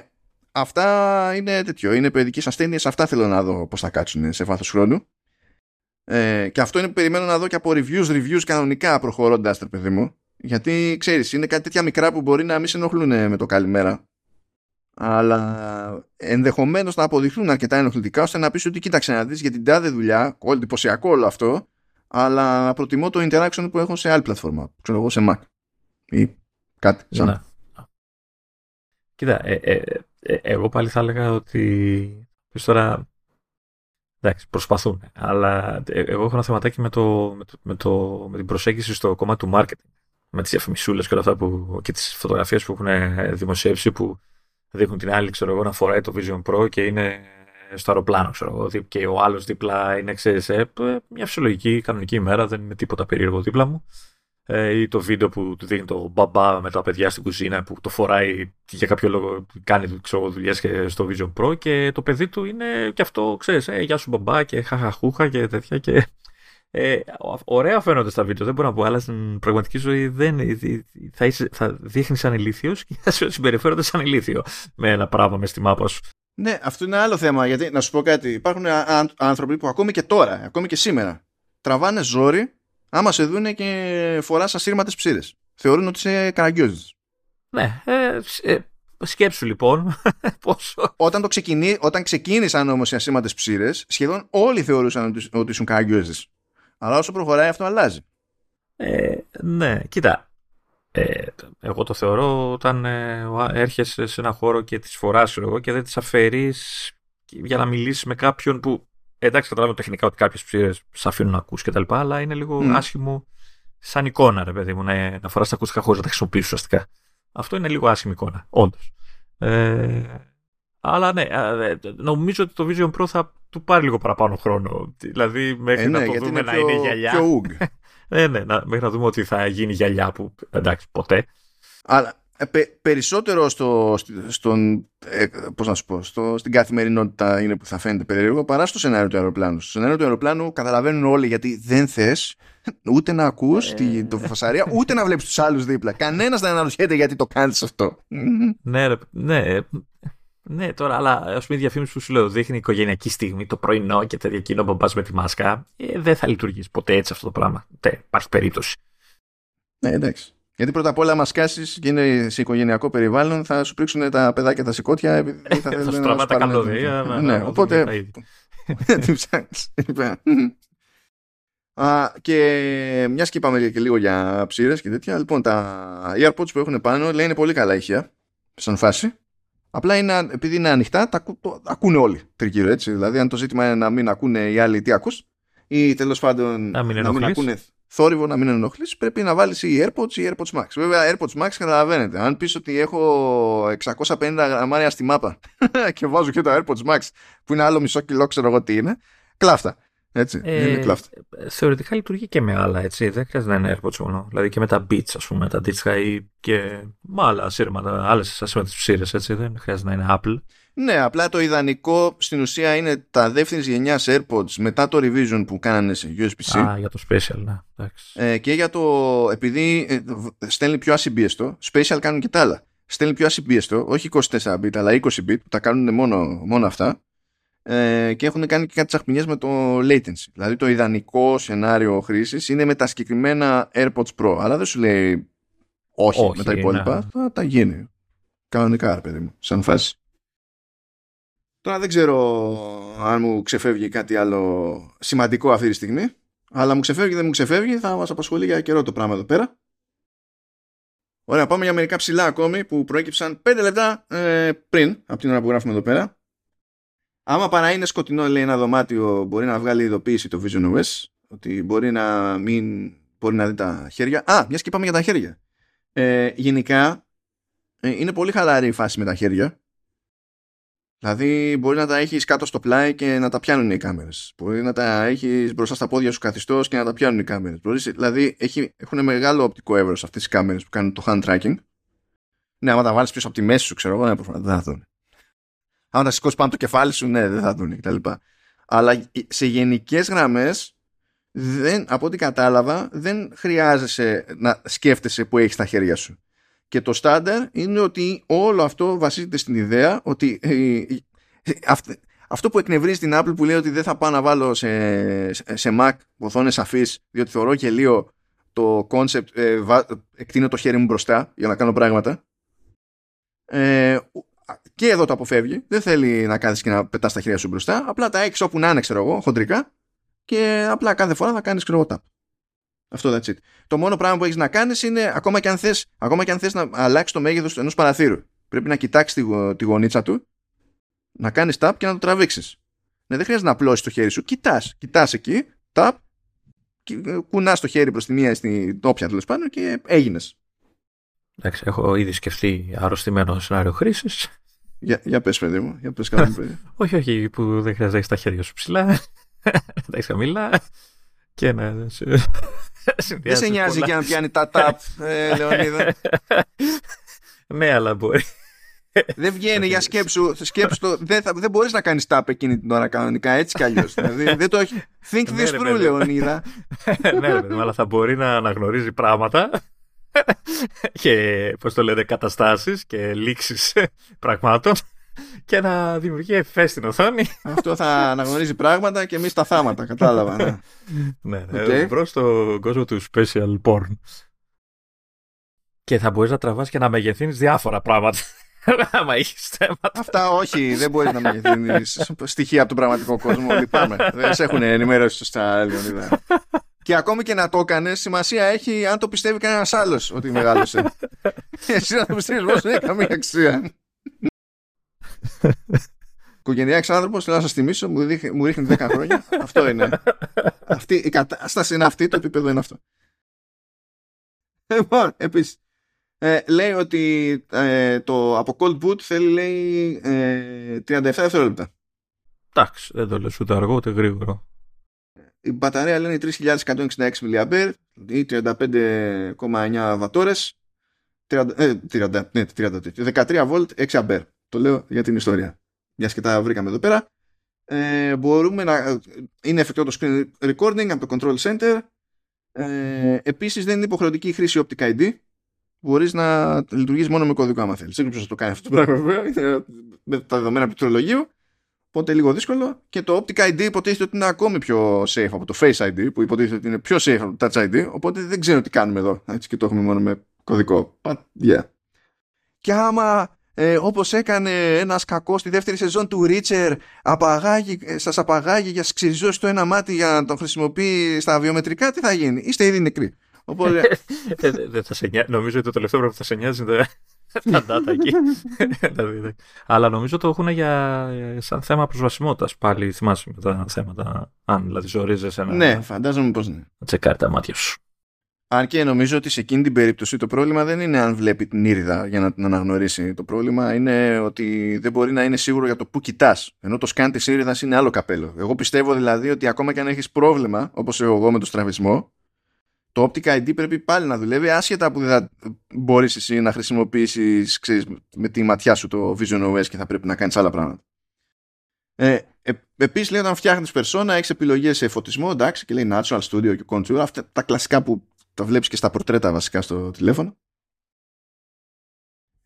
αυτά είναι τέτοιο. Είναι παιδικές ασθένειες. Αυτά θέλω να δω πώς θα κάτσουν σε βάθος χρόνου. Ε, και αυτό είναι που περιμένω να δω και από reviews, reviews κανονικά προχωρώντας, το παιδί μου. Γιατί ξέρεις, είναι κάτι τέτοια μικρά που μπορεί να μην σε ενοχλούν με το καλημέρα. Αλλά ενδεχομένως να αποδειχθούν αρκετά ενοχλητικά ώστε να πεις ότι κοίταξε να δεις για την τάδε δουλειά, εντυπωσιακό όλο αυτό, αλλά προτιμώ το interaction που έχω σε άλλη πλατφόρμα. Ξέρω εγώ σε Mac. Ή κάτι σαν. Ναι.
Κοίτα, ε, ε, ε, εγώ πάλι θα έλεγα ότι πεις τώρα εντάξει, προσπαθούν. Αλλά ε, εγώ έχω ένα θεματάκι με, το, με, το, με, το, με την προσέγγιση στο κομμάτι του marketing. Με τις διαφημισούλες και όλα αυτά που, και τις φωτογραφίες που έχουν δημοσιεύσει που δείχνουν την άλλη ξέρω εγώ, να φοράει το Vision Pro και είναι στο αεροπλάνο ξέρω εγώ, και ο άλλος δίπλα είναι ξέρεις, ε, μια φυσιολογική κανονική ημέρα, δεν είναι τίποτα περίεργο δίπλα μου. Ε, ή το βίντεο που του δείχνει το μπαμπά με τα παιδιά στην κουζίνα που το φοράει για κάποιο λόγο κάνει ξέρω, δουλειές στο Vision Pro και το παιδί του είναι και αυτό, ξέρεις, ε, γεια σου μπαμπά και χαχαχούχα και τέτοια και ε, ωραία φαίνονται στα βίντεο, δεν μπορώ να πω, αλλά στην πραγματική ζωή δεν, θα, είσαι, θα δείχνεις σαν ηλίθιο και θα συμπεριφέρονται σαν ηλίθιο με ένα πράγμα μες στη μάπα σου.
Ναι, αυτό είναι άλλο θέμα. Γιατί να σου πω κάτι, υπάρχουν άνθρωποι που ακόμη και τώρα, ακόμη και σήμερα, τραβάνε ζόρι άμα σε δούνε και φοράς ασύρματες ψήρες. Θεωρούν ότι είσαι καραγκιόζης.
Ναι, ε, ε, σκέψου λοιπόν πόσο...
Όταν, το ξεκινή, όταν ξεκίνησαν όμως οι ασύρματες ψήρες, σχεδόν όλοι θεωρούσαν ότι, ότι ήσουν καραγκιόζης. Αλλά όσο προχωράει αυτό αλλάζει.
Ε, ναι, κοίτα. Ε, εγώ το θεωρώ όταν ε, έρχεσαι σε ένα χώρο και τις φοράς εγώ και δεν τις αφαιρείς για να μιλήσεις με κάποιον που εντάξει, καταλαβαίνω τεχνικά ότι κάποιες ψήρες σε αφήνουν να ακούς και τα λοιπά, αλλά είναι λίγο mm. άσχημο σαν εικόνα, ρε παιδί μου, να, να φοράς τα ακουστικά χωρίς να τα χρησιμοποιήσει ουσιαστικά. Αυτό είναι λίγο άσχημη εικόνα, όντως. Ε, αλλά ναι, νομίζω ότι το Vision Pro θα του πάρει λίγο παραπάνω χρόνο. Δηλαδή, μέχρι ε, ναι, να το δούμε να είναι γυαλιά.
Πιο
ναι, ναι, να, μέχρι να δούμε ότι θα γίνει γυαλιά που εντάξει, ποτέ.
Αλλά ε, περισσότερο στο, στον, ε, πώς να σου πω, στο, στην καθημερινότητα είναι που θα φαίνεται περίεργο παρά στο σενάριο του αεροπλάνου. Στο σενάριο του αεροπλάνου καταλαβαίνουν όλοι γιατί δεν θες ούτε να ακούς ε... το φασαρία ούτε να βλέπεις τους άλλους δίπλα. Κανένας δεν αναρωτιέται γιατί το κάνεις αυτό.
ναι, ρε, ναι, ε, ναι, τώρα, αλλά ας πούμε η διαφήμιση που σου λέω δείχνει οικογενειακή στιγμή, το πρωινό και τέτοια εκείνο που πας με τη μάσκα. Ε, δεν θα λειτουργήσει ποτέ έτσι αυτό το πράγμα. Δεν υπάρχει περίπτωση.
Ναι, εντάξει. Γιατί πρώτα απ' όλα, άμα σκάσεις και είναι σε οικογενειακό περιβάλλον, θα σου πρίξουν τα παιδάκια τα σηκώτια. Επειδή
θα θέλουν να σου τα καλώδια.
Ναι, οπότε. Τι ψάχνει. Και μιας και είπαμε και λίγο για ψήρες και τέτοια. Λοιπόν, τα AirPods που έχουν πάνω λένε πολύ καλά ηχεία. Σαν φάση. Απλά είναι, επειδή είναι ανοιχτά, τα ακούνε όλοι τριγύρω έτσι. Δηλαδή, αν το ζήτημα είναι να μην ακούνε οι άλλοι τι ακούς, ή τέλος πάντων
να μην, να μην ακούνε
θόρυβο να μην ενοχλήσει, πρέπει να βάλεις ή AirPods ή AirPods Max. Βέβαια, AirPods Max καταλαβαίνετε. Αν πεις ότι έχω 650 γραμμάρια στη μάπα και βάζω και το AirPods Max που είναι άλλο μισό κιλό, ξέρω εγώ τι είναι, κλάφτα. Έτσι, ε, είναι κλάφτα.
Θεωρητικά λειτουργεί και με άλλα, έτσι. Δεν χρειάζεται να είναι AirPods μόνο. Δηλαδή και με τα Beats, ας πούμε, τα Beats High και με άλλα σύρματα, άλλες ασύρματες ψήρες, έτσι. Δεν χρειάζεται να είναι Apple.
Ναι, απλά το ιδανικό στην ουσία είναι τα δεύτερης γενιάς AirPods μετά το revision που κάνανε σε USB-C.
Α, για το special, ναι.
Ε, και για το. Επειδή ε, στέλνει πιο ασυμπίεστο, special κάνουν και τα άλλα. Στέλνει πιο ασυμπίεστο, όχι 24 bit, αλλά 20 bit, που τα κάνουν μόνο, μόνο αυτά. Ε, και έχουν κάνει και κάτι τσαχμινιές με το latency. Δηλαδή το ιδανικό σενάριο χρήσης είναι με τα συγκεκριμένα AirPods Pro. Αλλά δεν σου λέει όχι, όχι με τα υπόλοιπα. Ναι. Θα τα γίνει. Κανονικά, παιδί μου, σαν φάση. Τώρα δεν ξέρω αν μου ξεφεύγει κάτι άλλο σημαντικό αυτή τη στιγμή. Αλλά μου ξεφεύγει, δεν μου ξεφεύγει, θα μας απασχολεί για καιρό το πράγμα εδώ πέρα. Ωραία, πάμε για μερικά ψηλά ακόμη που προέκυψαν 5 λεπτά ε, πριν από την ώρα που γράφουμε εδώ πέρα. Άμα παρά είναι σκοτεινό, λέει ένα δωμάτιο, μπορεί να βγάλει ειδοποίηση το Vision OS, ότι μπορεί να μην μπορεί να δει τα χέρια. Α, μιας και πάμε για τα χέρια. Ε, γενικά, ε, είναι πολύ χαλαρή η φάση με τα χέρια. Δηλαδή μπορεί να τα έχεις κάτω στο πλάι και να τα πιάνουν οι κάμερες. Μπορεί να τα έχεις μπροστά στα πόδια σου καθιστός και να τα πιάνουν οι κάμερες. Μπορείς, δηλαδή έχει, έχουν μεγάλο οπτικό εύρος αυτές οι κάμερες που κάνουν το hand tracking. Ναι, άμα τα βάλεις πίσω από τη μέση σου, ξέρω εγώ, ναι, δεν θα δουν. Άμα τα σηκώσει πάνω το κεφάλι σου, ναι, δεν θα δουν κτλ. Αλλά σε γενικές γραμμές, δεν, από ό,τι κατάλαβα, δεν χρειάζεσαι να σκέφτεσαι που έχεις τα χέρια σου. Και το στάνταρ είναι ότι όλο αυτό βασίζεται στην ιδέα ότι ε, ε, αυτό που εκνευρίζει την Apple που λέει ότι δεν θα πάω να βάλω σε, σε Mac οθόνες αφής διότι θεωρώ γελίο το concept ε, εκτείνω το χέρι μου μπροστά για να κάνω πράγματα ε, και εδώ το αποφεύγει δεν θέλει να κάθεις και να πετάς τα χέρια σου μπροστά απλά τα έχεις όπου να είναι ξέρω εγώ χοντρικά και απλά κάθε φορά θα κάνεις ξέρω εγώ αυτό that's it. Το μόνο πράγμα που έχεις να κάνεις είναι ακόμα και αν θες ακόμα και αν θες να αλλάξεις το μέγεθος ενός παραθύρου. Πρέπει να κοιτάξεις τη, τη γωνίτσα του, να κάνεις tap και να το τραβήξεις. Ναι, δεν χρειάζεται να απλώσεις το χέρι σου. Κοιτάς. Κοιτάς εκεί, tap, ε, κουνάς το χέρι προς τη μία στην όποια τέλος πάντων και έγινες.
Εντάξει, έχω ήδη σκεφτεί αρρωστημένο σενάριο χρήσης.
Για, για πες παιδί μου, για πες κάτι παιδί.
όχι, όχι, που δεν χρειάζεται να έχεις τα χέρια σου ψηλά, τα έχεις χαμηλά και να
δεν σε νοιάζει και να πιάνει τα τάπ, ε, Λεωνίδα.
ναι, αλλά μπορεί.
δεν βγαίνει για σκέψου. σκέψου το, δεν, θα, δεν μπορείς να κάνεις τάπ εκείνη την ώρα κανονικά, έτσι κι αλλιώς. δηλαδή, δεν το έχει... Think ναι, this through, Λεωνίδα.
ναι, αλλά θα μπορεί να αναγνωρίζει πράγματα και, πώς το λένε, καταστάσεις και λήξεις πραγμάτων και να δημιουργεί εφέ στην οθόνη.
Αυτό θα αναγνωρίζει πράγματα και εμείς τα θάματα, κατάλαβα.
Ναι, ναι, ναι okay. μπρος στον κόσμο του special porn. Και θα μπορείς να τραβάς και να μεγεθύνεις διάφορα πράγματα. Άμα έχεις θέματα.
Αυτά όχι, δεν μπορείς να μεγεθύνεις στοιχεία από τον πραγματικό κόσμο. Λυπάμαι. Δεν σε έχουν ενημερώσει σωστά, Λεωνίδα. Και ακόμη και να το έκανε, σημασία έχει αν το πιστεύει κανένας άλλος ότι μεγάλωσε. Εσύ να το πιστεύεις πώ δεν έχει καμία αξία. Οικογενειακός άνθρωπος, θέλω να σας θυμίσω, μου, δείχνει, μου ρίχνει 10 χρόνια. αυτό είναι. Αυτή, η κατάσταση είναι αυτή, το επίπεδο είναι αυτό. Λοιπόν, επίσης. Ε, λέει ότι ε, το από cold boot θέλει λέει ε, 37 δευτερόλεπτα.
Εντάξει, δεν το λες ούτε αργό ούτε γρήγορο.
Η μπαταρία λένε 3166 mAh ή 35,9 βατόρες 30, ε, 30, ναι, 30, 13 volt 6 ampere. Το λέω για την ιστορία. Μιας και τα βρήκαμε εδώ πέρα. Ε, μπορούμε να... Είναι εφικτό το screen recording από το control center. Ε, επίσης δεν είναι υποχρεωτική η χρήση Optic ID. Μπορείς να λειτουργείς μόνο με κωδικό άμα θέλεις. Δεν ξέρω το κάνει αυτό το πράγμα βέβαια. Είναι με τα δεδομένα πληκτρολογίου. Οπότε λίγο δύσκολο. Και το Optic ID υποτίθεται ότι είναι ακόμη πιο safe από το Face ID, που υποτίθεται ότι είναι πιο safe από το Touch ID. Οπότε δεν ξέρω τι κάνουμε εδώ. Έτσι και το έχουμε μόνο με κωδικό. But yeah. Και άμα ε, όπως έκανε ένας κακός στη δεύτερη σεζόν του Ρίτσερ απαγάγει, ε, σας απαγάγει για ξεριζώσει το ένα μάτι για να το χρησιμοποιεί στα βιομετρικά τι θα γίνει, είστε ήδη νεκροί Οπότε...
Ε, δεν θα σε νομίζω ότι το τελευταίο πράγμα που θα σε νοιάζει είναι τα data εκεί. Αλλά νομίζω το έχουν για σαν θέμα προσβασιμότητας πάλι. Θυμάσαι με τα θέματα. Αν δηλαδή ζορίζεσαι ένα.
Ναι, φαντάζομαι πως ναι.
Να τσεκάρει τα μάτια σου.
Αν και νομίζω ότι σε εκείνη την περίπτωση το πρόβλημα δεν είναι αν βλέπει την ήριδα για να την αναγνωρίσει. Το πρόβλημα είναι ότι δεν μπορεί να είναι σίγουρο για το που κοιτάς. Ενώ το σκάν της ήριδας είναι άλλο καπέλο. Εγώ πιστεύω δηλαδή ότι ακόμα και αν έχεις πρόβλημα, όπως εγώ με το στραβισμό, το Optic ID πρέπει πάλι να δουλεύει άσχετα που δεν θα μπορείς εσύ να χρησιμοποιήσεις ξέρεις, με τη ματιά σου το Vision OS και θα πρέπει να κάνεις άλλα πράγματα. Ε, ε, Επίσης, λέει όταν φτιάχνεις persona, έχεις επιλογές σε φωτισμό, εντάξει, και λέει Natural Studio και Contour. Αυτά τα κλασικά που τα βλέπεις και στα πορτρέτα βασικά στο τηλέφωνο.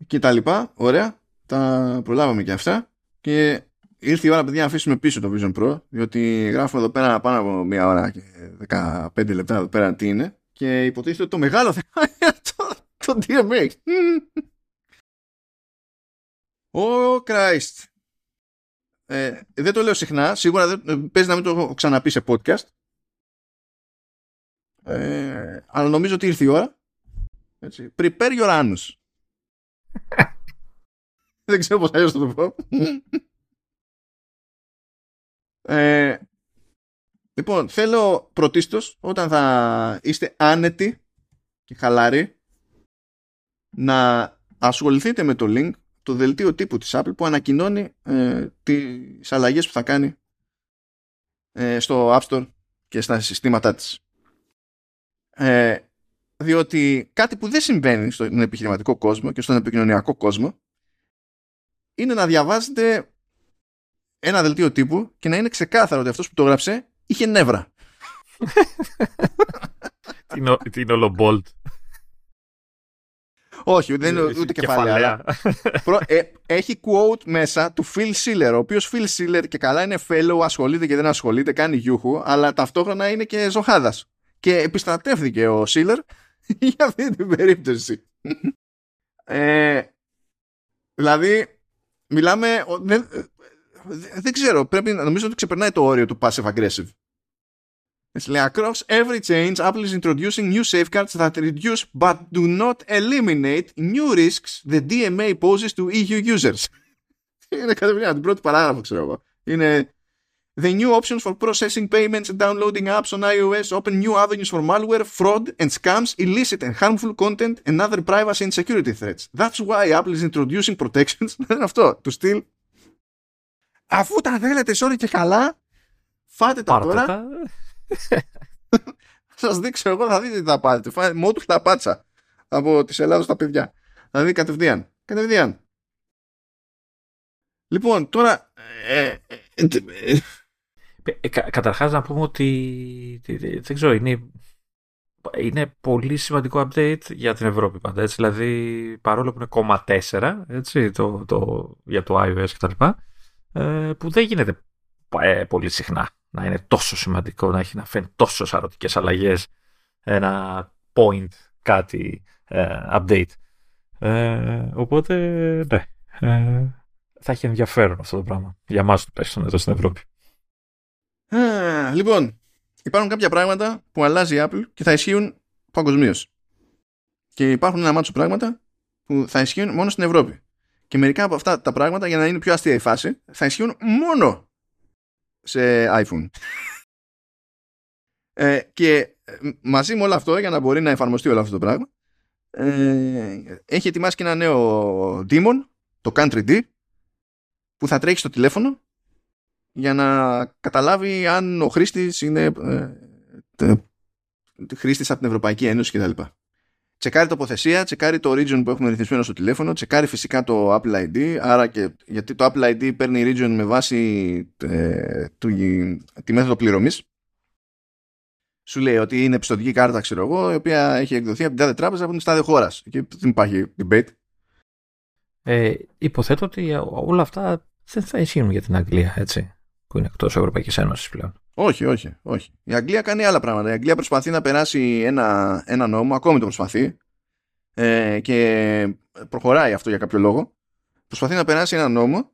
Και τα λοιπά. Ωραία. Τα προλάβαμε και αυτά. Και ήρθε η ώρα, παιδιά, να αφήσουμε πίσω το Vision Pro, διότι γράφουμε εδώ πέρα πάνω από μία ώρα και 15 λεπτά εδώ πέρα τι είναι. Και υποτίθεται ότι το μεγάλο θέμα είναι το, το DMX. Oh Christ. Ε, δεν το λέω συχνά, σίγουρα δεν, ε, παίζει να μην το έχω ξαναπεί σε podcast. Ε, αλλά νομίζω ότι ήρθε η ώρα. Έτσι. Prepare your anus. δεν ξέρω πώς αλλιώς θα το πω. ε, λοιπόν, θέλω πρωτίστως όταν θα είστε άνετοι και χαλάροι να ασχοληθείτε με το link το δελτίο τύπου της Apple που ανακοινώνει ε, τις αλλαγές που θα κάνει ε, στο App Store και στα συστήματά της. Ε, διότι κάτι που δεν συμβαίνει στον επιχειρηματικό κόσμο και στον επικοινωνιακό κόσμο είναι να διαβάζετε ένα δελτίο τύπου και να είναι ξεκάθαρο ότι αυτός που το έγραψε είχε νεύρα.
την ολομπόλτ.
Όχι, δεν είναι ούτε κεφαλαία. ε, έχει quote μέσα του Phil Schiller, ο οποίος Phil Schiller και καλά είναι fellow, ασχολείται και δεν ασχολείται, κάνει γιούχου, αλλά ταυτόχρονα είναι και ζωχάδας. Και επιστρατεύθηκε ο Schiller για αυτή την περίπτωση. ε, δηλαδή, μιλάμε. Δεν, δεν ξέρω, πρέπει, νομίζω ότι ξεπερνάει το όριο του passive aggressive. Έτσι λέει, across every change, Apple is introducing new safeguards that reduce but do not eliminate new risks the DMA poses to EU users. Είναι κατευθείαν την πρώτη παράγραφο, ξέρω εγώ. Είναι The new options for processing payments and downloading apps on iOS open new avenues for malware, fraud and scams, illicit and harmful content and other privacy and security threats. That's why Apple is introducing protections. είναι αυτό, του στυλ. Αφού τα θέλετε σόρι και καλά, φάτε τα τώρα. θα σας δείξω εγώ, θα δείτε τι θα πάρετε. Φάει μότου χταπάτσα από τη Ελλάδα στα παιδιά. Δηλαδή κατευθείαν. Κατευθείαν. Λοιπόν, τώρα. Ε, ε,
ε, ε καταρχάς να πούμε ότι δεν ξέρω, είναι, είναι πολύ σημαντικό update για την Ευρώπη πάντα. Έτσι, δηλαδή, παρόλο που είναι κόμμα 4 έτσι, το, το, για το iOS κτλ. Ε, που δεν γίνεται πολύ συχνά να είναι τόσο σημαντικό, να έχει να φέρει τόσο σαρωτικές αλλαγές ένα point, κάτι ε, update. Ε, οπότε, ναι, ε, θα έχει ενδιαφέρον αυτό το πράγμα. Για μας τουλάχιστον εδώ στην Ευρώπη.
λοιπόν, υπάρχουν κάποια πράγματα που αλλάζει η Apple και θα ισχύουν παγκοσμίως. Και υπάρχουν ένα μάτσο πράγματα που θα ισχύουν μόνο στην Ευρώπη. Και μερικά από αυτά τα πράγματα, για να είναι πιο αστεία η φάση, θα ισχύουν μόνο σε iPhone. ε, και ε, μαζί με όλο αυτό, για να μπορεί να εφαρμοστεί όλο αυτό το πράγμα, ε, έχει ετοιμάσει και ένα νέο Demon, το Country D, που θα τρέχει στο τηλέφωνο για να καταλάβει αν ο χρήστης είναι ε, χρήστης από την Ευρωπαϊκή Ένωση κτλ. Τσεκάρει τοποθεσία, τσεκάρει το region που έχουμε ρυθμισμένο στο τηλέφωνο, τσεκάρει φυσικά το Apple ID, άρα και γιατί το Apple ID παίρνει region με βάση ε, τη μέθοδο πληρωμής. Σου λέει ότι είναι πιστοτική κάρτα, ξέρω εγώ, η οποία έχει εκδοθεί από την τάδε τράπεζα από την τάδε χώρας. Και δεν υπάρχει debate.
Ε, υποθέτω ότι όλα αυτά δεν θα ισχύουν για την Αγγλία, έτσι, που είναι εκτός Ευρωπαϊκής Ένωσης πλέον.
Όχι, όχι, όχι. Η Αγγλία κάνει άλλα πράγματα. Η Αγγλία προσπαθεί να περάσει ένα, ένα νόμο, ακόμη το προσπαθεί, ε, και προχωράει αυτό για κάποιο λόγο. Προσπαθεί να περάσει ένα νόμο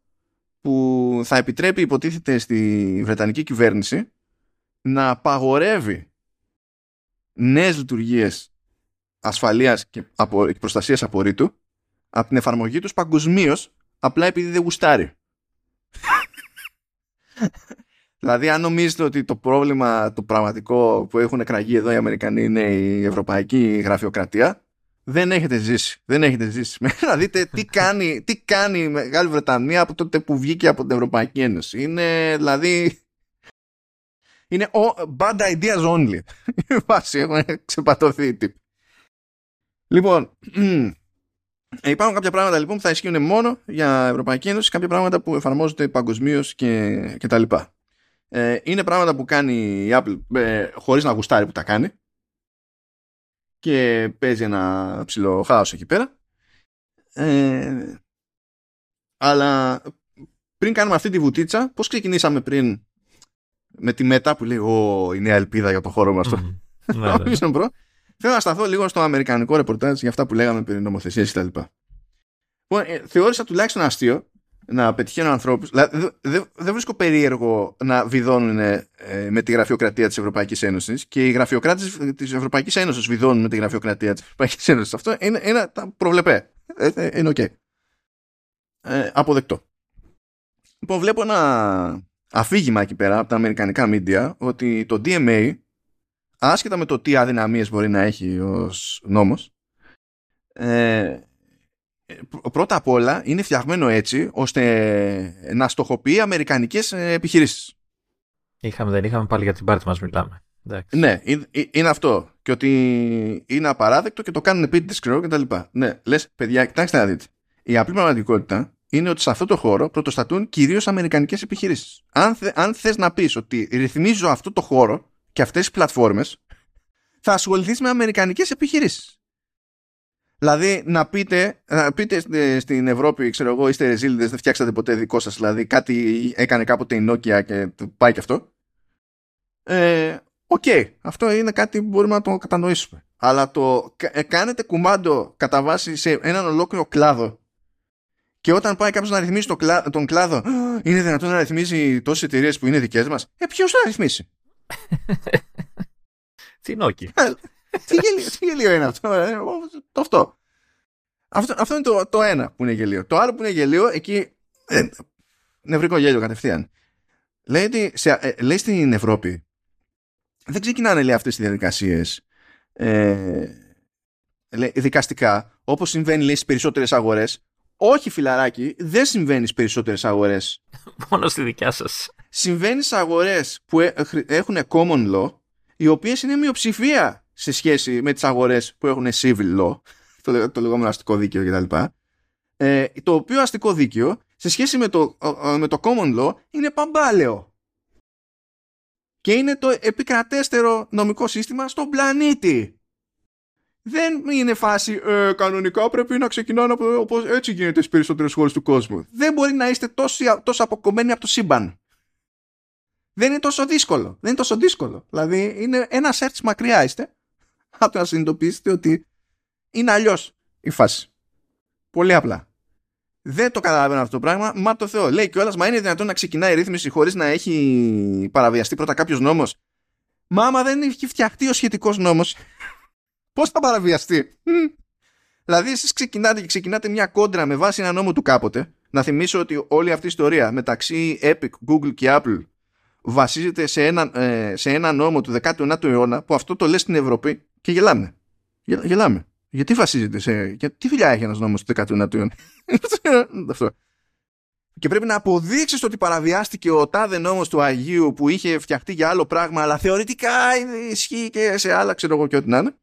που θα επιτρέπει, υποτίθεται, στη Βρετανική κυβέρνηση να απαγορεύει νέες λειτουργίες ασφαλείας και προστασίας απορρίτου από την εφαρμογή τους παγκοσμίως απλά επειδή δεν γουστάρει. Δηλαδή, αν νομίζετε ότι το πρόβλημα το πραγματικό που έχουν εκραγεί εδώ οι Αμερικανοί είναι η ευρωπαϊκή γραφειοκρατία, δεν έχετε ζήσει. Δεν έχετε ζήσει. να δείτε τι κάνει, τι κάνει η Μεγάλη Βρετανία από τότε που βγήκε από την Ευρωπαϊκή Ένωση. Είναι δηλαδή. Είναι bad ideas only. Βάση, έχουν ξεπατωθεί οι τύποι. Λοιπόν, ε, υπάρχουν κάποια πράγματα λοιπόν που θα ισχύουν μόνο για Ευρωπαϊκή Ένωση, κάποια πράγματα που εφαρμόζονται παγκοσμίως και, και τα λοιπά. Ε, είναι πράγματα που κάνει η Apple ε, χωρίς να γουστάρει που τα κάνει και παίζει ένα ψηλό χάος εκεί πέρα. Ε, αλλά πριν κάνουμε αυτή τη βουτίτσα, πώς ξεκινήσαμε πριν με τη μετά που λέει «Ω, η νέα ελπίδα για το χώρο μας». Mm. Θέλω να σταθώ λίγο στο αμερικανικό ρεπορτάζ για αυτά που λέγαμε περί νομοθεσίας κτλ. Λοιπόν, ε, θεώρησα τουλάχιστον αστείο να πετυχαίνουν ανθρώπους. Δηλαδή, δεν δε βρίσκω περίεργο να βιδώνουν ε, με τη γραφειοκρατία της Ευρωπαϊκής Ένωσης και οι γραφειοκράτες της Ευρωπαϊκής Ένωσης βιδώνουν με τη γραφειοκρατία της Ευρωπαϊκής Ένωσης. Αυτό είναι ένα προβλεπέ. Ε, ε, είναι OK. Okay. Ε, αποδεκτό. Λοιπόν, βλέπω ένα αφήγημα εκεί πέρα από τα αμερικανικά media ότι το DMA, άσχετα με το τι αδυναμίες μπορεί να έχει ως νόμος, ε, πρώτα απ' όλα είναι φτιαγμένο έτσι ώστε να στοχοποιεί αμερικανικές ε, επιχειρήσεις.
Είχαμε, δεν είχαμε πάλι για την πάρτι μας μιλάμε.
Ναι, είναι αυτό. Και ότι είναι απαράδεκτο και το κάνουν επίτηδες σκληρό κτλ. Ναι, λες, παιδιά, κοιτάξτε να δείτε. Η απλή πραγματικότητα είναι ότι σε αυτό το χώρο πρωτοστατούν κυρίως αμερικανικές επιχειρήσεις. Αν, θε, αν θες να πεις ότι ρυθμίζω αυτό το χώρο και αυτές τις πλατφόρμες, θα ασχοληθείς με αμερικανικές επιχειρήσεις. Δηλαδή να πείτε, να πείτε στην Ευρώπη, ξέρω εγώ, είστε ρεζίλιδες, δεν φτιάξατε ποτέ δικό σας. Δηλαδή κάτι έκανε κάποτε η Nokia και πάει και αυτό; Ε, OK, okay, αυτό είναι κάτι που μπορούμε να το κατανοήσουμε. Αλλά το ε, κάνετε κουμάντο κατά βάση σε έναν ολόκληρο κλάδο και όταν πάει κάποιος να ρυθμίσει τον κλάδο, είναι δυνατόν να ρυθμίσει τόσες εταιρείες που είναι δικές μας. Ε, ποιος θα ρυθμίσει;
Τι νόκι.
Ε, τι γελίο είναι αυτό. Ε, το αυτό. Αυτό, αυτό είναι το, το ένα που είναι γελίο. Το άλλο που είναι γελίο, εκεί. Ε, νευρικό γέλιο κατευθείαν. Λέει, ότι σε, ε, λέει στην Ευρώπη δεν ξεκινάνε λέει αυτές τις διαδικασίες ε, λέει, δικαστικά όπως συμβαίνει λέει στις περισσότερες αγορές όχι φιλαράκι, δεν συμβαίνει στις περισσότερες αγορές.
Μόνο στη δικιά σας.
Συμβαίνει σε αγορές που έχουν common law οι οποίες είναι μειοψηφία σε σχέση με τις αγορές που έχουν civil law το, το λεγόμενο αστικό δίκαιο κτλ. Ε, το οποίο αστικό δίκαιο σε σχέση με το, με το common law είναι παμπάλαιο και είναι το επικρατέστερο νομικό σύστημα στον πλανήτη. Δεν είναι φάση ε, κανονικά πρέπει να ξεκινάνε από όπως έτσι γίνεται στις περισσότερες χώρες του κόσμου. Δεν μπορεί να είστε τόσο, τόσο αποκομμένοι από το σύμπαν. Δεν είναι τόσο δύσκολο. Δεν είναι τόσο δύσκολο. Δηλαδή είναι ένα search μακριά είστε από το να συνειδητοποιήσετε ότι είναι αλλιώς η φάση. Πολύ απλά. Δεν το καταλαβαίνω αυτό το πράγμα. Μα το Θεό. Λέει κιόλας, μα είναι δυνατόν να ξεκινάει η ρύθμιση χωρίς να έχει παραβιαστεί πρώτα κάποιος νόμος. Μα άμα δεν έχει φτιαχτεί ο σχετικός νόμος, πώς θα παραβιαστεί; Δηλαδή, εσείς ξεκινάτε και ξεκινάτε μια κόντρα με βάση ένα νόμο του κάποτε. Να θυμίσω ότι όλη αυτή η ιστορία μεταξύ Epic, Google και Apple βασίζεται σε ένα, ε, σε ένα νόμο του 19ου αιώνα που αυτό το λέει στην Ευρώπη και γελάμε. Γελάμε. Γιατί βασίζεται σε. Για τι δουλειά έχει ένας νόμος του 19ου αιώνα; Αυτό. Και πρέπει να αποδείξεις ότι παραβιάστηκε ο τάδε νόμος του Αγίου που είχε φτιαχτεί για άλλο πράγμα, αλλά θεωρητικά ισχύει και σε άλλα, ξέρω εγώ και ό,τι να είναι.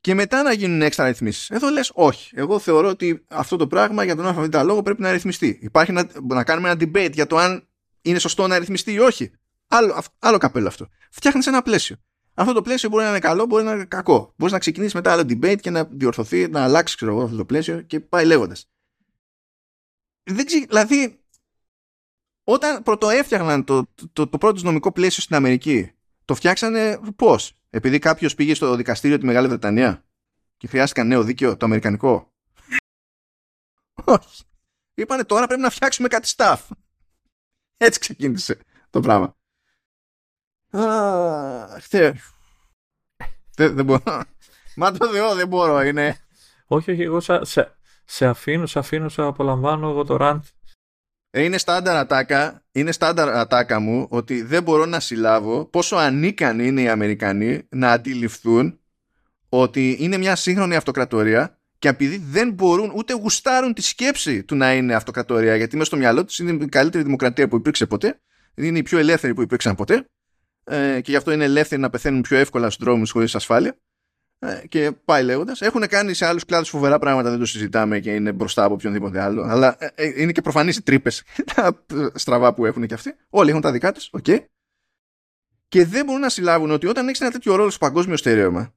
Και μετά να γίνουν έξτρα ρυθμίσεις. Εδώ λες, όχι. Εγώ θεωρώ ότι αυτό το πράγμα για τον ΑΒ λόγο πρέπει να ρυθμιστεί. Υπάρχει να, να κάνουμε ένα debate για το αν είναι σωστό να ρυθμιστεί ή όχι. Άλλο, άλλο καπέλο αυτό. Φτιάχνεις ένα πλαίσιο. Αυτό το πλαίσιο μπορεί να είναι καλό, μπορεί να είναι κακό. Μπορείς να ξεκινήσεις μετά άλλο debate και να διορθωθεί, να αλλάξει ξέρω εγώ, αυτό το πλαίσιο και πάει λέγοντας. Δηλαδή, όταν πρωτοέφτιαχναν το, το, το, το πρώτο νομικό πλαίσιο στην Αμερική, το φτιάξανε πώς; Επειδή κάποιος πήγε στο δικαστήριο τη Μεγάλη Βρετανία και χρειάστηκαν νέο δίκαιο, το Αμερικανικό; Όχι. Είπανε τώρα πρέπει να φτιάξουμε κάτι staff. Έτσι ξεκίνησε το πράγμα. Αχ, δεν μπορώ. Μα το Θεό δεν μπορώ, είναι.
Όχι, όχι, εγώ σε, σε αφήνω, σε αφήνω, σε απολαμβάνω εγώ το ραντ.
Ε, είναι στάνταρ ατάκα, είναι στάνταρ ατάκα μου ότι δεν μπορώ να συλλάβω πόσο ανίκανοι είναι οι Αμερικανοί να αντιληφθούν ότι είναι μια σύγχρονη αυτοκρατορία και επειδή δεν μπορούν ούτε γουστάρουν τη σκέψη του να είναι αυτοκρατορία γιατί μέσα στο μυαλό τους είναι η καλύτερη δημοκρατία που υπήρξε ποτέ είναι οι πιο ελεύθεροι που υπήρξαν ποτέ ε, και γι' αυτό είναι ελεύθεροι να πεθαίνουν πιο εύκολα στους δρόμους χωρίς ασφάλεια ε, και πάει λέγοντας. Έχουν κάνει σε άλλους κλάδους φοβερά πράγματα, δεν το συζητάμε και είναι μπροστά από οποιονδήποτε άλλο. Αλλά ε, ε, είναι και προφανείς οι τρύπες τα στραβά που έχουν και αυτοί. Όλοι έχουν τα δικά τους, OK. Okay. Και δεν μπορούν να συλλάβουν ότι όταν έχεις ένα τέτοιο ρόλο στο παγκόσμιο στερέωμα,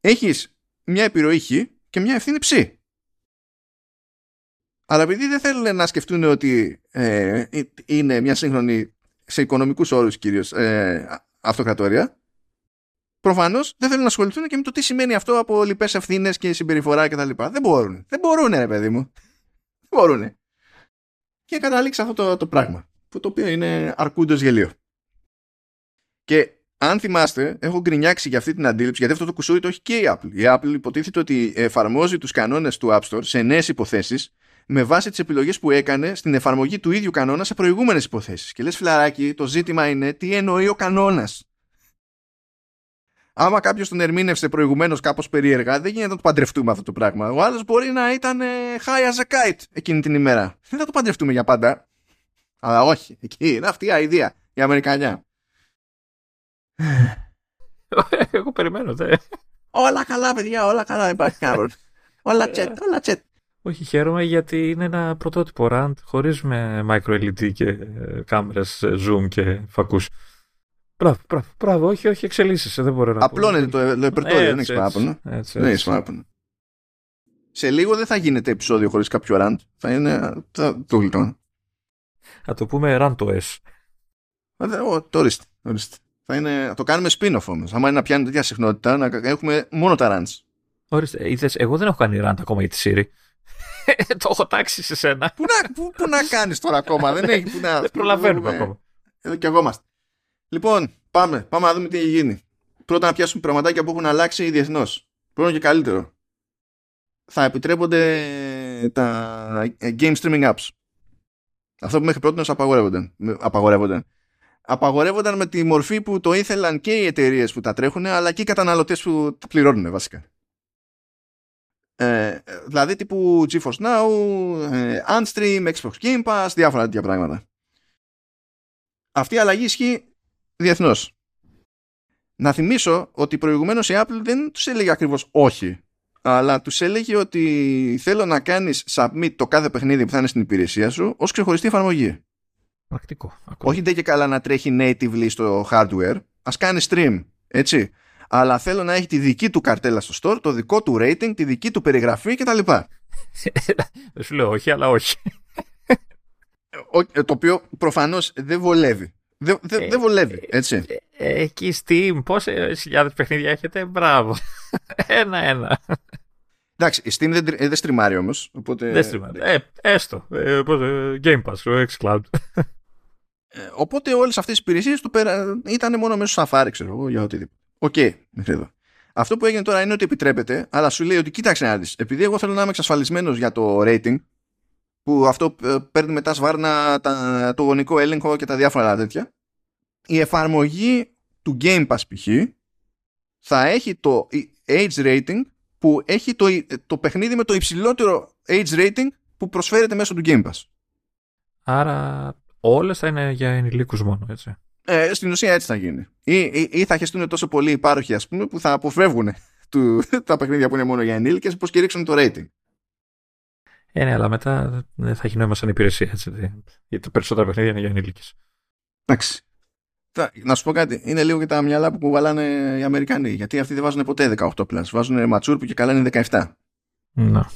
έχεις μια επιρροή χ και μια ευθύνη ψ. Αλλά επειδή δεν θέλουν να σκεφτούν ότι ε, είναι μια σύγχρονη, σε οικονομικούς όρους κυρίως, ε, αυτοκρατορία, προφανώς δεν θέλουν να ασχοληθούν και με το τι σημαίνει αυτό από λοιπές ευθύνες και συμπεριφορά κτλ. Δεν μπορούν. Δεν μπορούν, ρε παιδί μου. Δεν μπορούν. Και καταλήξει αυτό το, το πράγμα. Που το οποίο είναι αρκούντος γελίο. Και αν θυμάστε, έχω γκρινιάξει για αυτή την αντίληψη, γιατί αυτό το κουσούρι το έχει και η Apple. Η Apple υποτίθεται ότι εφαρμόζει τους κανόνες του App Store σε νέες υποθέσεις με βάση τις επιλογές που έκανε στην εφαρμογή του ίδιου κανόνα σε προηγούμενες υποθέσεις. Και λες, φιλαράκι, το ζήτημα είναι τι εννοεί ο κανόνας άμα κάποιος τον ερμήνευσε προηγουμένως κάπως περίεργα, δεν γίνεται να το παντρευτούμε αυτό το πράγμα. Ο άλλος μπορεί να ήταν ε, high as a kite εκείνη την ημέρα. Δεν θα το παντρευτούμε για πάντα. Αλλά όχι, εκεί είναι αυτή η ιδέα, η Αμερικανιά.
Εγώ περιμένω, δε.
Όλα καλά, παιδιά, όλα καλά. Υπάρχει κανένα Όλα τσετ, όλα τσετ.
Όχι, χαίρομαι γιατί είναι ένα πρωτότυπο rant χωρίς με micro LED και ε, κάμερες ε, zoom και φακούς. Μπράβο, μπράβο, μπράβο, όχι, όχι, εξελίσσεσαι, δεν μπορώ να
Απλώνεται το ρεπερτόριο, δεν έχεις παράπονο. Δεν έχεις παράπονο. Σε λίγο δεν θα γίνεται επεισόδιο χωρίς κάποιο rant. Θα είναι. Θα το γλιτώνω.
Θα το πούμε rantos.
Το ορίστε. Θα είναι, το κάνουμε spin-off όμως. Αν είναι να πιάνει τέτοια συχνότητα, να έχουμε μόνο τα rants.
Ορίστε, είδες, εγώ δεν έχω κάνει rant ακόμα για τη Siri. το έχω τάξει σε σένα.
Πού να, πού, πού να κάνεις τώρα ακόμα, δεν έχει που να.
Δεν προλαβαίνουμε ακόμα.
Εδώ κι εγώ είμαστε. Λοιπόν, πάμε. Πάμε να δούμε τι έχει γίνει. Πρώτα να πιάσουμε πραγματάκια που έχουν αλλάξει διεθνώς. Πρώτον και καλύτερο. Θα επιτρέπονται τα game streaming apps. Αυτό που μέχρι πρώτη απαγορεύονταν. απαγορεύονταν. Απαγορεύονταν με τη μορφή που το ήθελαν και οι εταιρείες που τα τρέχουν, αλλά και οι καταναλωτές που τα πληρώνουν βασικά. Ε, δηλαδή τύπου GeForce Now, ε, Unstream, Xbox Game Pass, διάφορα τέτοια πράγματα. Αυτή η αλλαγή ισχύει Διεθνώς. Να θυμίσω ότι προηγουμένως η Apple δεν τους έλεγε ακριβώς όχι, αλλά τους έλεγε ότι θέλω να κάνεις submit το κάθε παιχνίδι που θα είναι στην υπηρεσία σου ως ξεχωριστή εφαρμογή.
Πρακτικό.
Όχι δεν και καλά να τρέχει natively στο hardware, ας κάνεις stream, έτσι. Αλλά θέλω να έχει τη δική του καρτέλα στο store, το δικό του rating, τη δική του περιγραφή κτλ.
δεν σου λέω όχι, αλλά όχι.
Ε, το οποίο προφανώς δεν βολεύει. Δεν δε, δε βολεύει, ε, έτσι.
Ε, ε, εκεί Steam, πόσες χιλιάδες παιχνίδια έχετε, μπράβο. Ένα-ένα.
Εντάξει, η Steam δεν, δεν στριμάρει όμως. Οπότε...
Δεν στριμάρει. Ε, έστω. Ε, Game Pass, ο xCloud.
Ε, οπότε όλες αυτές οι υπηρεσίες του πέρα ήταν μόνο μέσω Safari, ξέρω εγώ, για οτιδήποτε. OK, okay, μέχρι εδώ. Αυτό που έγινε τώρα είναι ότι επιτρέπεται, αλλά σου λέει ότι κοίταξε να δεις. Επειδή εγώ θέλω να είμαι εξασφαλισμένος για το rating, που αυτό ε, παίρνει μετά σβάρνα τα, το γονικό έλεγχο και τα διάφορα τέτοια. Η εφαρμογή του Game Pass π.χ. θα έχει το age rating που έχει το, το παιχνίδι με το υψηλότερο age rating που προσφέρεται μέσω του Game Pass.
Άρα όλες θα είναι για ενηλίκους μόνο, έτσι.
Ε, στην ουσία έτσι θα γίνει. Ή, ή, ή θα χεστούν τόσο πολλοί υπάροχοι, ας πούμε, που θα αποφεύγουν του, τα παιχνίδια που είναι μόνο για ενήλικες, που υποσκηρίξουν το rating.
Ε, ναι, αλλά μετά δεν θα έχει νόημα σαν υπηρεσία. Έτσι, γιατί τα περισσότερα παιχνίδια είναι για ενήλικες.
Εντάξει. Να σου πω κάτι. Είναι λίγο και τα μυαλά που κουβαλάνε οι Αμερικανοί. Γιατί αυτοί δεν βάζουν ποτέ 18 plus. Βάζουν ματσούρ που και καλά είναι 17.
Να.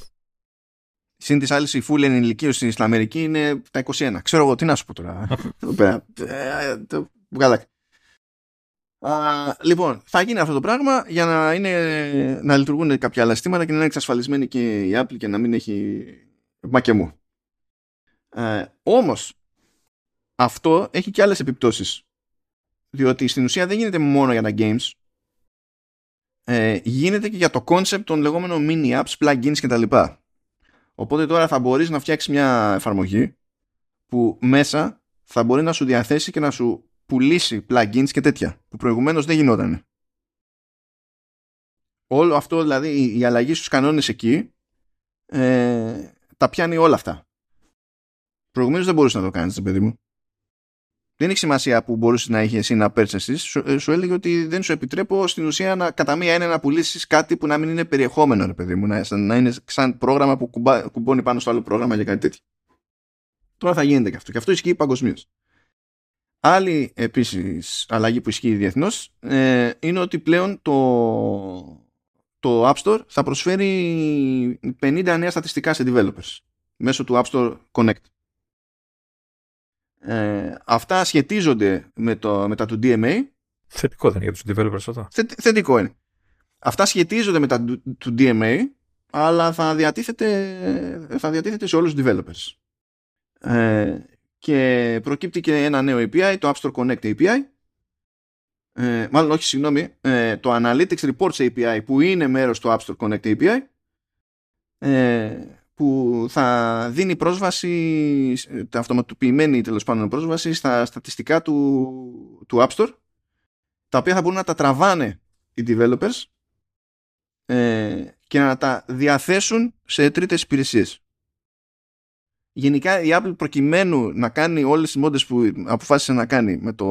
Συν της άλλης, η φούλη ενηλικίωση στην Αμερική είναι τα 21. Ξέρω εγώ τι να σου πω τώρα. Βγάλα. λοιπόν, θα γίνει αυτό το πράγμα για να, είναι, να λειτουργούν κάποια άλλα συστήματα και να είναι εξασφαλισμένη και η Apple και να μην έχει μα και μου. Ε, όμως, αυτό έχει και άλλες επιπτώσεις. Διότι στην ουσία δεν γίνεται μόνο για τα games. Ε, γίνεται και για το concept των λεγόμενων mini apps, plugins κτλ. Οπότε τώρα θα μπορείς να φτιάξεις μια εφαρμογή που μέσα θα μπορεί να σου διαθέσει και να σου πουλήσει plugins και τέτοια που προηγουμένως δεν γινόταν. Όλο αυτό δηλαδή η αλλαγή στους κανόνες εκεί ε, τα πιάνει όλα αυτά. Προηγουμένως δεν μπορούσες να το κάνεις, παιδί μου. δεν έχει σημασία που μπορούσες να είχες εσύ να πέρσει σου, ε, σου έλεγε ότι δεν σου επιτρέπω στην ουσία να, κατά μία είναι να πουλήσεις κάτι που να μην είναι περιεχόμενο, ρε παιδί μου, να, να είναι σαν πρόγραμμα που κουμπά, κουμπώνει πάνω στο άλλο πρόγραμμα για κάτι τέτοιο. Τώρα θα γίνεται και αυτό. Και αυτό ισχύει παγκοσμίως. Άλλη επίσης αλλαγή που ισχύει διεθνώς ε, είναι ότι πλέον το, το App Store θα προσφέρει 50 νέα στατιστικά σε developers μέσω του App Store Connect. Ε, αυτά σχετίζονται με, το, με τα του DMA.
Θετικό δεν είναι για τους developers αυτό.
θετικό είναι. Αυτά σχετίζονται με τα του, DMA, αλλά θα διατίθεται, θα διατίθεται σε όλους τους developers. Ε, και προκύπτει και ένα νέο API, το App Store Connect API. Ε, μάλλον όχι, συγγνώμη, ε, το Analytics Reports API που είναι μέρος του App Store Connect API ε, που θα δίνει πρόσβαση, αυτοματοποιημένη τέλος πάντων πρόσβαση στα στατιστικά του, του App Store τα οποία θα μπορούν να τα τραβάνε οι developers ε, και να τα διαθέσουν σε τρίτες υπηρεσίες. Γενικά η Apple προκειμένου να κάνει όλες τις μόντες που αποφάσισε να κάνει με το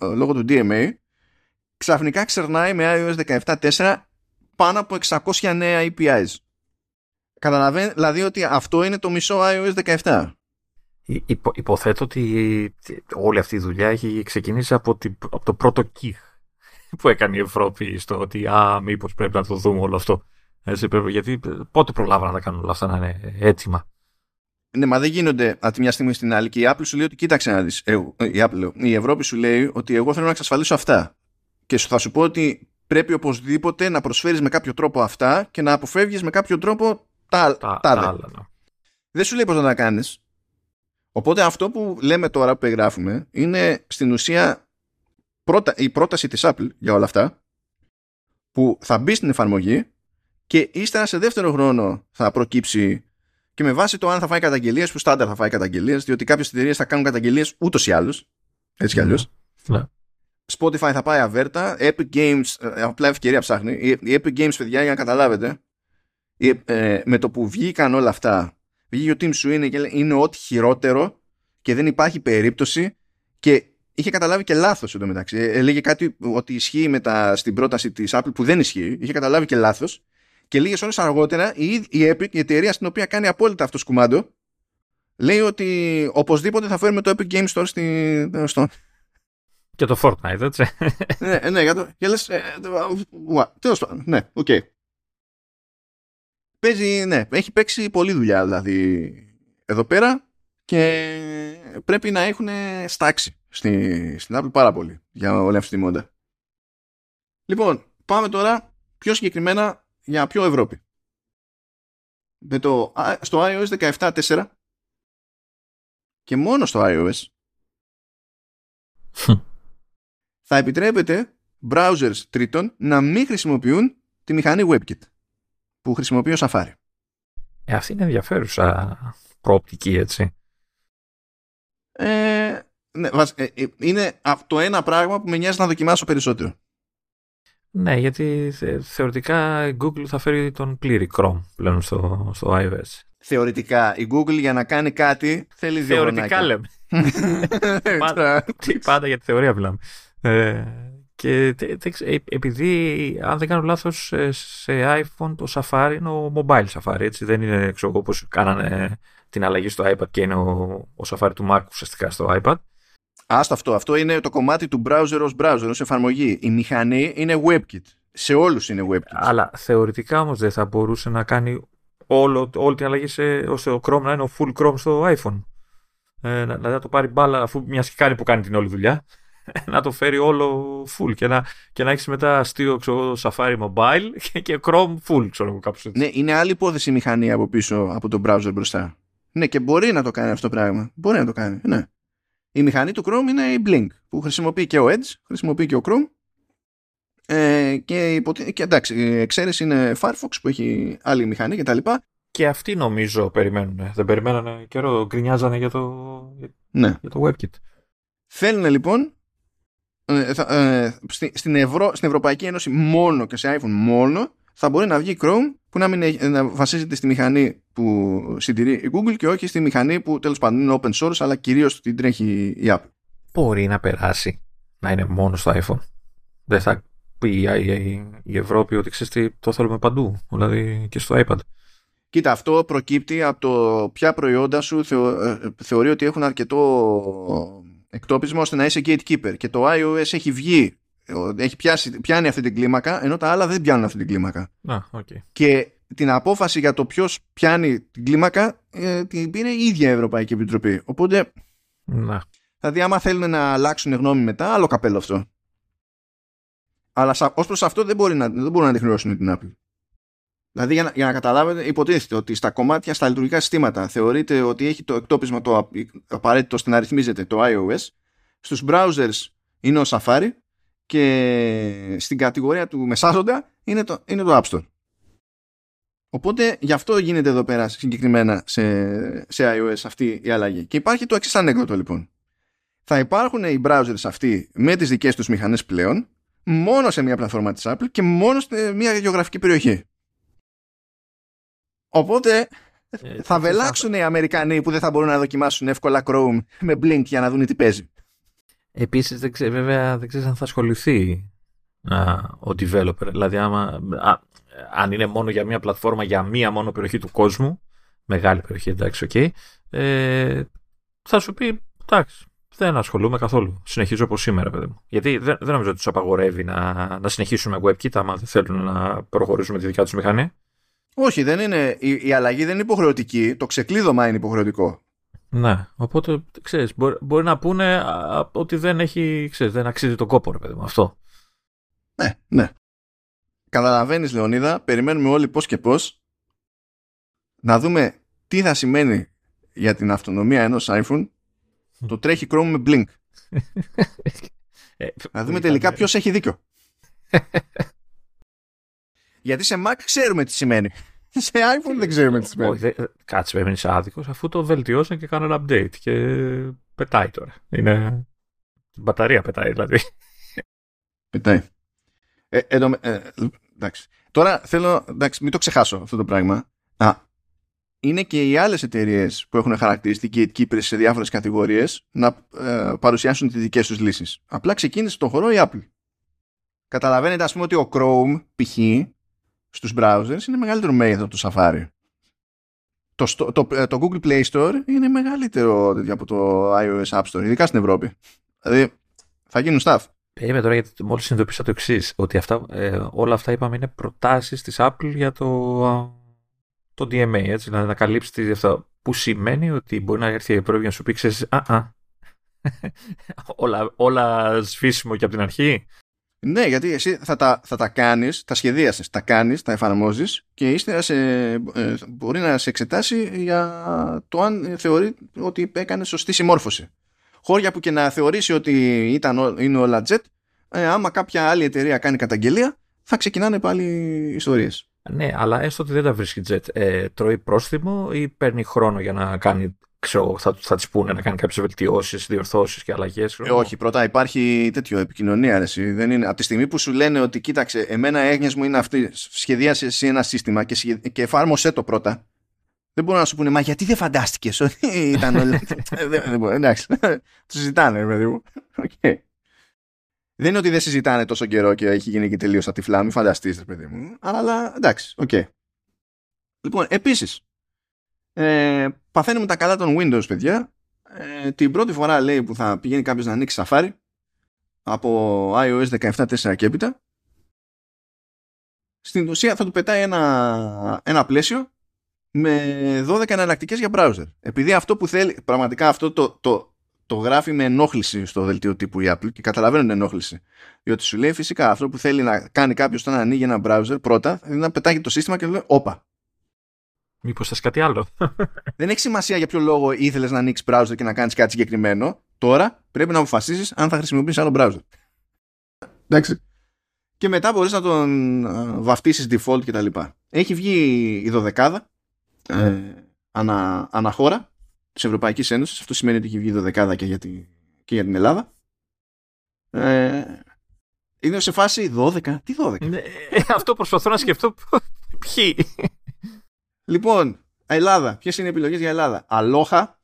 λόγο του DMA ξαφνικά ξερνάει με iOS 17.4 πάνω από 600 νέα APIs. Καταλαβαίνει δηλαδή ότι αυτό είναι το μισό iOS 17.
Υπο, υποθέτω ότι όλη αυτή η δουλειά έχει ξεκινήσει από, τη, από το πρώτο κιχ που έκανε η Ευρώπη στο ότι α, μήπως πρέπει να το δούμε όλο αυτό. Έτσι, πρέπει, γιατί πότε προλάβανε να τα κάνουν όλα αυτά να είναι έτοιμα.
Ναι, μα δεν γίνονται από τη μια στιγμή στην άλλη και η Apple σου λέει ότι κοίταξε να δεις. Ε, η, Apple, η Ευρώπη σου λέει ότι εγώ θέλω να εξασφαλίσω αυτά. Και θα σου πω ότι πρέπει οπωσδήποτε να προσφέρεις με κάποιο τρόπο αυτά και να αποφεύγεις με κάποιο τρόπο τα, τα, τα, άλλα. Ναι. Δεν σου λέει πώς να τα κάνεις. Οπότε αυτό που λέμε τώρα που εγγράφουμε είναι στην ουσία πρώτα, η πρόταση της Apple για όλα αυτά που θα μπει στην εφαρμογή και ύστερα σε δεύτερο χρόνο θα προκύψει και με βάση το αν θα φάει καταγγελίες, που στάνταρ θα φάει καταγγελίες, διότι κάποιες εταιρείες θα κάνουν καταγγελίες ούτως ή άλλως. Έτσι κι αλλιώς. Ναι. Spotify θα πάει αβέρτα. Epic Games, ε, απλά ευκαιρία ψάχνει. Η Epic Games, παιδιά, για να καταλάβετε, ε, με το που βγήκαν όλα αυτά, βγήκε ο Tim Sweeney και είναι ό,τι χειρότερο και δεν υπάρχει περίπτωση και είχε καταλάβει και λάθος εντωμεταξύ. Ε, έλεγε κάτι ότι ισχύει με τα, στην πρόταση της Apple που δεν ισχύει. Είχε καταλάβει και λάθος. Και λίγες ώρες αργότερα η, η Epic, η εταιρεία στην οποία κάνει απόλυτα αυτός σκουμάντο, λέει ότι οπωσδήποτε θα φέρουμε το Epic Games Store στη, στο...
Και το Fortnite, έτσι.
ναι, ναι, για το. Και λες, ε, Τέλος πάντων, ναι, οκ. Okay. Παίζει, ναι, έχει παίξει πολλή δουλειά δηλαδή εδώ πέρα και πρέπει να έχουν στάξει στη, στην Apple πάρα πολύ για όλη αυτή τη μόντα. Λοιπόν, πάμε τώρα πιο συγκεκριμένα για πιο Ευρώπη; Με το, στο iOS 17.4 και μόνο στο iOS θα επιτρέπεται browsers τρίτων να μην χρησιμοποιούν τη μηχανή WebKit που χρησιμοποιεί ο Safari.
Ε, αυτή είναι ενδιαφέρουσα προοπτική, έτσι.
Ε, ναι, ε, ε, είναι το ένα πράγμα που με νοιάζει να δοκιμάσω περισσότερο.
Ναι, γιατί θεωρητικά η Google θα φέρει τον πλήρη Chrome πλέον στο, στο iOS.
Θεωρητικά. Η Google για να κάνει κάτι θέλει δύο
Θεωρητικά λέμε. πάντα, πάντα για τη θεωρία μιλάμε. Ε, και ε, επειδή, αν δεν κάνω λάθος, σε iPhone το Safari είναι ο mobile Safari, έτσι. Δεν είναι, ξέρω όπως κάνανε την αλλαγή στο iPad και είναι ο, ο Safari του Mac ουσιαστικά στο iPad.
Άστο αυτό. Αυτό είναι το κομμάτι του browser ως browser, ως εφαρμογή. Η μηχανή είναι WebKit. Σε όλους είναι WebKit.
Αλλά θεωρητικά όμως δεν θα μπορούσε να κάνει όλο, όλη την αλλαγή σε, ώστε ο Chrome να είναι ο full Chrome στο iPhone. Ε, να, να το πάρει μπάλα αφού μια και κάνει που κάνει την όλη δουλειά να το φέρει όλο full και να, και να έχεις μετά αστείο ξέρω, Safari Mobile και, και Chrome full, ξέρω κάπως έτσι.
Ναι, είναι άλλη υπόθεση η μηχανή από πίσω από τον browser μπροστά. Ναι, και μπορεί να το κάνει αυτό το πράγμα. Μπορεί να το κάνει, ναι. Η μηχανή του Chrome είναι η Blink που χρησιμοποιεί και ο Edge, χρησιμοποιεί και ο Chrome ε, και, και εντάξει, η εξαίρεση είναι Firefox που έχει άλλη μηχανή και τα λοιπά.
Και αυτοί νομίζω περιμένουν. Δεν περιμένανε καιρό, γκρινιάζανε για το, ναι. για το WebKit.
Θέλουν λοιπόν ε, ε, στην, Ευρω, στην Ευρωπαϊκή Ένωση μόνο και σε iPhone μόνο θα μπορεί να βγει Chrome που να, μην να βασίζεται στη μηχανή που συντηρεί η Google και όχι στη μηχανή που τέλος πάντων είναι open source αλλά κυρίως την τρέχει η Apple.
μπορεί να περάσει να είναι μόνο στο iPhone. Δεν θα πει η Ευρώπη ότι ξέρεις τι, το θέλουμε παντού, δηλαδή και στο iPad.
Κοίτα, αυτό προκύπτει από το ποια προϊόντα σου θεω, ε, θεωρεί ότι έχουν αρκετό εκτόπισμα ώστε να είσαι gatekeeper. Και το iOS έχει βγει, έχει πιάσει, πιάνει αυτή την κλίμακα, ενώ τα άλλα δεν πιάνουν αυτή την κλίμακα.
Α, okay.
Και την απόφαση για το ποιος πιάνει την κλίμακα ε, την πήρε η ίδια η Ευρωπαϊκή Επιτροπή. Οπότε.
Να.
Δηλαδή, άμα θέλουν να αλλάξουν γνώμη μετά, άλλο καπέλο αυτό. Αλλά ως προς αυτό δεν, μπορεί να, δεν μπορούν να αντιχνώσουν την Apple. Δηλαδή, για να, για να καταλάβετε, υποτίθεται ότι στα κομμάτια, στα λειτουργικά συστήματα θεωρείται ότι έχει το εκτόπισμα το απαραίτητο ώστε να ρυθμίζεται το iOS. Στους browsers είναι ο Safari και στην κατηγορία του μεσάζοντα είναι το, είναι το App Store. Οπότε γι' αυτό γίνεται εδώ πέρα συγκεκριμένα σε, σε iOS αυτή η αλλαγή. Και υπάρχει το εξής ανέκδοτο λοιπόν. Θα υπάρχουν οι browsers αυτοί με τις δικές τους μηχανές πλέον μόνο σε μια πλατφόρμα της Apple και μόνο σε μια γεωγραφική περιοχή. Οπότε ε, θα βελάξουν οι Αμερικανοί που δεν θα μπορούν να δοκιμάσουν εύκολα Chrome με Blink για να δουν τι παίζει.
Επίσης δεν ξέρω, βέβαια δεν ξέρεις αν θα ασχοληθεί α, ο developer. Δηλαδή άμα, α, αν είναι μόνο για μια πλατφόρμα για μία μόνο περιοχή του κόσμου, μεγάλη περιοχή εντάξει, okay, ε, θα σου πει εντάξει, δεν ασχολούμαι καθόλου. Συνεχίζω όπως σήμερα, παιδί μου. Γιατί δεν, δεν νομίζω ότι τους απαγορεύει να, να συνεχίσουν με WebKit άμα δεν θέλουν να προχωρήσουν με τη δικιά τους μηχανή.
Όχι, δεν είναι, η, η αλλαγή δεν είναι υποχρεωτική. Το ξεκλείδωμα είναι υποχρεωτικό.
Ναι, οπότε ξέρεις, μπορεί, μπορεί να πούνε α, ότι δεν έχει, ξέρεις, δεν αξίζει τον κόπο, ρε παιδί μου, αυτό.
Ναι, ναι. Καταλαβαίνεις, Λεωνίδα, περιμένουμε όλοι πώς και πώς να δούμε τι θα σημαίνει για την αυτονομία ενός iPhone το τρέχει Chrome με Blink. Ε, να δούμε τελικά ποιος έχει δίκιο. Γιατί σε Mac ξέρουμε τι σημαίνει. Σε iPhone δεν ξέρουμε τι σημαίνει.
Όχι, κάτσε βέβαια είσαι άδικος αφού το βελτιώσαν και κάνουν update και πετάει τώρα. Είναι... μπαταρία πετάει δηλαδή.
Πετάει. Ε, ε, ε, εντάξει. Τώρα θέλω, εντάξει, μην το ξεχάσω αυτό το πράγμα. Α, είναι και οι άλλες εταιρείες που έχουν χαρακτηριστεί gatekeepers σε διάφορες κατηγορίες να ε, παρουσιάσουν τις δικές τους λύσεις. Απλά ξεκίνησε τον χώρο η Apple. Καταλαβαίνετε ας πούμε ότι ο Chrome π.χ στους browsers είναι μεγαλύτερο μέγεθος από το Safari. Το, το, ε, το, Google Play Store είναι μεγαλύτερο από το iOS App Store, ειδικά στην Ευρώπη. Δηλαδή θα γίνουν stuff.
Περίμενε τώρα γιατί μόλις συνειδητοποίησα το εξής, ότι αυτά, ε, όλα αυτά είπαμε είναι προτάσεις της Apple για το, το DMA, έτσι, δηλαδή να καλύψεις αυτό. Που σημαίνει ότι μπορεί να έρθει η Ευρώπη να σου πει, ξέρεις, α, α, όλα, όλα σβήσιμο και από την αρχή.
Ναι, γιατί εσύ θα τα, θα τα κάνεις, τα σχεδίασες, τα κάνεις, τα εφαρμόζεις και ύστερα σε, ε, μπορεί να σε εξετάσει για το αν θεωρεί ότι έκανε σωστή συμμόρφωση. Χώρια που και να θεωρήσει ότι ήταν, είναι όλα jet, ε, άμα κάποια άλλη εταιρεία κάνει καταγγελία, θα ξεκινάνε πάλι ιστορίες.
Ναι, αλλά έστω ότι δεν τα βρίσκει jet. Ε, τρώει πρόστιμο ή παίρνει χρόνο για να κάνει ξέρω, θα, θα της πούνε να κάνει κάποιες βελτιώσεις, διορθώσεις και αλλαγές.
Ε, όχι, πρώτα υπάρχει τέτοιο επικοινωνία. Αρέσει. Δεν είναι. Από τη στιγμή που σου λένε ότι κοίταξε, εμένα έγνοια μου είναι αυτή, σχεδίασε εσύ ένα σύστημα και, σχεδι... και εφάρμοσέ το πρώτα. Δεν μπορούν να σου πούνε, μα γιατί δεν φαντάστηκες ότι ήταν όλο. Εντάξει. Το συζητάνε, παιδί μου. Okay. Δεν είναι ότι δεν συζητάνε τόσο καιρό και έχει γίνει και τελείως στα τυφλά, μην φανταστείτε, παιδί μου. Αλλά εντάξει, OK. Okay. Λοιπόν, επίσης, ε, παθαίνουμε τα καλά των Windows, παιδιά. Ε, την πρώτη φορά λέει που θα πηγαίνει κάποιος να ανοίξει Safari από iOS 17.4 και έπειτα. Στην ουσία θα του πετάει ένα, ένα πλαίσιο με 12 εναλλακτικές για browser. Επειδή αυτό που θέλει, πραγματικά αυτό το, το, το γράφει με ενόχληση στο δελτίο τύπου η Apple και καταλαβαίνω την ενόχληση. Διότι σου λέει φυσικά αυτό που θέλει να κάνει κάποιος όταν ανοίγει ένα browser πρώτα είναι να πετάγει το σύστημα και λέει Όπα,
Μήπως θες κάτι άλλο;
Δεν έχει σημασία για ποιο λόγο ήθελες να ανοίξεις browser και να κάνεις κάτι συγκεκριμένο. Τώρα πρέπει να αποφασίσεις αν θα χρησιμοποιήσεις άλλο browser. Εντάξει. Και μετά μπορείς να τον βαφτίσεις default κτλ. Έχει βγει η δωδεκάδα ε, ανα, αναχώρα της Ευρωπαϊκής Ένωσης. Αυτό σημαίνει ότι έχει βγει η δωδεκάδα και για, τη, και για την Ελλάδα. Ε, είναι σε φάση 12. Τι 12.
Ναι, ε, αυτό προσπαθώ να σκεφτώ. Ποιοι;
Λοιπόν, Ελλάδα. Ποιες είναι οι επιλογές για Ελλάδα; Αλόχα.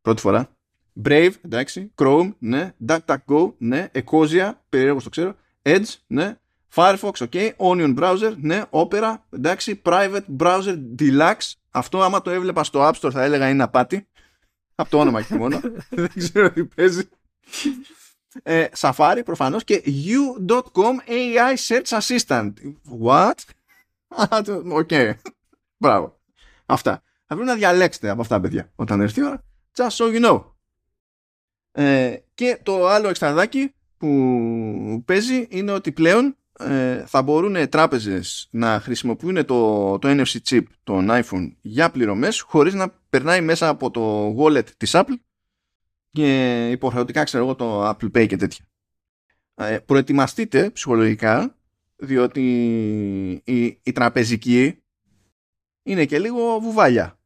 Πρώτη φορά. Brave, εντάξει, Chrome, ναι, DuckDuckGo, ναι, Ecosia, περιέργως το ξέρω, Edge, ναι, Firefox, ok, Onion Browser, ναι, Opera, εντάξει, Private Browser Deluxe, αυτό άμα το έβλεπα στο App Store θα έλεγα είναι απάτη, από το όνομα και μόνο, δεν ξέρω τι παίζει. Ε, Safari προφανώς και u.com AI Search Assistant. What? OK. okay. Μπράβο. Αυτά. Θα πρέπει να διαλέξετε από αυτά, παιδιά, όταν έρθει η ώρα. Just so you know. Ε, και το άλλο εξτραδάκι που παίζει είναι ότι πλέον ε, θα μπορούν τράπεζες να χρησιμοποιούν το, το NFC chip των iPhone για πληρωμές χωρίς να περνάει μέσα από το wallet της Apple και υποχρεωτικά ξέρω εγώ το Apple Pay και τέτοια. Ε, προετοιμαστείτε ψυχολογικά διότι η, η τραπεζική είναι και λίγο βουβάλια.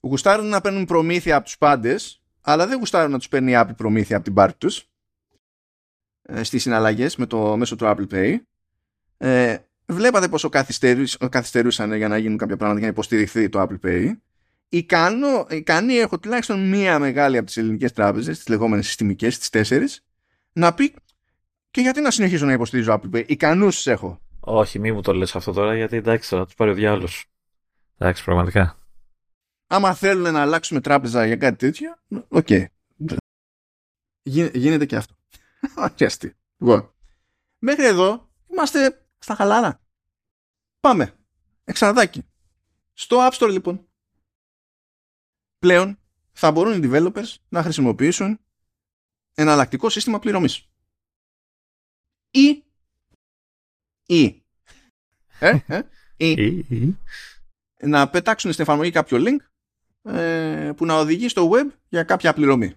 Γουστάρουν να παίρνουν προμήθεια από τους πάντες αλλά δεν γουστάρουν να τους παίρνει η Apple προμήθεια από την πάρτη τους ε, στις συναλλαγές με το μέσο του Apple Pay. Ε, βλέπατε πόσο καθυστερούσαν για να γίνουν κάποια πράγματα για να υποστηριχθεί το Apple Pay ικανό, ικανή έχω τουλάχιστον μία μεγάλη από τις ελληνικές τράπεζες, τις λεγόμενες συστημικές, τις τέσσερις, να πει και γιατί να συνεχίσω να υποστηρίζω Apple Pay; Ικανούς έχω.
Όχι, μη μου το λες αυτό τώρα, γιατί εντάξει θα τους πάρει ο διάλογος. Εντάξει, πραγματικά.
Άμα θέλουν να αλλάξουμε τράπεζα για κάτι τέτοιο, OK. Okay. Γίνεται και αυτό. Α χιαστί. Λοιπόν. Μέχρι εδώ είμαστε στα χαλάρα. Πάμε. Εξαρδάκι. Στο App Store λοιπόν πλέον θα μπορούν οι developers να χρησιμοποιήσουν εναλλακτικό σύστημα πληρωμής. Ή ή ε, ε, ή να πετάξουν στην εφαρμογή κάποιο link ε, που να οδηγεί στο web για κάποια πληρωμή.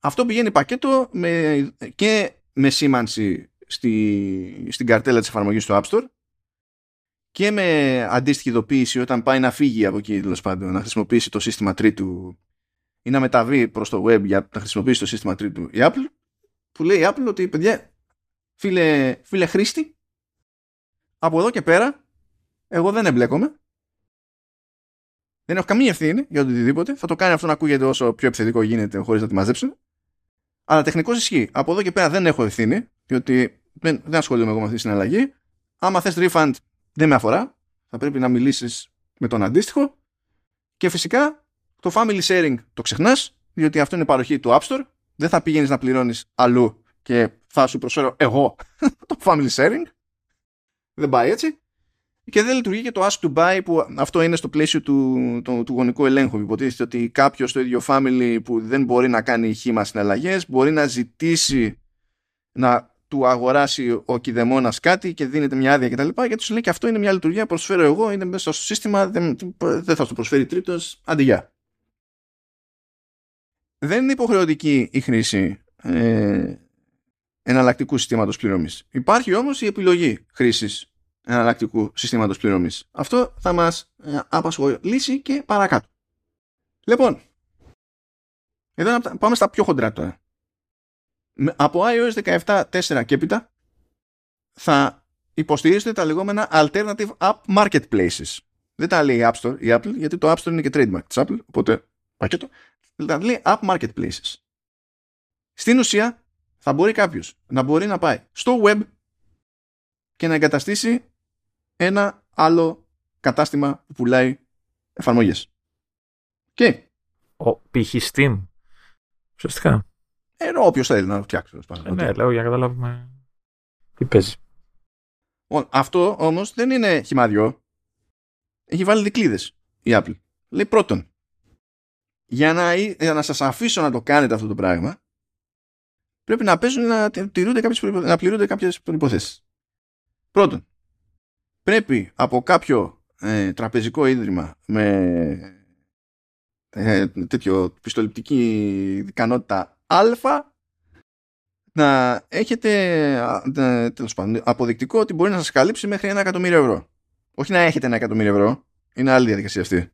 Αυτό πηγαίνει πακέτο με, και με σήμανση στη, στην καρτέλα της εφαρμογής του App Store και με αντίστοιχη ειδοποίηση όταν πάει να φύγει από εκεί τέλος πάντων, να χρησιμοποιήσει το σύστημα τρίτου ή να μεταβεί προς το web για να χρησιμοποιήσει το σύστημα τρίτου η Apple που λέει η Apple ότι παιδιά φίλε, φίλε χρήστη από εδώ και πέρα εγώ δεν εμπλέκομαι. Δεν έχω καμία ευθύνη για οτιδήποτε. Θα το κάνει αυτό να ακούγεται όσο πιο επιθετικό γίνεται χωρίς να τη μαζέψουν αλλά τεχνικώς ισχύει από εδώ και πέρα δεν έχω ευθύνη διότι δεν, δεν ασχολούμαι εγώ με αυτή τη συναλλαγή άμα θες refund δεν με αφορά. Θα πρέπει να μιλήσεις με τον αντίστοιχο. Και φυσικά το family sharing το ξεχνάς, διότι αυτό είναι παροχή του App Store. Δεν θα πηγαίνεις να πληρώνεις αλλού και θα σου προσφέρω εγώ το family sharing. Δεν πάει έτσι. Και δεν λειτουργεί και το ask to buy που αυτό είναι στο πλαίσιο του, του, του γονικού ελέγχου. Υποτίθεται ότι κάποιος στο ίδιο family που δεν μπορεί να κάνει χήμα συναλλαγές μπορεί να ζητήσει να του αγοράσει ο κηδεμόνας κάτι και δίνεται μια άδεια κτλ. Και, και τους λέει και αυτό είναι μια λειτουργία που προσφέρω εγώ, είναι μέσα στο σύστημα, δεν, δεν θα σου προσφέρει τρίτος, αντιγεια. Δεν είναι υποχρεωτική η χρήση ε, εναλλακτικού συστήματος πληρωμής. Υπάρχει όμως η επιλογή χρήσης εναλλακτικού συστήματος πληρωμής. Αυτό θα μας ε, απασχολήσει και παρακάτω. Λοιπόν, εδώ πάμε στα πιο χοντρά τώρα από iOS 17.4 και έπειτα θα υποστηρίζετε τα λεγόμενα Alternative App Marketplaces. Δεν τα λέει η App Store, η Apple, γιατί το App Store είναι και trademark της Apple, οπότε πακέτο. Τα λέει App Marketplaces. Στην ουσία θα μπορεί κάποιος να μπορεί να πάει στο web και να εγκαταστήσει ένα άλλο κατάστημα που πουλάει εφαρμογές. Και...
Ο π.χ. Steam. Ουσιαστικά.
Ενώ όποιος θέλει να φτιάξει.
Ε, ναι, λέω για να καταλάβουμε τι παίζει.
Αυτό όμως δεν είναι χυμαδιό. Έχει βάλει δικλείδες η Apple. Λέει πρώτον, για να, για να σας αφήσω να το κάνετε αυτό το πράγμα, πρέπει να παίζουν να, τηρούνται κάποιες, να πληρούνται κάποιες προϋποθέσεις. Πρώτον, πρέπει από κάποιο ε, τραπεζικό ίδρυμα με ε, τέτοιο πιστοληπτική ικανότητα α να έχετε τέλος πάντων, αποδεικτικό ότι μπορεί να σας καλύψει μέχρι ένα εκατομμύριο ευρώ. Όχι να έχετε ένα εκατομμύριο ευρώ. Είναι άλλη διαδικασία αυτή.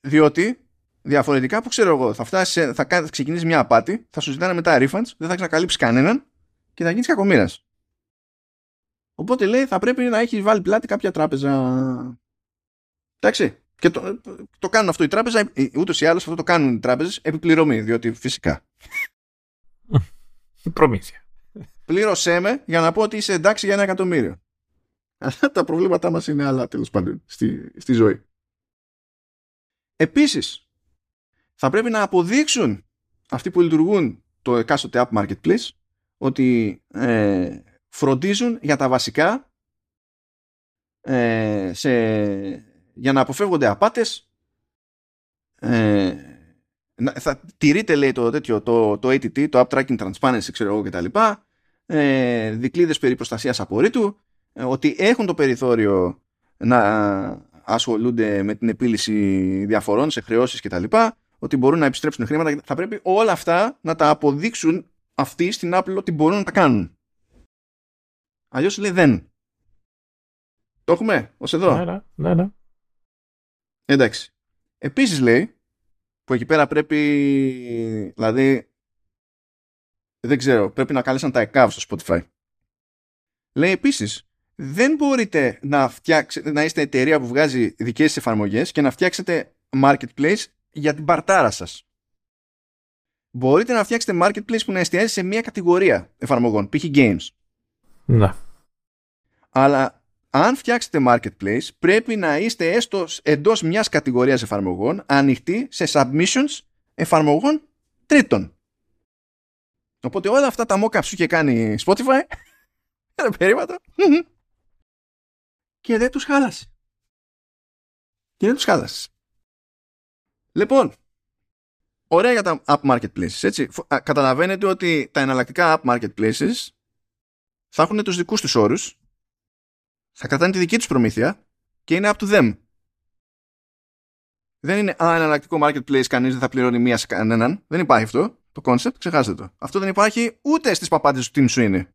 Διότι διαφορετικά που ξέρω εγώ θα, φτάσει, θα, θα ξεκινήσει μια απάτη, θα σου ζητάνε μετά refunds, δεν θα ξανακαλύψει κανέναν και θα γίνεις κακομοίρας. Οπότε λέει θα πρέπει να έχεις βάλει πλάτη κάποια τράπεζα. Εντάξει. Και το, το κάνουν αυτό η τράπεζα, ούτως ή άλλως αυτό το κάνουν οι τράπεζες επιπληρωμή, διότι φυσικά.
Προμήθεια.
Πλήρωσέ με για να πω ότι είσαι εντάξει για ένα εκατομμύριο. Αλλά τα προβλήματά μας είναι άλλα τέλος πάντων στη, στη ζωή. Επίσης, θα πρέπει να αποδείξουν αυτοί που λειτουργούν το εκάστοτε app marketplace ότι ε, φροντίζουν για τα βασικά ε, σε, για να αποφεύγονται απάτες. Ε, θα τηρείται λέει το τέτοιο το, το ATT, το App Tracking Transparency ξέρω εγώ και τα λοιπά. Ε, δικλείδες περί προστασίας απορρίτου ε, ότι έχουν το περιθώριο να ασχολούνται με την επίλυση διαφορών σε χρεώσεις και τα λοιπά ότι μπορούν να επιστρέψουν χρήματα. Θα πρέπει όλα αυτά να τα αποδείξουν αυτοί στην Apple ότι μπορούν να τα κάνουν αλλιώς λέει δεν το έχουμε ως εδώ;
Ναι, ναι, ναι, ναι.
Εντάξει. Επίσης λέει, που εκεί πέρα πρέπει, δηλαδή, δεν ξέρω, πρέπει να κάλεσαν τα ΕΚΑΒ στο Spotify. Λέει επίσης, δεν μπορείτε να, φτιάξετε, να είστε εταιρεία που βγάζει δικές σας εφαρμογές και να φτιάξετε marketplace για την παρτάρα σας. Μπορείτε να φτιάξετε marketplace που να εστιάζει σε μια κατηγορία εφαρμογών, π.χ. games.
Ναι.
Αλλά αν φτιάξετε marketplace πρέπει να είστε έστω εντός μιας κατηγορίας εφαρμογών ανοιχτοί σε submissions εφαρμογών τρίτων. Οπότε όλα αυτά τα mockups σου είχε κάνει Spotify ένα περίβατο και δεν τους χάλασε. Και δεν τους χάλασε. Λοιπόν, ωραία για τα app marketplaces, έτσι. Καταλαβαίνετε ότι τα εναλλακτικά app marketplaces θα έχουν τους δικούς τους όρους θα κρατάνε τη δική τους προμήθεια και είναι up to them. Δεν είναι α, ένα εναλλακτικό marketplace, κανείς δεν θα πληρώνει μία σε κανέναν. Δεν υπάρχει αυτό το concept, ξεχάστε το. Αυτό δεν υπάρχει ούτε στις παπάντες του team σου είναι.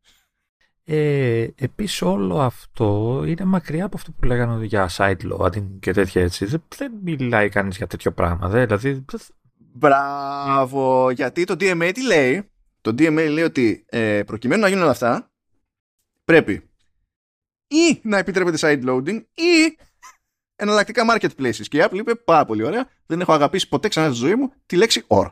Ε, Επίσης, όλο αυτό είναι μακριά από αυτό που λέγανε για side loading και τέτοια έτσι. Δεν, μιλάει κανείς για τέτοιο πράγμα. Δε, δηλαδή...
Μπράβο, γιατί το DMA τι λέει; Το DMA λέει ότι ε, προκειμένου να γίνουν όλα αυτά, πρέπει ή να επιτρέπεται side loading ή εναλλακτικά marketplaces. Και η Apple είπε πάρα πολύ ωραία. Δεν έχω αγαπήσει ποτέ ξανά στη ζωή μου τη λέξη or.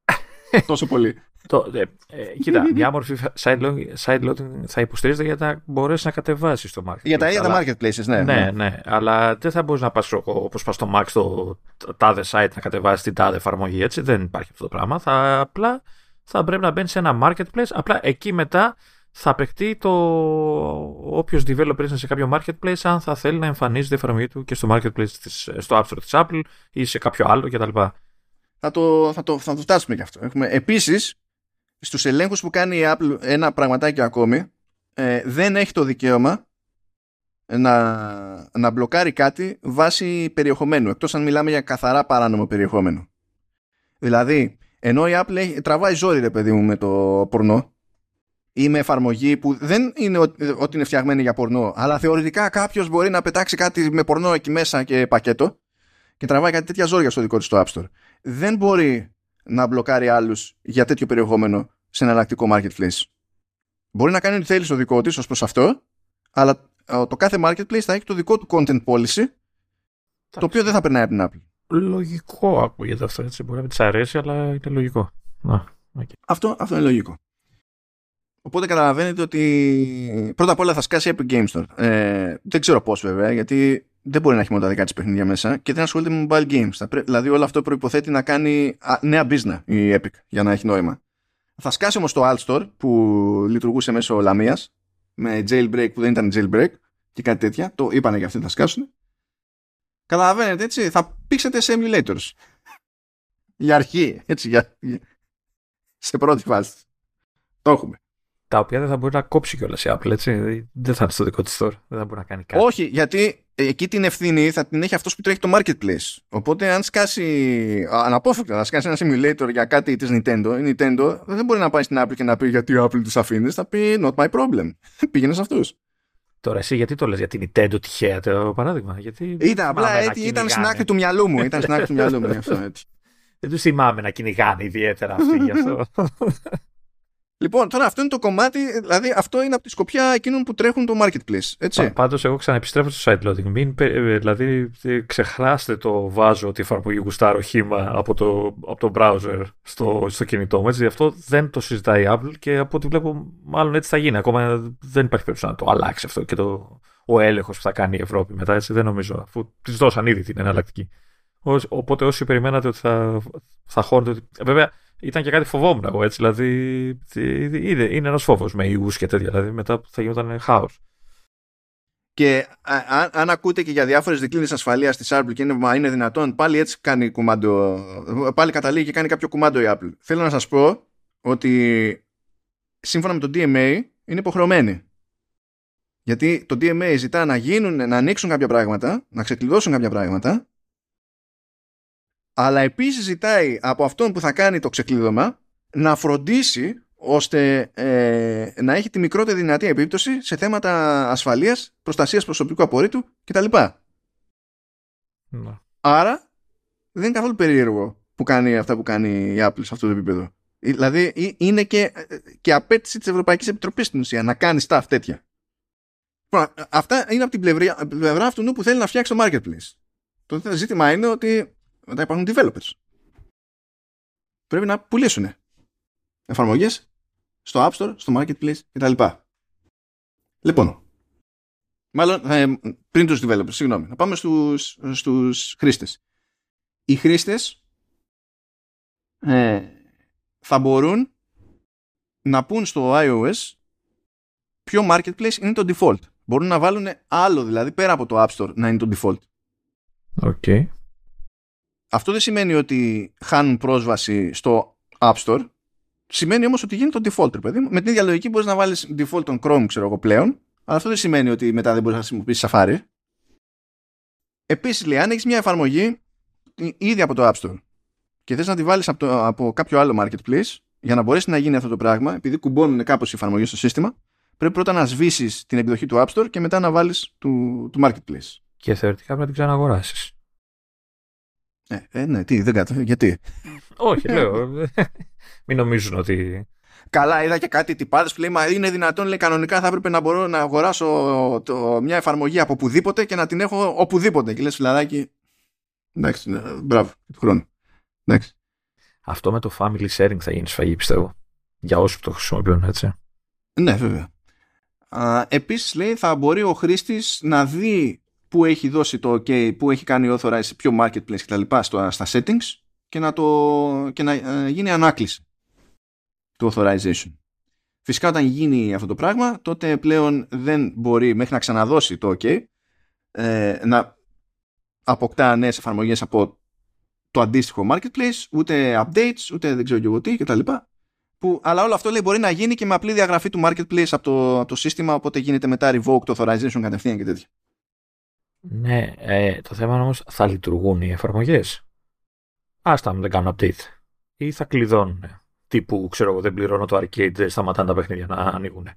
Τόσο πολύ.
Το, ε, ε, κοίτα, μια μορφή side loading, side loading θα υποστηρίζεται για να μπορέσεις να κατεβάσεις το marketplace.
Για τα ίδια τα marketplaces, ναι,
ναι. Ναι, ναι. Αλλά δεν θα μπορείς να πας όπως πας στο Mac στο τάδε site να κατεβάσεις την τάδε εφαρμογή. Έτσι. Δεν υπάρχει αυτό το πράγμα. Θα, απλά θα πρέπει να μπαίνεις σε ένα marketplace. Απλά εκεί μετά θα παιχτεί το όποιος developer είναι σε κάποιο marketplace αν θα θέλει να εμφανίζει την εφαρμογή του και στο marketplace της, στο App Store της Apple ή σε κάποιο άλλο κτλ.
Θα το, θα το, θα το φτάσουμε και αυτό. Έχουμε, επίσης, στους ελέγχους που κάνει η Apple ένα πραγματάκι ακόμη ε, δεν έχει το δικαίωμα να, να μπλοκάρει κάτι βάσει περιεχομένου εκτός αν μιλάμε για καθαρά παράνομο περιεχόμενο. Δηλαδή, ενώ η Apple έχει, τραβάει ζόρι ρε παιδί μου με το πορνό ή με εφαρμογή που δεν είναι ότι είναι φτιαγμένη για πορνό, αλλά θεωρητικά κάποιος μπορεί να πετάξει κάτι με πορνό εκεί μέσα και πακέτο και τραβάει κάτι τέτοια ζόρια στο δικό του το App Store. Δεν μπορεί να μπλοκάρει άλλους για τέτοιο περιεχόμενο σε εναλλακτικό marketplace. Μπορεί να κάνει ό,τι θέλει στο δικό της ως προς αυτό, αλλά ε, το κάθε marketplace θα έχει το δικό του content policy, το οποίο δεν θα περνάει από την Apple.
Λογικό ακούγεται αυτό έτσι. Μπορεί να μην της αρέσει, αλλά είναι λογικό. Να,
okay. αυτό, αυτό είναι λογικό. Οπότε καταλαβαίνετε ότι πρώτα απ' όλα θα σκάσει Epic Games Store. Ε, δεν ξέρω πώς βέβαια, γιατί δεν μπορεί να έχει μόνο τα δικά της παιχνίδια μέσα και δεν ασχολείται με mobile games. δηλαδή όλο αυτό προποθέτει να κάνει νέα business η Epic για να έχει νόημα. Θα σκάσει όμως το Alt Store που λειτουργούσε μέσω Λαμίας με jailbreak που δεν ήταν jailbreak και κάτι τέτοια. Το είπανε για αυτοί θα σκάσουν. Καταλαβαίνετε έτσι, θα πήξετε σε emulators. για αρχή, έτσι, για... σε πρώτη φάση. Το έχουμε
τα οποία δεν θα μπορεί να κόψει κιόλας η Apple, έτσι. Δεν θα είναι στο δικό της store. Δεν θα μπορεί να κάνει κάτι.
Όχι, γιατί εκεί την ευθύνη θα την έχει αυτός που τρέχει το marketplace. Οπότε, αν σκάσει αναπόφευκτα, να σκάσει ένας simulator για κάτι της Nintendo, η Nintendo δεν μπορεί να πάει στην Apple και να πει γιατί η Apple τους αφήνεις. Θα πει not my problem. Πήγαινε σε αυτούς.
Τώρα εσύ γιατί το λες, για την Nintendo τυχαία το παράδειγμα. Γιατί
ήταν απλά έτσι, ήταν στην άκρη του μυαλού μου. Ήταν στην άκρη του μυαλού μου. Αυτό, έτσι.
Δεν τους θυμάμαι να κυνηγάνε ιδιαίτερα αυτοί γι' αυτό.
Λοιπόν, τώρα αυτό είναι το κομμάτι, δηλαδή αυτό είναι από τη σκοπιά εκείνων που τρέχουν το marketplace. Έτσι.
Πάντως, εγώ ξαναεπιστρέφω στο site loading. Μην, ε, δηλαδή, ε, ξεχράστε το βάζω ότι εφαρμογή γουστάρω χήμα από το, από το browser στο, στο κινητό μου. Έτσι, αυτό δεν το συζητάει η Apple και από ό,τι βλέπω, μάλλον έτσι θα γίνει. Ακόμα δεν υπάρχει περίπτωση να το αλλάξει αυτό και το, ο έλεγχος που θα κάνει η Ευρώπη μετά. Έτσι, δεν νομίζω, αφού της δώσαν ήδη την εναλλακτική. Οπότε όσοι περιμένατε ότι θα, θα χώνετε. Βέβαια, ήταν και κάτι φοβόμουν εγώ έτσι. Δηλαδή, είναι, είναι ένας φόβος με ιούς και τέτοια. Δηλαδή, μετά θα γινόταν χάος.
Και αν, αν ακούτε και για διάφορες δικλείδες ασφαλείας της Apple και είναι, μα είναι δυνατόν, πάλι έτσι κάνει κουμάντο. Πάλι καταλήγει και κάνει κάποιο κουμάντο η Apple. Θέλω να σας πω ότι σύμφωνα με το DMA είναι υποχρεωμένη. Γιατί το DMA ζητά να γίνουν, να ανοίξουν κάποια πράγματα, να ξεκλειδώσουν κάποια πράγματα αλλά επίσης ζητάει από αυτόν που θα κάνει το ξεκλείδωμα να φροντίσει ώστε ε, να έχει τη μικρότερη δυνατή επίπτωση σε θέματα ασφαλείας, προστασίας προσωπικού απορρίτου κτλ.
Ναι.
Άρα δεν είναι καθόλου περίεργο που κάνει αυτά που κάνει η Apple σε αυτό το επίπεδο. Δηλαδή είναι και, και απέτηση της Ευρωπαϊκής Επιτροπής στην ουσία να κάνει stuff τέτοια. Αυτά είναι από την πλευρά, πλευρά αυτού που θέλει να φτιάξει το marketplace. Το ζήτημα είναι ότι μετά υπάρχουν developers. Πρέπει να πουλήσουν εφαρμογές στο App Store, στο Marketplace κτλ. Λοιπόν, μάλλον ε, πριν τους developers, συγγνώμη, να πάμε στους, στους χρήστες. Οι χρήστες ε, θα μπορούν να πούν στο iOS ποιο marketplace είναι το default. Μπορούν να βάλουν άλλο δηλαδή πέρα από το App Store να είναι το default.
OK. Okay
αυτό δεν σημαίνει ότι χάνουν πρόσβαση στο App Store. Σημαίνει όμως ότι γίνεται το default, παιδί Με την ίδια λογική μπορείς να βάλεις default τον Chrome, ξέρω εγώ πλέον, αλλά αυτό δεν σημαίνει ότι μετά δεν μπορείς να χρησιμοποιήσεις Safari. Επίσης, λέει, αν έχεις μια εφαρμογή ήδη από το App Store και θες να τη βάλεις από, από κάποιο άλλο marketplace, για να μπορέσει να γίνει αυτό το πράγμα, επειδή κουμπώνουν κάπως οι εφαρμογή στο σύστημα, πρέπει πρώτα να σβήσεις την εκδοχή του App Store και μετά να βάλεις του, του marketplace.
Και θεωρητικά πρέπει να την ξαναγοράσεις.
Ε, ε, ναι, τι, δεν κατάλαβα. Γιατί;
Όχι, λέω. Μην νομίζουν ότι.
Καλά, είδα και κάτι τυπάδες που λέει Μα είναι δυνατόν, λέει κανονικά θα έπρεπε να μπορώ να αγοράσω το, μια εφαρμογή από οπουδήποτε και να την έχω οπουδήποτε. Και λες, φιλαράκι. Εντάξει, ναι, μπράβο, του χρόνου. Εντάξει.
Αυτό με το family sharing θα γίνει σφαγή, πιστεύω. Για όσους το χρησιμοποιούν, έτσι.
Ναι, βέβαια. Επίσης, λέει, θα μπορεί ο χρήστης να δει που έχει δώσει το OK, που έχει κάνει authorize πιο marketplace κτλ. στα settings και να, το, και να ε, γίνει ανάκληση του authorization. Φυσικά όταν γίνει αυτό το πράγμα τότε πλέον δεν μπορεί μέχρι να ξαναδώσει το OK ε, να αποκτά νέες εφαρμογές από το αντίστοιχο marketplace, ούτε updates, ούτε δεν ξέρω και εγώ τι κτλ. Που, αλλά όλο αυτό λέει μπορεί να γίνει και με απλή διαγραφή του marketplace από το, από το σύστημα οπότε γίνεται μετά revoke το authorization κατευθείαν και τέτοια.
Ναι, ε, το θέμα είναι όμως θα λειτουργούν οι εφαρμογές. Άστα αν δεν κάνουν update. Ή θα κλειδώνουν. Τύπου, ξέρω εγώ, δεν πληρώνω το arcade, δεν σταματάνε τα παιχνίδια να ανοίγουν.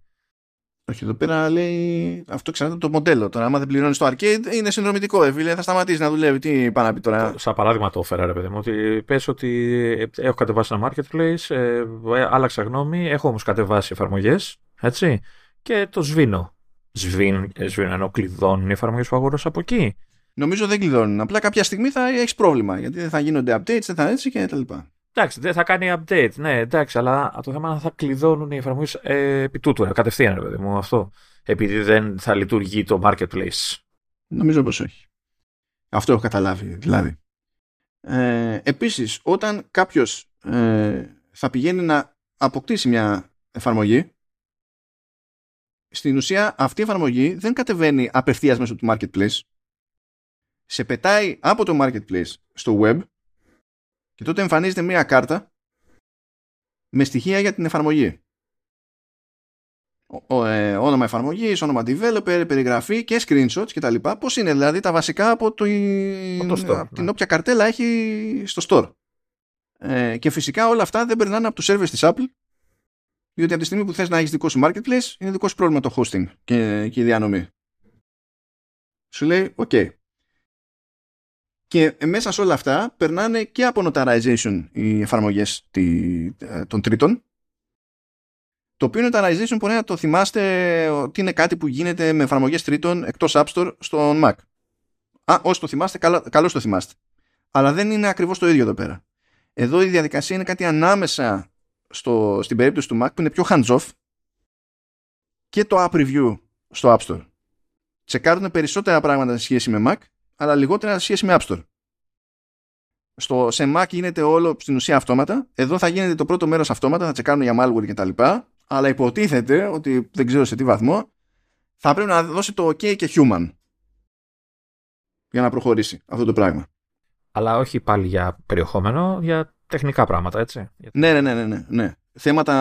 Όχι, εδώ πέρα λέει αυτό ξανά το μοντέλο. Τώρα, άμα δεν πληρώνεις το arcade, είναι συνδρομητικό. Ε, θα σταματήσει να δουλεύει. Τι πάει να πει τώρα.
Σαν παράδειγμα το έφερα, ρε παιδί μου, ότι πες ότι έχω κατεβάσει ένα marketplace, ε, άλλαξα γνώμη, έχω όμως κατεβάσει εφαρμογές, έτσι, και το σβήνω σβήνουν, σβήνουν ενώ κλειδώνουν οι εφαρμογές που αγοράς από εκεί.
Νομίζω δεν κλειδώνουν. Απλά κάποια στιγμή θα έχεις πρόβλημα. Γιατί δεν θα γίνονται updates, δεν θα έτσι και τα λοιπά.
Εντάξει, δεν θα κάνει update. Ναι, εντάξει, αλλά το θέμα είναι θα κλειδώνουν οι εφαρμογές ε, επί τούτου. Ε, κατευθείαν, ρε παιδί μου, αυτό. Επειδή δεν θα λειτουργεί το marketplace.
Νομίζω πως όχι. Αυτό έχω καταλάβει, δηλαδή. Ε, επίσης, όταν κάποιος ε, θα πηγαίνει να αποκτήσει μια εφαρμογή, στην ουσία αυτή η εφαρμογή δεν κατεβαίνει απευθείας μέσω του marketplace. Σε πετάει από το marketplace στο web και τότε εμφανίζεται μία κάρτα με στοιχεία για την εφαρμογή. Ο, ε, όνομα εφαρμογής, όνομα developer, περιγραφή και screenshots κτλ. Πώς είναι δηλαδή τα βασικά από, το,
store,
την ναι. όποια καρτέλα έχει στο store. Ε, και φυσικά όλα αυτά δεν περνάνε από τους servers της Apple διότι από τη στιγμή που θες να έχεις δικό σου marketplace, είναι δικό σου πρόβλημα το hosting και, και η διανομή. Σου λέει, οκ. Και μέσα σε όλα αυτά περνάνε και από notarization οι εφαρμογές των τρίτων Το οποίο notarization μπορεί να το θυμάστε ότι είναι κάτι που γίνεται με εφαρμογές τρίτων εκτός App Store στον Mac. Α, όσοι το θυμάστε, καλώς το θυμάστε. Αλλά δεν είναι ακριβώς το ίδιο εδώ πέρα. Εδώ η διαδικασία είναι κάτι ανάμεσα στο, στην περίπτωση του Mac που είναι πιο hands-off και το App Review στο App Store. Τσεκάρουν περισσότερα πράγματα σε σχέση με Mac, αλλά λιγότερα σε σχέση με App Store. Στο, σε Mac γίνεται όλο στην ουσία αυτόματα. Εδώ θα γίνεται το πρώτο μέρος αυτόματα, θα τσεκάρουν για malware κτλ. Αλλά υποτίθεται ότι δεν ξέρω σε τι βαθμό θα πρέπει να δώσει το OK και human για να προχωρήσει αυτό το πράγμα.
Αλλά όχι πάλι για περιεχόμενο, για τεχνικά πράγματα, έτσι.
Ναι, ναι, ναι, ναι. ναι. ναι. Θέματα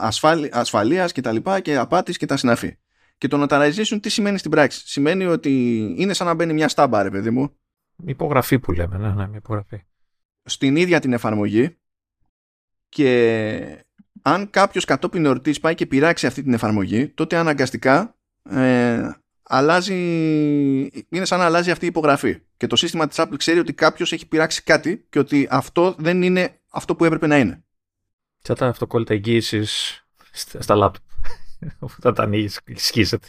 ασφάλι, ασφαλείας και τα λοιπά και απάτης και τα συναφή. Και το notarization τι σημαίνει στην πράξη; Σημαίνει ότι είναι σαν να μπαίνει μια στάμπα, ρε παιδί μου.
Υπογραφή που λέμε, ναι, ναι, υπογραφή.
Στην ίδια την εφαρμογή και αν κάποιος κατόπιν εορτής πάει και πειράξει αυτή την εφαρμογή, τότε αναγκαστικά ε, αλλάζει, είναι σαν να αλλάζει αυτή η υπογραφή. Και το σύστημα της Apple ξέρει ότι κάποιος έχει πειράξει κάτι και ότι αυτό δεν είναι αυτό που έπρεπε να είναι.
Σαν τα αυτοκόλλητα εγγύησης στα λάπτοπ. Όταν τα ανοίγεις, σκίζεται.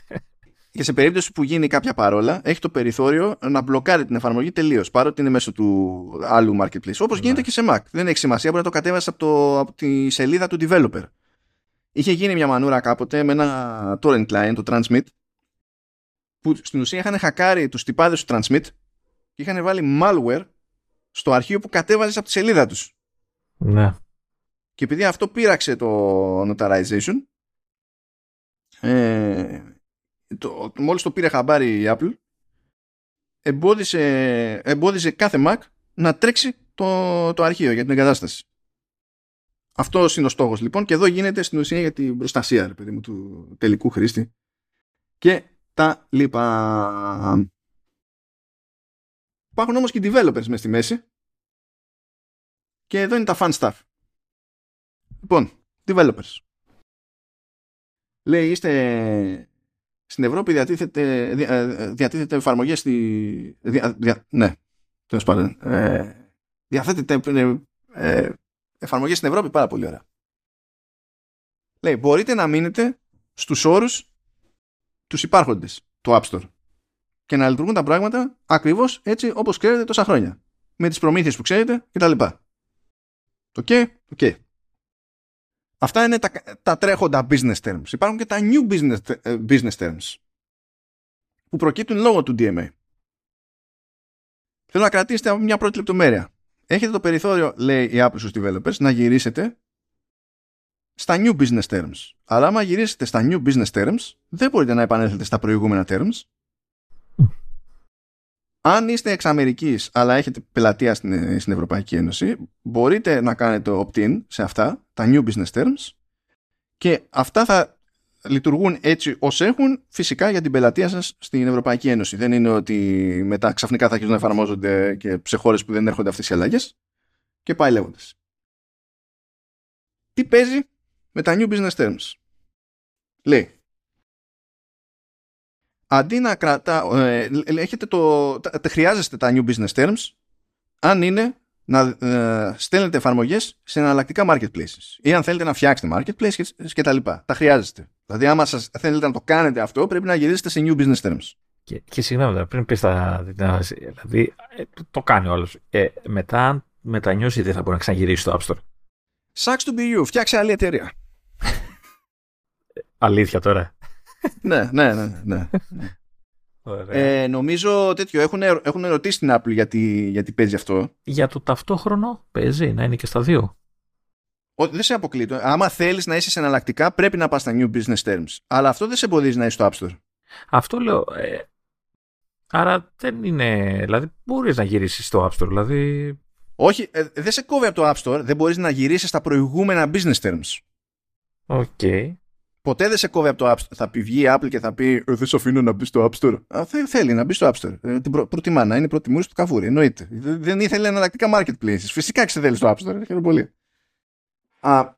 Και σε περίπτωση που γίνει κάποια παρόλα, έχει το περιθώριο να μπλοκάρει την εφαρμογή τελείως, παρότι είναι μέσω του άλλου marketplace. Όπως γίνεται ναι. και σε Mac. Δεν έχει σημασία, μπορεί να το κατέβασες από, το, από τη σελίδα του developer. Είχε γίνει μια μανούρα κάποτε με ένα torrent client, το Transmit, που στην ουσία είχαν χακάρει τους τυπάδες του Transmit και είχαν βάλει malware στο αρχείο που κατέβαζες από τη σελίδα τους.
Ναι.
Και επειδή αυτό πείραξε το notarization, ε, το, μόλις το πήρε χαμπάρι η Apple, εμπόδισε, εμπόδισε κάθε Mac να τρέξει το, το αρχείο για την εγκατάσταση. Αυτό είναι ο στόχος λοιπόν και εδώ γίνεται στην ουσία για την προστασία παιδί μου, του τελικού χρήστη και τα λοιπά. Υπάρχουν όμως και developers μέσα στη μέση και εδώ είναι τα fun stuff. Λοιπόν, developers. Λέει, είστε στην Ευρώπη διατίθεται, ε, διατίθεται εφαρμογές στη... Δια, ναι, τέλος πάντων. Ε, διαθέτετε ε, ε, εφαρμογές στην Ευρώπη πάρα πολύ ωραία. Λέει, μπορείτε να μείνετε στους όρους τους υπάρχοντες του App Store και να λειτουργούν τα πράγματα ακριβώς έτσι όπως ξέρετε τόσα χρόνια. Με τις προμήθειες που ξέρετε κτλ. OK, okay, OK. Okay. Αυτά είναι τα, τα τρέχοντα business terms. Υπάρχουν και τα new business, ε, business terms που προκύπτουν λόγω του DMA. Θέλω να κρατήσετε μια πρώτη λεπτομέρεια. Έχετε το περιθώριο, λέει η Apple στους developers, να γυρίσετε στα new business terms. Αλλά άμα γυρίσετε στα new business terms, δεν μπορείτε να επανέλθετε στα προηγούμενα terms. Αν είστε εξ Αμερικής, αλλά έχετε πελατεία στην, στην Ευρωπαϊκή Ένωση, μπορείτε να κάνετε opt-in σε αυτά, τα new business terms, και αυτά θα λειτουργούν έτσι ως έχουν φυσικά για την πελατεία σας στην Ευρωπαϊκή Ένωση. Δεν είναι ότι μετά ξαφνικά θα αρχίσουν να εφαρμόζονται και σε χώρες που δεν έρχονται αυτές οι αλλαγές και πάει λέγοντας. Τι παίζει; Με τα new business terms. Λέει, αντί να κρατά, ε, έχετε το, τα, χρειάζεστε τα new business terms αν είναι να ε, στέλνετε εφαρμογές σε εναλλακτικά marketplaces ή αν θέλετε να φτιάξετε marketplaces και τα λοιπά. Τα χρειάζεστε. Δηλαδή άμα σας θέλετε να το κάνετε αυτό πρέπει να γυρίσετε σε new business terms.
Και, και συγγνώμη, πριν πεις τα. Δηλαδή, ε, το κάνει όλος. Ε, μετά, μετανιώσει δεν θα μπορεί να ξαναγυρίσει στο App Store.
Sucks to be you. Φτιάξε άλλη εταιρεία.
Αλήθεια τώρα.
ναι, ναι, ναι. ναι. Ε, νομίζω τέτοιο. Έχουν, έχουν ρωτήσει την Apple γιατί, γιατί παίζει αυτό.
Για το ταυτόχρονο παίζει, να είναι και στα δύο.
Ο, δεν σε αποκλεί. Άμα θέλεις να είσαι εναλλακτικά, πρέπει να πας στα new business terms. Αλλά αυτό δεν σε εμποδίζει να είσαι στο App Store.
Αυτό λέω. Ε, άρα δεν είναι. Δηλαδή, μπορείς να γυρίσεις στο App Store. Δηλαδή.
Όχι, ε, δεν σε κόβει από το App Store. Δεν μπορείς να γυρίσεις στα προηγούμενα business terms.
OK. Okay.
Ποτέ δεν σε κόβει από το App Store. Θα πει βγει η Apple και θα πει ε, Δεν σε αφήνω να μπεις στο App Store. Α, θέλει να μπεις στο App Store. Ε, την προ, προτιμά να είναι πρώτη μούρη του καφούρι. Εννοείται. Δεν ήθελε εναλλακτικά marketplaces. Φυσικά και σε θέλει στο App Store. Χαίρομαι πολύ. Α,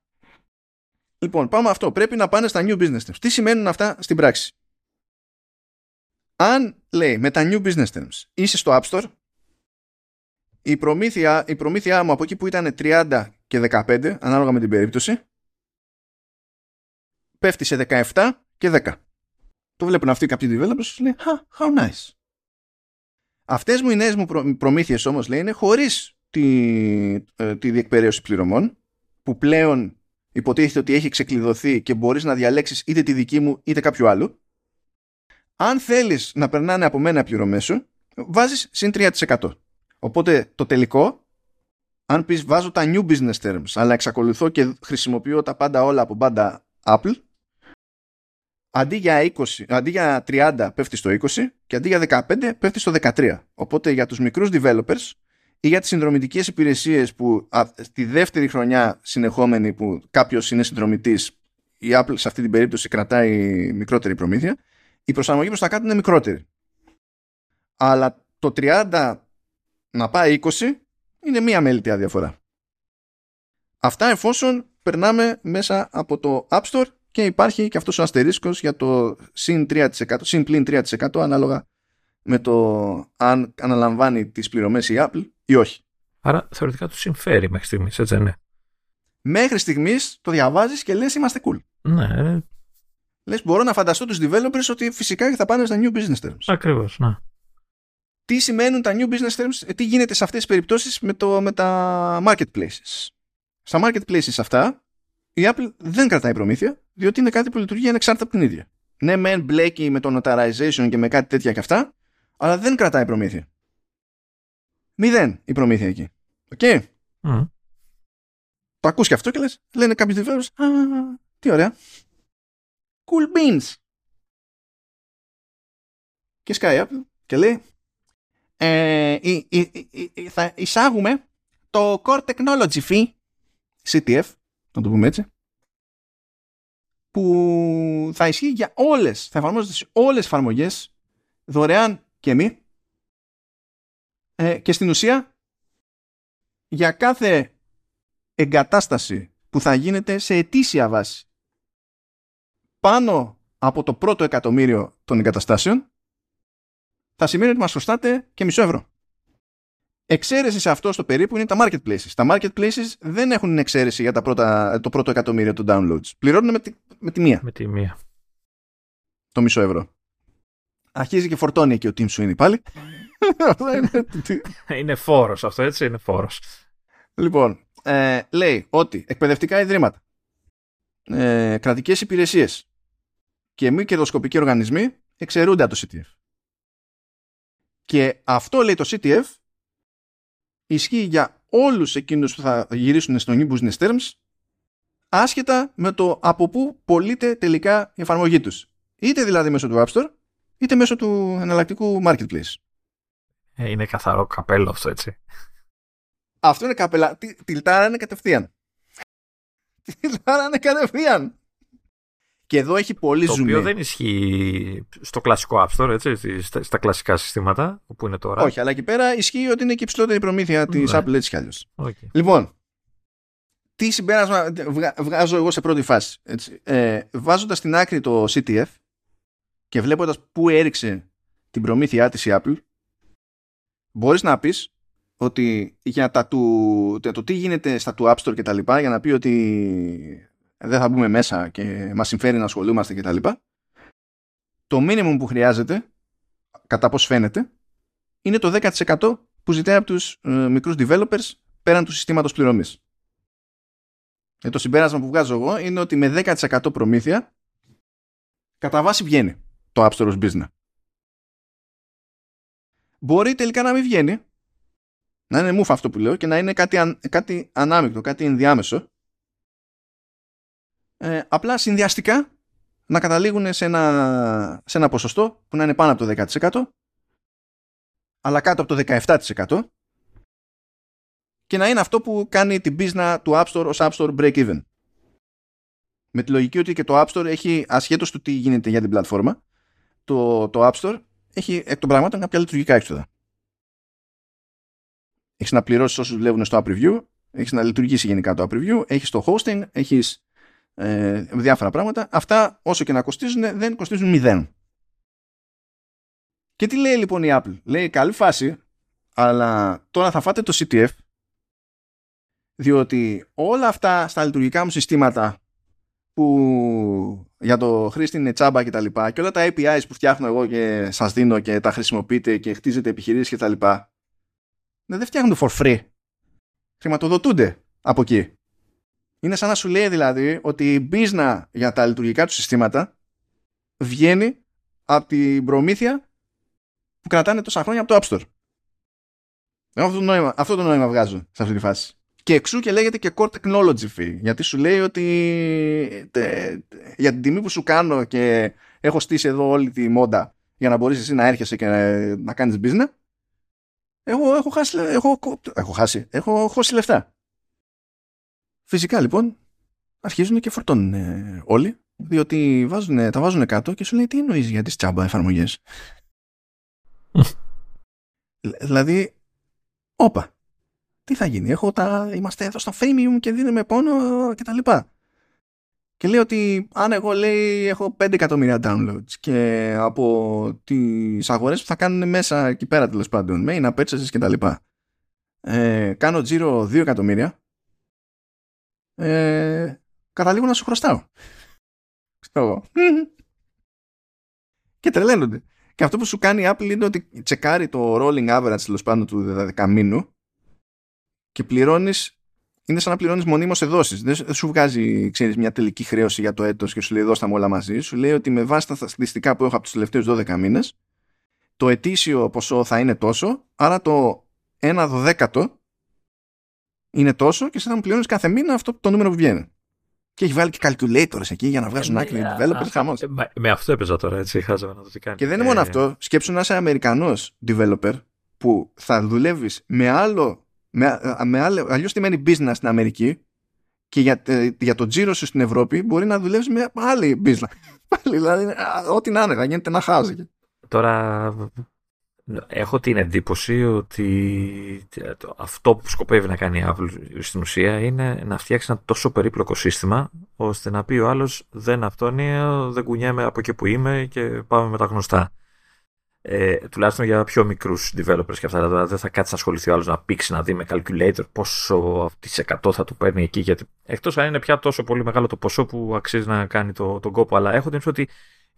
λοιπόν, πάμε αυτό. Πρέπει να πάνε στα new business terms. Τι σημαίνουν αυτά στην πράξη; Αν λέει με τα new business terms είσαι στο App Store, η προμήθεια, η προμήθειά μου από εκεί που ήταν 30 και 15, ανάλογα με την περίπτωση, πέφτει σε 17 και 10. Το βλέπουν αυτοί κάποιοι developers και λένε how nice. Αυτές μου οι νέες μου προ, προμήθειες όμως λέει είναι χωρίς τη, ε, τη διεκπαιρέωση πληρωμών που πλέον υποτίθεται ότι έχει ξεκλειδωθεί και μπορείς να διαλέξεις είτε τη δική μου είτε κάποιου άλλου. Αν θέλεις να περνάνε από μένα πληρωμές σου, βάζεις συν 3%. Οπότε το τελικό, αν πεις βάζω τα new business terms, αλλά εξακολουθώ και χρησιμοποιώ τα πάντα όλα από πάντα Apple, αντί για, 20, αντί για 30 πέφτει στο 20 και αντί για 15 πέφτει στο 13. Οπότε για τους μικρούς developers ή για τις συνδρομητικές υπηρεσίες που α, τη δεύτερη χρονιά συνεχόμενη που κάποιος είναι συνδρομητής η Apple σε αυτή την περίπτωση κρατάει μικρότερη προμήθεια η προσαρμογή προς τα κάτω είναι μικρότερη. Αλλά το 30 να πάει 20 είναι μία μέλητη διαφορά. Αυτά εφόσον περνάμε μέσα από το App Store και υπάρχει και αυτός ο αστερίσκος για το συν 3%, συν πλην 3% ανάλογα με το αν αναλαμβάνει τις πληρωμές η Apple ή όχι.
Άρα θεωρητικά του συμφέρει μέχρι στιγμής, έτσι ναι.
Μέχρι στιγμής το διαβάζεις και λες είμαστε cool.
Ναι.
Λες μπορώ να φανταστώ τους developers ότι φυσικά θα πάνε στα new business terms.
Ακριβώς, ναι.
Τι σημαίνουν τα new business terms, τι γίνεται σε αυτές τις περιπτώσεις με, το, με τα marketplaces. Στα marketplaces αυτά η Apple δεν κρατάει προμήθεια, διότι είναι κάτι που λειτουργεί ανεξάρτητα από την ίδια. Ναι, μεν μπλέκει με το notarization και με κάτι τέτοια και αυτά, αλλά δεν κρατάει προμήθεια. Μηδέν η προμήθεια εκεί. OK. Okay? Mm. Το ακούς και αυτό και λες, λένε κάποιοι developers, α, τι ωραία. Cool beans. Και σκάει Apple και λέει, ε, θα εισάγουμε το Core Technology Fee, CTF, να το πούμε έτσι, που θα ισχύει για όλες, θα εφαρμόζεται σε όλες τις εφαρμογές, δωρεάν και μη, ε, και στην ουσία για κάθε εγκατάσταση που θα γίνεται σε ετήσια βάση πάνω από το πρώτο εκατομμύριο των εγκαταστάσεων θα σημαίνει ότι μας χρωστάτε και μισό ευρώ. Εξαίρεση σε αυτό στο περίπου είναι τα marketplaces. Τα marketplaces δεν έχουν εξαίρεση για τα πρώτα, το πρώτο εκατομμύριο των downloads. Πληρώνουν με τη, με τη μία.
Με τη μία.
Το μισό ευρώ. Αρχίζει και φορτώνει εκεί ο Tim Sweeney πάλι.
είναι φόρος αυτό έτσι, είναι φόρος.
Λοιπόν, ε, λέει ότι εκπαιδευτικά ιδρύματα, ε, κρατικές υπηρεσίες και μη κερδοσκοπικοί οργανισμοί εξαιρούνται από το CTF. Και αυτό λέει το CTF ισχύει για όλους εκείνους που θα γυρίσουν στο New Business Terms άσχετα με το από πού πωλείται τελικά η εφαρμογή τους. Είτε δηλαδή μέσω του App Store είτε μέσω του εναλλακτικού Marketplace.
Ε, είναι καθαρό καπέλο αυτό έτσι.
Αυτό είναι καπέλα. Τιλτάρανε κατευθείαν. Τιλτάρανε κατευθείαν. Και εδώ έχει πολύ
το
zoom. Το
οποίο δεν ισχύει στο κλασικό App Store, έτσι, στα, στα κλασικά συστήματα, όπου είναι τώρα.
Όχι, αλλά εκεί πέρα ισχύει ότι είναι και η ψηλότερη προμήθεια της ναι. Apple έτσι κι αλλιώς. Okay. Λοιπόν, τι συμπέρασμα βγάζω εγώ σε πρώτη φάση. Έτσι. Ε, βάζοντας στην άκρη το CTF και βλέποντας πού έριξε την προμήθειά της η Apple, μπορείς να πεις ότι για τα του, το τι γίνεται στα του App Store και τα λοιπά, για να πει ότι δεν θα μπούμε μέσα και μας συμφέρει να ασχολούμαστε και τα λοιπά, το minimum που χρειάζεται, κατά πώς φαίνεται, είναι το 10% που ζητάει από τους ε, μικρούς developers πέραν του συστήματος πληρωμής. Και το συμπέρασμα που βγάζω εγώ είναι ότι με 10% προμήθεια κατά βάση βγαίνει το App Store business. Μπορεί τελικά να μην βγαίνει, να είναι μουφ αυτό που λέω και να είναι κάτι, αν, κάτι ανάμεικτο, κάτι ενδιάμεσο. Ε, απλά συνδυαστικά να καταλήγουν σε ένα, σε ένα ποσοστό που να είναι πάνω από το 10% αλλά κάτω από το 17% και να είναι αυτό που κάνει την business του App Store ως App Store break even. Με τη λογική ότι και το App Store έχει, ασχέτως του τι γίνεται για την πλατφόρμα, το, το App Store έχει εκ των πραγμάτων κάποια λειτουργικά έξοδα. Έχεις να πληρώσεις όσους δουλεύουν στο App Review, έχεις να λειτουργήσει γενικά το App Review, έχεις το hosting, έχεις ε, διάφορα πράγματα. Αυτά όσο και να κοστίζουν δεν κοστίζουν μηδέν. Και τι λέει λοιπόν η Apple; Λέει καλή φάση, αλλά τώρα θα φάτε το CTF διότι όλα αυτά στα λειτουργικά μου συστήματα που για το χρήστη είναι τσάμπα και τα λοιπά και όλα τα APIs που φτιάχνω εγώ και σας δίνω και τα χρησιμοποιείτε και χτίζετε επιχειρήσεις και τα λοιπά δεν φτιάχνονται for free. Χρηματοδοτούνται από εκεί. Είναι σαν να σου λέει δηλαδή ότι η business για τα λειτουργικά του συστήματα βγαίνει από την προμήθεια που κρατάνε τόσα χρόνια από το App Store. Αυτό το νόημα, αυτό το νόημα βγάζω σε αυτή τη φάση. Και εξού και λέγεται και Core Technology Fee. Γιατί σου λέει ότι για την τιμή που σου κάνω και έχω στήσει εδώ όλη τη μόντα για να μπορείς εσύ να έρχεσαι και να, να κάνεις business, εγώ έχω χάσει, έχω, έχω χάσει, έχω χώσει λεφτά. Φυσικά λοιπόν αρχίζουν και φορτώνουν όλοι διότι βάζουν, τα βάζουν κάτω και σου λέει τι εννοείς για τις τσάμπα εφαρμογές; δηλαδή, όπα, τι θα γίνει, έχω τα, είμαστε εδώ στο freemium και δίνουμε πόνο και τα λοιπά. Και λέει ότι αν εγώ λέει έχω 5 εκατομμύρια downloads και από τις αγορές που θα κάνουν μέσα εκεί πέρα τέλος πάντων, με να purchases και τα λοιπά, ε, κάνω τζίρο 2 εκατομμύρια, ε, καταλήγω να σου χρωστάω. Ξέρω και τρελαίνονται. Και αυτό που σου κάνει η Apple είναι ότι τσεκάρει το rolling average τέλος πάντων του δεκαμήνου και πληρώνεις. Είναι σαν να πληρώνεις μονίμως σε δόσει. Δεν σου βγάζει ξέρεις, μια τελική χρέωση για το έτος και σου λέει δώστα μου όλα μαζί. Σου λέει ότι με βάση τα στατιστικά που έχω από τους τελευταίους 12 μήνες, το ετήσιο ποσό θα είναι τόσο, άρα το 1 δωδέκατο είναι τόσο και εσύ θα μου πληρώνεις κάθε μήνα αυτό το νούμερο που βγαίνει. Και έχει βάλει και calculators εκεί για να βγάζουν ε, άκρη οι developers. Χαμός.
Ε, με αυτό έπαιζα τώρα, έτσι. Χάζαμε να το τι κάνει.
Και δεν είναι μόνο ε, αυτό. Σκέψου να είσαι Αμερικανός developer που θα δουλεύεις με άλλο. Με, με άλλο, αλλιώς μένει business στην Αμερική και για, για το τζίρο σου στην Ευρώπη μπορεί να δουλεύεις με άλλη business. Πάλι, δηλαδή, ό,τι να είναι, θα γίνεται ένα χάζι.
Τώρα Έχω την εντύπωση ότι αυτό που σκοπεύει να κάνει η Apple στην ουσία είναι να φτιάξει ένα τόσο περίπλοκο σύστημα ώστε να πει ο άλλος δεν αυτόνια, δεν κουνιέμαι από εκεί που είμαι και πάμε με τα γνωστά. Ε, τουλάχιστον για πιο μικρούς developers και αυτά. Δηλαδή δεν θα κάτσει να ασχοληθεί ο άλλος να πήξει να δει με calculator πόσο τη 100 θα του παίρνει εκεί. Γιατί εκτός αν είναι πια τόσο πολύ μεγάλο το ποσό που αξίζει να κάνει το, τον κόπο. Αλλά έχω την ότι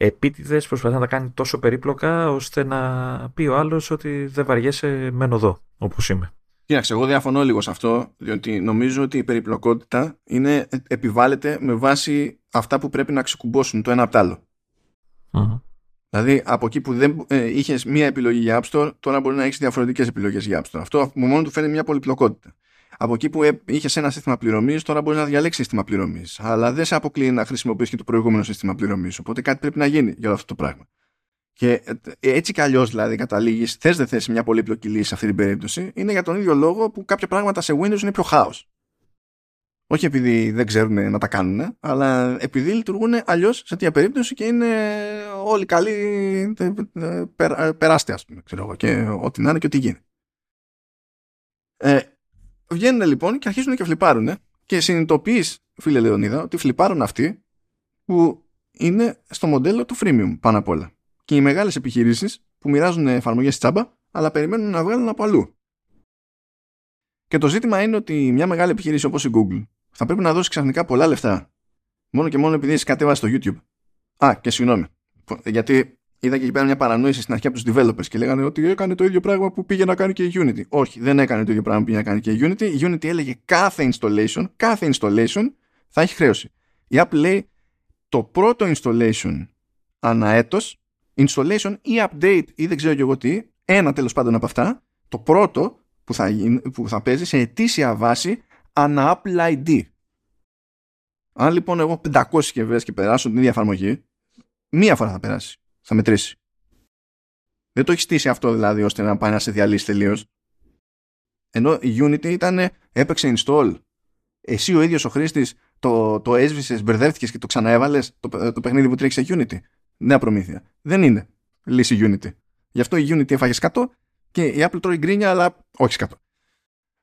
επίτηδες προσπαθεί να τα κάνει τόσο περίπλοκα ώστε να πει ο άλλος ότι δεν βαριέσαι μένω εδώ όπως είμαι.
Κοίταξε, εγώ διαφωνώ λίγο σε αυτό, διότι νομίζω ότι η περιπλοκότητα είναι, επιβάλλεται με βάση αυτά που πρέπει να ξεκουμπώσουν το ένα από το αλλο Δηλαδή, από εκεί που δεν ε, είχες μία επιλογή για App Store, τώρα μπορεί να έχεις διαφορετικές επιλογές για App Store. Αυτό μόνο του φέρνει μια πολυπλοκότητα. Από εκεί που ε, είχες ένα σύστημα πληρωμής, τώρα μπορείς να διαλέξεις σύστημα πληρωμής. Αλλά δεν σε αποκλείει να χρησιμοποιήσει και το προηγούμενο σύστημα πληρωμής. Οπότε κάτι πρέπει να γίνει για αυτό το πράγμα. Και ε, έτσι κι αλλιώς δηλαδή καταλήγεις, θες δεν θες μια πολύπλοκη λύση σε αυτή την περίπτωση, είναι για τον ίδιο λόγο που κάποια πράγματα σε Windows είναι πιο χάος. Όχι επειδή δεν ξέρουν να τα κάνουν, αλλά επειδή λειτουργούν αλλιώς σε τέτοια περίπτωση και είναι όλοι καλοί ε, περάστε, ας πούμε, ξέρω εγώ, και ό,τι να είναι και ό,τι γίνει. Ε, Βγαίνουν λοιπόν και αρχίζουν και φλιπάρουν και συνειδητοποιείς, φίλε Λεωνίδα, ότι φλιπάρουν αυτοί που είναι στο μοντέλο του freemium πάνω απ' όλα. Και οι μεγάλες επιχειρήσεις που μοιράζουν εφαρμογές τσάμπα, αλλά περιμένουν να βγάλουν από αλλού. Και το ζήτημα είναι ότι μια μεγάλη επιχείρηση όπως η Google θα πρέπει να δώσει ξαφνικά πολλά λεφτά. Μόνο και μόνο επειδή έχει κατέβαση στο YouTube. Α, και συγγνώμη. Γιατί είδα και εκεί πέρα μια παρανόηση στην αρχή από τους developers και λέγανε ότι έκανε το ίδιο πράγμα που πήγε να κάνει και η Unity. Όχι, δεν έκανε το ίδιο πράγμα που πήγε να κάνει και η Unity. Η Unity έλεγε κάθε installation, κάθε installation θα έχει χρέωση. Η Apple λέει το πρώτο installation ανά έτος, installation ή update ή δεν ξέρω και εγώ τι, ένα τέλος πάντων από αυτά, το πρώτο που θα, που θα παίζει σε ετήσια βάση ανά Apple ID. Αν λοιπόν εγώ 500 συσκευέ και περάσω την ίδια εφαρμογή, μία φορά θα περάσει θα μετρήσει. Δεν το έχεις στήσει αυτό δηλαδή ώστε να πάει να σε διαλύσει τελείως. Ενώ η Unity ήταν, έπαιξε install. Εσύ ο ίδιος ο χρήστης το, το έσβησες, μπερδεύτηκες και το ξαναέβαλες το, το παιχνίδι που τρέχει σε Unity. Νέα προμήθεια. Δεν είναι λύση Unity. Γι' αυτό η Unity έφαγε 100 και η Apple τρώει γκρίνια, αλλά όχι 100.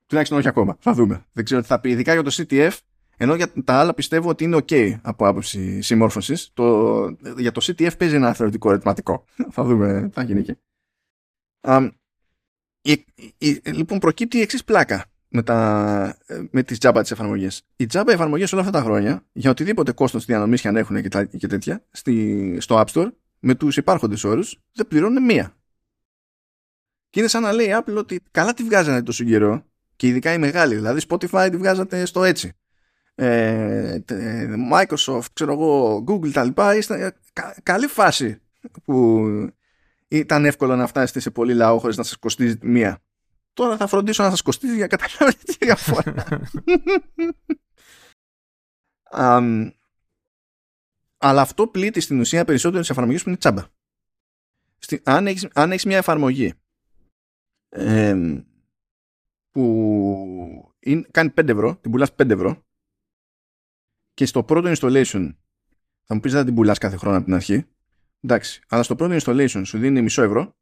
Τουλάχιστον όχι ακόμα. Θα δούμε. Δεν ξέρω τι θα πει. Ειδικά για το CTF ενώ για τα άλλα πιστεύω ότι είναι ok από άποψη συμμόρφωσης. Το, για το CTF παίζει ένα θεωρητικό ερωτηματικό. θα δούμε τι θα γίνει εκεί. Um, η, η, λοιπόν, προκύπτει η εξής πλάκα. με, τα, με τις Java τις εφαρμογές. Οι Java εφαρμογές όλα αυτά τα χρόνια, για οτιδήποτε κόστος διανομής και αν έχουν και, και τέτοια, στη, στο App Store, με τους υπάρχοντες όρους, δεν πληρώνουν μία. Και είναι σαν να λέει η Apple ότι καλά τη βγάζανε τόσο καιρό, και ειδικά οι μεγάλοι, δηλαδή Spotify τη βγάζατε στο έτσι. Ε, Microsoft, ξέρω εγώ, Google τα λοιπά, είστε κα, καλή φάση που ήταν εύκολο να φτάσετε σε πολύ λαό χωρίς να σας κοστίζει μία. Τώρα θα φροντίσω να σας κοστίζει για καταλάβετε τη διαφορά. um, αλλά αυτό πλήττει στην ουσία περισσότερο τις εφαρμογές που είναι τσάμπα. Στη, αν, έχεις, αν έχεις μια εφαρμογή ε, που είναι, κάνει 5 ευρώ, την πουλάς 5 ευρώ και στο πρώτο installation θα μου πεις δεν την πουλάς κάθε χρόνο από την αρχή εντάξει, αλλά στο πρώτο installation σου δίνει μισό ευρώ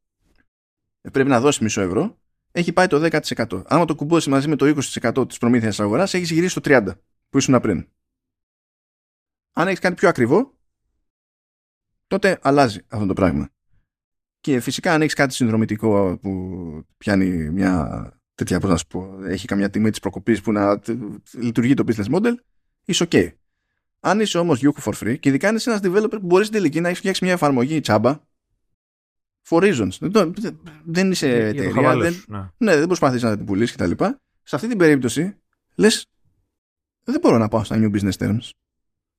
ε, πρέπει να δώσεις μισό ευρώ έχει πάει το 10%. Άμα το κουμπώσεις μαζί με το 20% της προμήθειας της αγοράς έχεις γυρίσει το 30% που ήσουν πριν. Αν έχεις κάτι πιο ακριβό τότε αλλάζει αυτό το πράγμα. Και φυσικά αν έχεις κάτι συνδρομητικό που πιάνει μια τέτοια, πώς να σου πω, έχει καμιά τιμή της προκοπής που να λειτουργεί το business model, είσαι ok. Αν είσαι όμως Yuku for free και ειδικά αν είσαι ένας developer που μπορείς στην τελική να έχεις φτιάξει μια εφαρμογή τσάμπα for reasons. Δεν είσαι εταιρεία. Δεν, ναι. ναι, δεν προσπαθείς να την πουλήσεις κτλ. Σε αυτή την περίπτωση λες δεν μπορώ να πάω στα new business terms.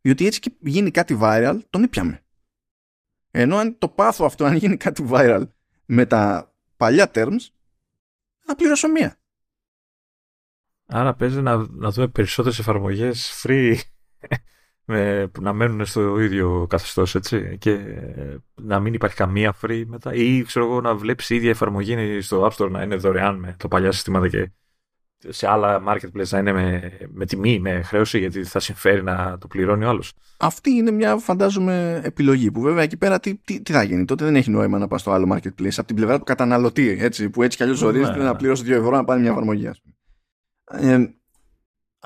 Διότι έτσι και γίνει κάτι viral, τον ήπιαμε. Ενώ αν το πάθω αυτό, αν γίνει κάτι viral με τα παλιά terms, θα πληρώσω μία.
Άρα παίζει να, να δούμε περισσότερες εφαρμογές free με, που να μένουν στο ίδιο καθεστώς έτσι και να μην υπάρχει καμία free μετά ή ξέρω εγώ να βλέπεις η ίδια εφαρμογή στο App Store να είναι δωρεάν με τα παλιά συστήματα και σε άλλα marketplace να είναι με, με τιμή, με χρέωση, γιατί θα συμφέρει να το πληρώνει ο άλλος.
Αυτή είναι μια φαντάζομαι επιλογή που βέβαια εκεί πέρα τι, τι, τι θα γίνει. Τότε δεν έχει νόημα να πας στο άλλο marketplace από την πλευρά του καταναλωτή, έτσι, που έτσι κι αλλιώς ορίζεται ναι, να ναι. πληρώσει 2 ευρώ να πάρει μια εφαρμογή, ας ε,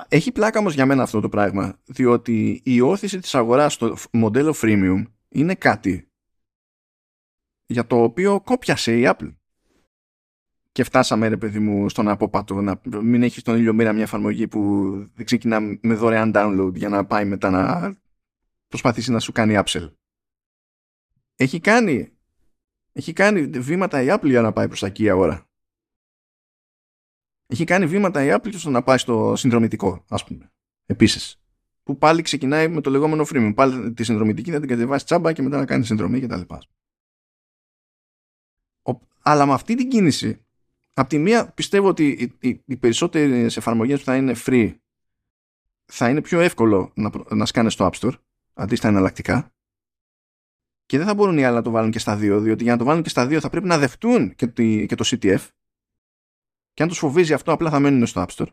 έχει πλάκα όμως για μένα αυτό το πράγμα, διότι η όθηση της αγοράς στο μοντέλο freemium είναι κάτι για το οποίο κόπιασε η Apple και φτάσαμε ρε παιδί μου στον απόπατο να μην έχεις στον ήλιο μοίρα μια εφαρμογή που δεν ξεκινά με δωρεάν download για να πάει μετά να προσπαθήσει να σου κάνει upsell. Έχει κάνει έχει κάνει βήματα η Apple για να πάει προς τα εκεί η αγορά. Έχει κάνει βήματα η Apple στο να πάει στο συνδρομητικό, ας πούμε. Επίσης. Που πάλι ξεκινάει με το λεγόμενο freemium. Πάλι τη συνδρομητική θα την κατεβάσει τσάμπα και μετά να κάνει συνδρομή κτλ. Αλλά με αυτή την κίνηση Απ' τη μία πιστεύω ότι οι, οι, οι περισσότερες εφαρμογές που θα είναι free θα είναι πιο εύκολο να, να σκάνε στο App Store αντί στα εναλλακτικά και δεν θα μπορούν οι άλλοι να το βάλουν και στα δύο διότι για να το βάλουν και στα δύο θα πρέπει να δεχτούν και, και το CTF και αν τους φοβίζει αυτό απλά θα μένουν στο App Store.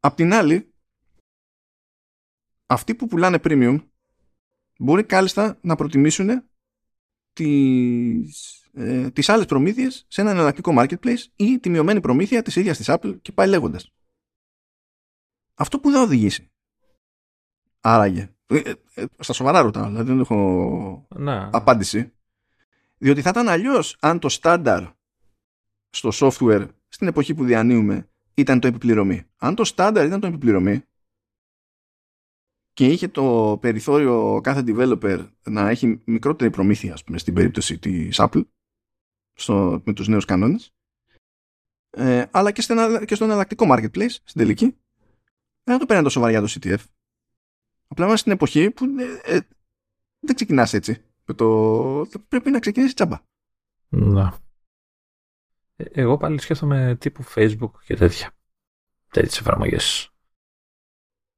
Απ' την άλλη αυτοί που πουλάνε premium μπορεί κάλλιστα να προτιμήσουν τις ε, τις άλλες προμήθειες σε ένα εναλλακτικό marketplace ή τη μειωμένη προμήθεια της ίδιας της Apple και πάει λέγοντας. Αυτό που θα οδηγήσει. Άραγε. Ε, ε, ε, στα σοβαρά ρωτάω, δηλαδή δεν έχω
να.
απάντηση. Διότι θα ήταν αλλιώς αν το στάνταρ στο software στην εποχή που διανύουμε ήταν το επιπληρωμή. Αν το στάνταρ ήταν το επιπληρωμή, και είχε το περιθώριο κάθε developer να έχει μικρότερη προμήθεια ας πούμε, στην περίπτωση της Apple στο, με τους νέους κανόνες ε, αλλά και, στο, και στο εναλλακτικό marketplace στην τελική δεν το παίρνει τόσο βαριά το CTF απλά είμαστε στην εποχή που ε, ε, δεν ξεκινάς έτσι το, πρέπει να ξεκινήσεις τσάμπα
να. Ε, εγώ πάλι σκέφτομαι τύπου Facebook και τέτοια τέτοιες εφαρμογές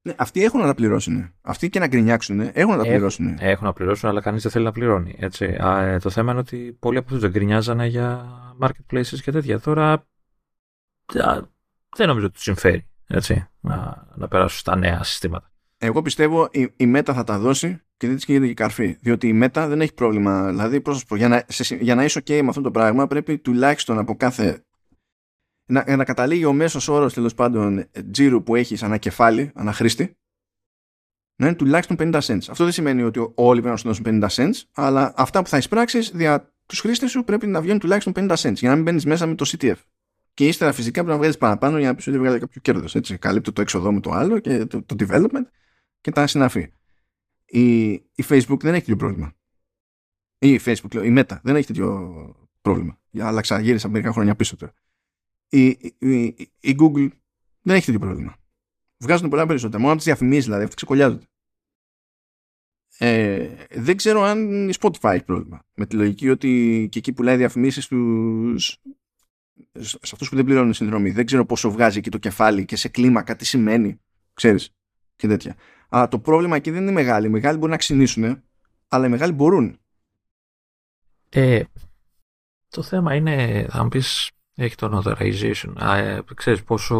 ναι, αυτοί έχουν να τα πληρώσουν. Αυτοί και να γκρινιάξουν έχουν να τα πληρώσουν.
Έχουν, έχουν να πληρώσουν, αλλά κανείς δεν θέλει να πληρώνει. Έτσι. Α, ε, το θέμα είναι ότι πολλοί από αυτούς δεν γκρινιάζανε για marketplaces και τέτοια. Τώρα α, δεν νομίζω ότι τους συμφέρει έτσι, να, να περάσουν στα νέα συστήματα.
Εγώ πιστεύω η, η Meta θα τα δώσει και δεν της γίνεται και καρφί. Διότι η Meta δεν έχει πρόβλημα. Δηλαδή, πρόσωπο, για να, σε, για να είσαι OK με αυτό το πράγμα, πρέπει τουλάχιστον από κάθε να, να καταλήγει ο μέσος όρος τέλος πάντων τζίρου που έχεις ανά κεφάλι, ανά χρήστη, να είναι τουλάχιστον 50 cents. Αυτό δεν σημαίνει ότι όλοι πρέπει να σου δώσουν 50 cents, αλλά αυτά που θα εισπράξεις δια τους χρήστες σου πρέπει να βγαίνουν τουλάχιστον 50 cents για να μην μπαίνεις μέσα με το CTF. και ύστερα φυσικά πρέπει να βγάλεις παραπάνω για να πεις ότι βγάλει κάποιο κέρδος. Έτσι, καλύπτω το έξοδό με το άλλο και το, το development και τα συναφή. Η, η Facebook δεν έχει τέτοιο πρόβλημα. Ή η Facebook, η Meta δεν έχει τέτοιο πρόβλημα. Άλλαξα, γύρισα μερικά χρόνια πίσω τώρα. Η, η, η, Google δεν έχει τέτοιο πρόβλημα. Βγάζουν πολλά περισσότερα. Μόνο από τις διαφημίσεις δηλαδή, αυτοί ξεκολλιάζονται. Ε, δεν ξέρω αν η Spotify έχει πρόβλημα. Με τη λογική ότι και εκεί πουλάει διαφημίσεις στους... σε αυτούς που δεν πληρώνουν συνδρομή. Δεν ξέρω πόσο βγάζει εκεί το κεφάλι και σε κλίμακα τι σημαίνει. Ξέρεις και τέτοια. Αλλά το πρόβλημα εκεί δεν είναι μεγάλοι. Οι μεγάλοι μπορούν να ξυνήσουν, αλλά οι μεγάλοι μπορούν.
Ε, το θέμα είναι, θα μου πεις, έχει το notarization. Ε, ξέρεις πόσο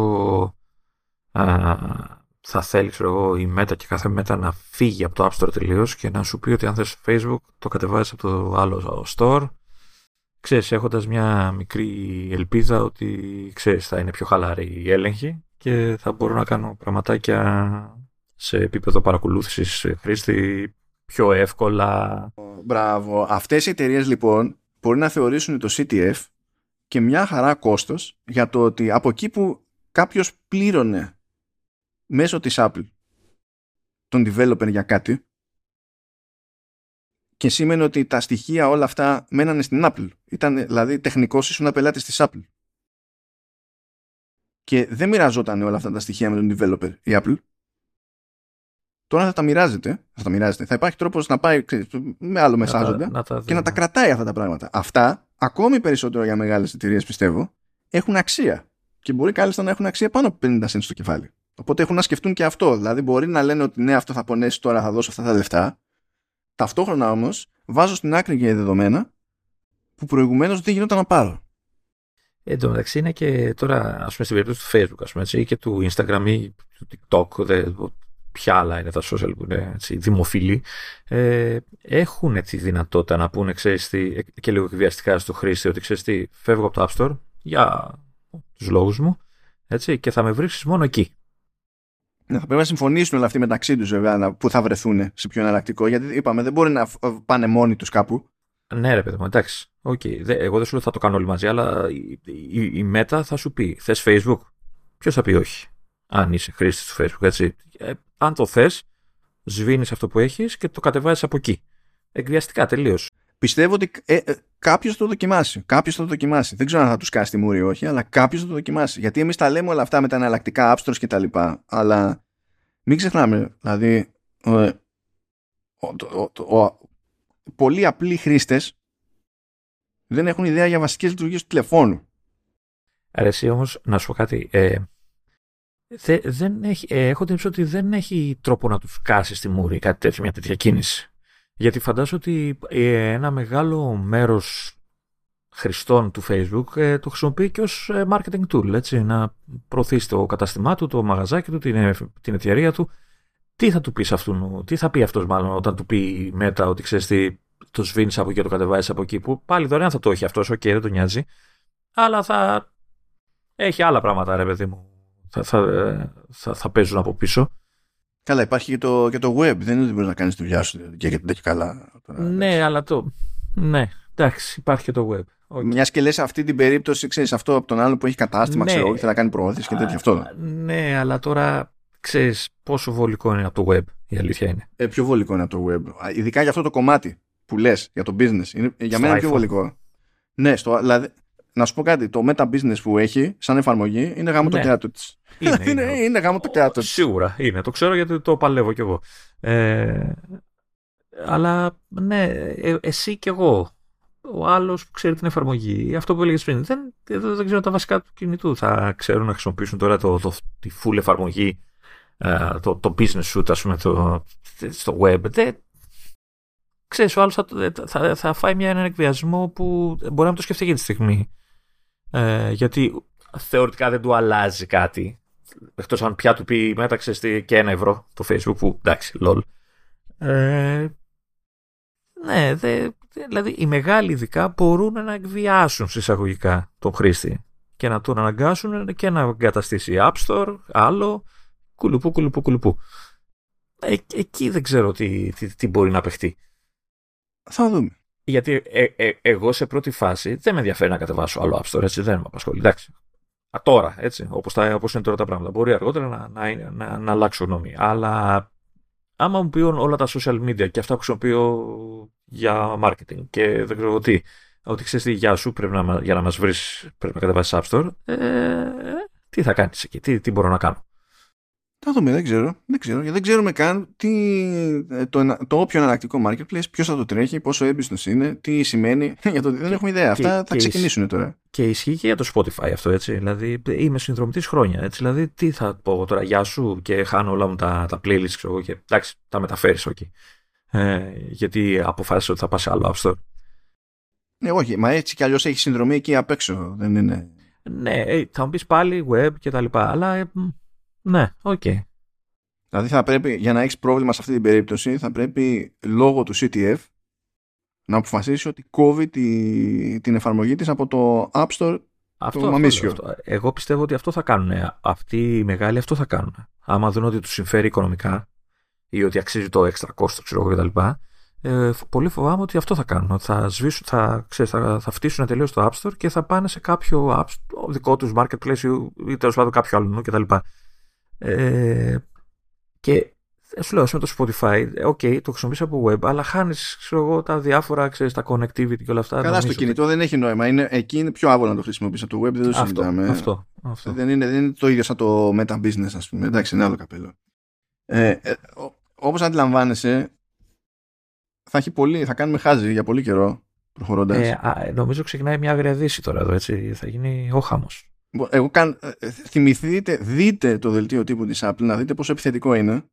α, θα θέλει ξέρω εγώ, η Meta και κάθε Meta να φύγει από το App Store τελείως και να σου πει ότι αν θες Facebook το κατεβάζεις από το άλλο store ξέρεις έχοντας μια μικρή ελπίδα ότι ξέρεις θα είναι πιο χαλαρή η έλεγχη και θα μπορώ να κάνω πραγματάκια σε επίπεδο παρακολούθησης χρήστη πιο εύκολα.
Μπράβο. Αυτές οι εταιρείες λοιπόν μπορεί να θεωρήσουν το CTF και μια χαρά κόστος για το ότι από εκεί που κάποιος πλήρωνε μέσω της Apple τον developer για κάτι και σήμαινε ότι τα στοιχεία όλα αυτά μένανε στην Apple. Ήταν δηλαδή τεχνικός ήσουν πελάτης της Apple. Και δεν μοιραζόταν όλα αυτά τα στοιχεία με τον developer η Apple. Τώρα θα τα μοιράζεται, θα τα μοιράζεται. Θα υπάρχει τρόπος να πάει με άλλο μεσάζοντα και να τα κρατάει αυτά τα πράγματα. Αυτά, ακόμη περισσότερο για μεγάλες εταιρείες πιστεύω, έχουν αξία. Και μπορεί κάλλιστα να έχουν αξία πάνω από 50 cents στο κεφάλι. Οπότε έχουν να σκεφτούν και αυτό. Δηλαδή, μπορεί να λένε ότι ναι, αυτό θα πονέσει τώρα, θα δώσω αυτά τα λεφτά. Ταυτόχρονα όμως, βάζω στην άκρη για δεδομένα που προηγουμένως δεν γινόταν να πάρω.
Εν τω μεταξύ είναι και τώρα, ας πούμε, στην περίπτωση του Facebook, ας πούμε, έτσι, ή και του Instagram ή του TikTok, δε, ποια άλλα είναι τα social που είναι έτσι, δημοφιλή, ε, έχουν τη δυνατότητα να πούνε, ξέρεις τι, και λίγο βιαστικά στο χρήστη, ότι ξέρεις τι, φεύγω από το App Store για τους λόγους μου, έτσι, και θα με βρίσκεις μόνο εκεί.
Ναι, θα πρέπει να συμφωνήσουν όλα αυτοί μεταξύ τους, βέβαια, που θα βρεθούν σε πιο εναλλακτικό. Γιατί είπαμε, δεν μπορεί να πάνε μόνοι τους κάπου.
Ναι, ρε παιδί μου, εντάξει. Okay. εγώ δεν σου λέω θα το κάνω όλοι μαζί, αλλά η, η, η Meta θα σου πει: Θες Facebook; Ποιος θα πει όχι, αν είσαι χρήστη του Facebook, έτσι. Ε, αν το θες, σβήνεις αυτό που έχεις και το κατεβάζεις από εκεί. Εκβιαστικά τελείως.
Πιστεύω ότι ε, ε, κάποιος θα το δοκιμάσει. Κάποιος θα το δοκιμάσει. Δεν ξέρω αν θα τους κάσει τη μούρη ή όχι, αλλά κάποιος θα το δοκιμάσει. Γιατί εμείς τα λέμε όλα αυτά με τα εναλλακτικά app και τα λοιπά, αλλά μην ξεχνάμε, δηλαδή, ο, ο, πολλοί απλοί χρήστες δεν έχουν ιδέα για βασικές λειτουργίες του τηλεφώνου.
Αρέσει όμως να σου πω κάτι. Ε, δεν έχει, ε, έχω την ότι δεν έχει τρόπο να τους κάσει τη μούρη κάτι τέτοιο, μια τέτοια κίνηση. Γιατί φαντάζομαι ότι ε, ένα μεγάλο μέρος χρηστών του Facebook ε, το χρησιμοποιεί και ως ε, marketing tool, έτσι, να προωθήσει το κατάστημά του, το μαγαζάκι του, την, την εταιρεία του. Τι θα του πεις αυτού, τι θα πει αυτός μάλλον όταν του πει μετά ότι ξέρεις τι, το σβήνεις από εκεί, το κατεβάζεις από εκεί, που πάλι δωρεάν θα το έχει αυτός, OK, okay, δεν τον νοιάζει, αλλά θα έχει άλλα πράγματα, ρε παιδί μου, θα, θα, θα, θα παίζουν από πίσω.
Καλά, υπάρχει και το, και το web. Δεν είναι ότι μπορείς να κάνεις τη δουλειά σου και γιατί και καλά.
Ναι, αλλά το. Ναι, εντάξει, υπάρχει και το web.
Okay. Μιας και λες αυτή την περίπτωση, ξέρεις αυτό από τον άλλο που έχει κατάστημα, ναι. ξέρω, θέλει να κάνει προώθηση και τέτοια αυτό.
Ναι, αλλά τώρα ξέρεις πόσο βολικό είναι από το web, η αλήθεια είναι.
Ε, πιο βολικό είναι από το web. Ειδικά για αυτό το κομμάτι που λες, για το business. Είναι, για μένα είναι πιο βολικό. Ναι, στο, δηλαδή, να σου πω κάτι, το meta business που έχει σαν εφαρμογή είναι γάμο ναι. το κεάτο της. Είναι, είναι, είναι, είναι γάμο το κεάτο
της. Σίγουρα είναι, το ξέρω γιατί το παλεύω κι εγώ. Ε, αλλά ναι, ε, εσύ κι εγώ. Ο άλλος που ξέρει την εφαρμογή, αυτό που έλεγες πριν, δεν, δεν, δεν ξέρω τα βασικά του κινητού. Θα ξέρουν να χρησιμοποιήσουν τώρα το, το, τη full εφαρμογή, ε, το, το business shoot, ας πούμε, το, στο web. Δεν, ξέρεις, ο άλλος θα, θα, θα φάει μια, έναν εκβιασμό που μπορεί να το σκεφτεί για τη στιγμή. Ε, γιατί θεωρητικά δεν του αλλάζει κάτι. Εκτός αν πια του πει μέταξε και ένα ευρώ το facebook που εντάξει, lol. Ε, ναι, δε, δηλαδή οι μεγάλοι ειδικά μπορούν να εκβιάσουν συσσαγωγικά τον χρήστη και να τον αναγκάσουν και να εγκαταστήσει App Store, άλλο, κουλουπού, κουλουπού, κουλουπού. Ε, εκεί δεν ξέρω τι, τι, τι μπορεί να παιχτεί.
Θα δούμε.
Γιατί ε, ε, εγώ σε πρώτη φάση δεν με ενδιαφέρει να κατεβάσω άλλο App Store, έτσι δεν με απασχολεί. Εντάξει. Α, τώρα, έτσι, όπως, τα, όπως είναι τώρα τα πράγματα. Μπορεί αργότερα να, να, να, να αλλάξω γνώμη. Αλλά άμα μου πει όλα τα social media και αυτά που χρησιμοποιώ για marketing και δεν ξέρω τι, ότι ξέρεις τι, γεια σου, πρέπει να, για να μας βρεις, πρέπει να κατεβάσεις App Store. Ε, τι θα κάνεις εκεί, τι, τι μπορώ να κάνω.
Θα δούμε, δεν ξέρω. Δεν, ξέρω, δεν ξέρουμε καν τι, ε, το, το όποιο εναλλακτικό marketplace, ποιος θα το τρέχει, πόσο έμπιστος είναι, τι σημαίνει. Για το, δεν έχουμε ιδέα. Αυτά θα ξεκινήσουν τώρα.
Και ισχύει και για το Spotify αυτό, έτσι. Δηλαδή, είμαι συνδρομητής χρόνια. Έτσι. Δηλαδή, τι θα πω τώρα, Γεια σου και χάνω όλα μου τα, τα playlists, ξέρω και εντάξει, τα μεταφέρεις, όχι. Ε, γιατί αποφάσισα ότι θα πας σε άλλο App Store.
Ναι, όχι, μα έτσι κι αλλιώς έχεις συνδρομή εκεί απ' έξω. Δεν είναι.
Ναι, ε, θα μου πεις πάλι web και τα λοιπά. Αλλά ε, ναι, OK. Okay.
Δηλαδή θα πρέπει, για να έχεις πρόβλημα σε αυτή την περίπτωση, θα πρέπει λόγω του CTF να αποφασίσει ότι κόβει τη, την εφαρμογή της από το App Store
αυτό, το αυτό, αυτό. Εγώ πιστεύω ότι αυτό θα κάνουν. Αυτοί οι μεγάλοι αυτό θα κάνουν. Άμα δουν ότι τους συμφέρει οικονομικά ή ότι αξίζει το έξτρα κόστος, ξέρω εγώ κτλ. Ε, πολύ φοβάμαι ότι αυτό θα κάνουν. Ότι θα, σβήσουν, θα, ξέρεις, θα, θα φτύσουν τελείως το App Store και θα πάνε σε κάποιο App Store, δικό τους marketplace ή, ή τέλος πάντων κάποιο άλλο κτλ. Ε, και σου λέω, με το Spotify, ok, το χρησιμοποιείς από web, αλλά χάνεις, ξέρω εγώ, τα διάφορα, ξέρεις, τα connectivity και όλα αυτά.
Καλά, στο κινητό δεν έχει νόημα. Είναι, εκεί είναι πιο άβολο να το χρησιμοποιείς από το web, δεν το συζητάμε.
Αυτό, αυτό.
Δεν, είναι, δεν είναι το ίδιο σαν το meta business, ας πούμε. Εντάξει, είναι άλλο καπέλο. Ε, ε, όπως αντιλαμβάνεσαι, θα, έχει πολύ, θα κάνουμε χάζι για πολύ καιρό προχωρώντας.
Ε, νομίζω ξεκινάει μια αγριαδίση τώρα εδώ, έτσι. Θα γίνει ο χάμος.
Εγώ καν, ε, θυμηθείτε, δείτε το δελτίο τύπου της Apple, να δείτε πόσο επιθετικό είναι.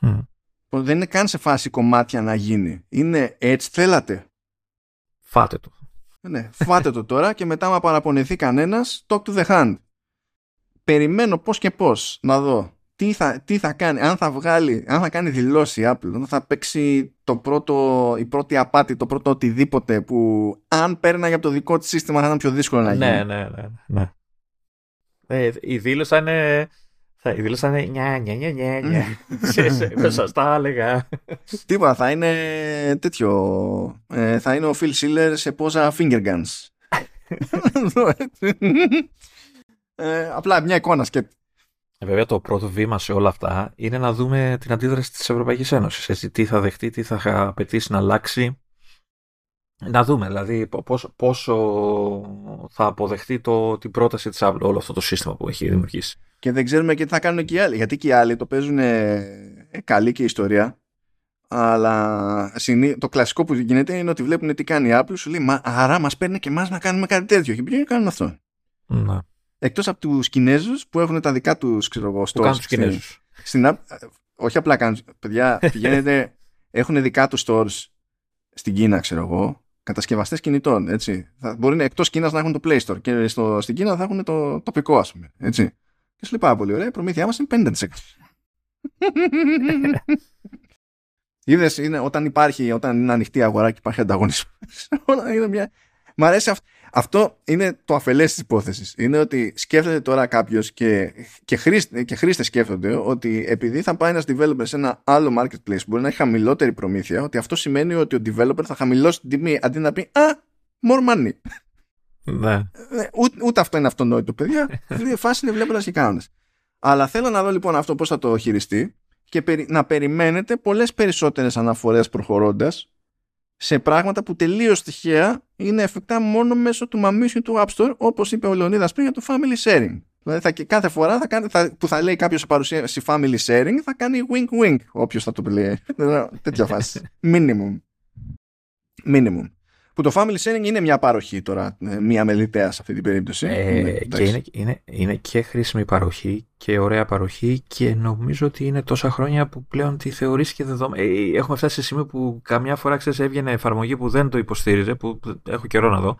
Mm. Δεν είναι καν σε φάση κομμάτια να γίνει. Είναι έτσι θέλατε.
Φάτε το.
Ναι, φάτε το τώρα και μετά μα παραπονεθεί κανένας, talk to the hand. Περιμένω πώς και πώς να δω τι θα, τι θα κάνει, αν θα βγάλει, αν θα κάνει δηλώσει η Apple, θα παίξει το πρώτο, η πρώτη απάτη, το πρώτο οτιδήποτε που αν πέρναγε από το δικό της σύστημα θα ήταν πιο δύσκολο να
ναι, γίνει. Ναι, ναι, ναι. ναι. Ε, η δήλωση θα είναι. Θα, η δήλωση θα είναι νιά, νιά, νιά, νιά, νιά. Σας τα έλεγα.
Τίποτα, θα είναι τέτοιο. Ε, θα είναι ο Phil Schiller σε πόσα finger guns. ε, απλά μια εικόνα σκέπτη.
Ε, βέβαια το πρώτο βήμα σε όλα αυτά είναι να δούμε την αντίδραση της Ευρωπαϊκής Ένωσης. Έτσι, τι θα δεχτεί, τι θα απαιτήσει να αλλάξει να δούμε δηλαδή πόσο, πόσο θα αποδεχτεί το, την πρόταση της Apple όλο αυτό το σύστημα που έχει δημιουργήσει.
Και δεν ξέρουμε και τι θα κάνουν και οι άλλοι. Γιατί και οι άλλοι το παίζουν ε, καλή και ιστορία. Αλλά το κλασικό που γίνεται είναι ότι βλέπουν τι κάνει η Apple, σου λέει Μα άρα μας παίρνει και εμάς να κάνουμε κάτι τέτοιο. Και ποιοι κάνουν αυτό;
Ναι.
Εκτός από τους Κινέζους που έχουν τα δικά τους ξέρω εγώ stores.
Στην,
στην, όχι απλά κάνουν. Παιδιά, πηγαίνετε, έχουν δικά τους stores στην Κίνα, ξέρω εγώ, κατασκευαστές κινητών. Έτσι. Θα, μπορεί να εκτός Κίνας να έχουν το Play Store και στο, στην Κίνα θα έχουν το τοπικό, ας πούμε. Έτσι. Και σου λέει πάρα πολύ ωραία, η προμήθειά μας είναι 50%. Είδες, είναι όταν υπάρχει, όταν είναι ανοιχτή αγορά και υπάρχει ανταγωνισμός. είναι μια... Μ' αρέσει αυτό. Αυτό είναι το αφελές της υπόθεσης. Είναι ότι σκέφτεται τώρα κάποιος και, και, χρήστε, και χρήστες σκέφτονται ότι επειδή θα πάει ένας developer σε ένα άλλο marketplace που μπορεί να έχει χαμηλότερη προμήθεια, ότι αυτό σημαίνει ότι ο developer θα χαμηλώσει την τιμή αντί να πει Α, more money.
Ναι. Ε,
ούτε, ούτε αυτό είναι αυτονόητο, παιδιά. Δύο φάση είναι βλέποντας και κάνοντα. Αλλά θέλω να δω λοιπόν αυτό πώς θα το χειριστεί και να περιμένετε πολλές περισσότερες αναφορές προχωρώντας σε πράγματα που τελείως τυχαία είναι εφικτά μόνο μέσω του μαμίσιου του App Store, όπως είπε ο Λεωνίδας πριν για το Family Sharing. Δηλαδή θα, κάθε φορά θα κάνει, θα, που θα λέει κάποιος σε παρουσίαση Family Sharing θα κάνει wink wink, όποιος θα το πει. Τέτοια φάση. Minimum. Minimum. Που το family sharing είναι μια παροχή τώρα, ε, μια μελιτέα σε αυτή την περίπτωση.
Ε, ναι, και είναι, είναι, είναι και χρήσιμη παροχή και ωραία παροχή και νομίζω ότι είναι τόσα χρόνια που πλέον τη θεωρείς και δεδομένη. Ε, έχουμε φτάσει σε σημείο που καμιά φορά ξέρεις έβγαινε εφαρμογή που δεν το υποστήριζε, που έχω καιρό να δω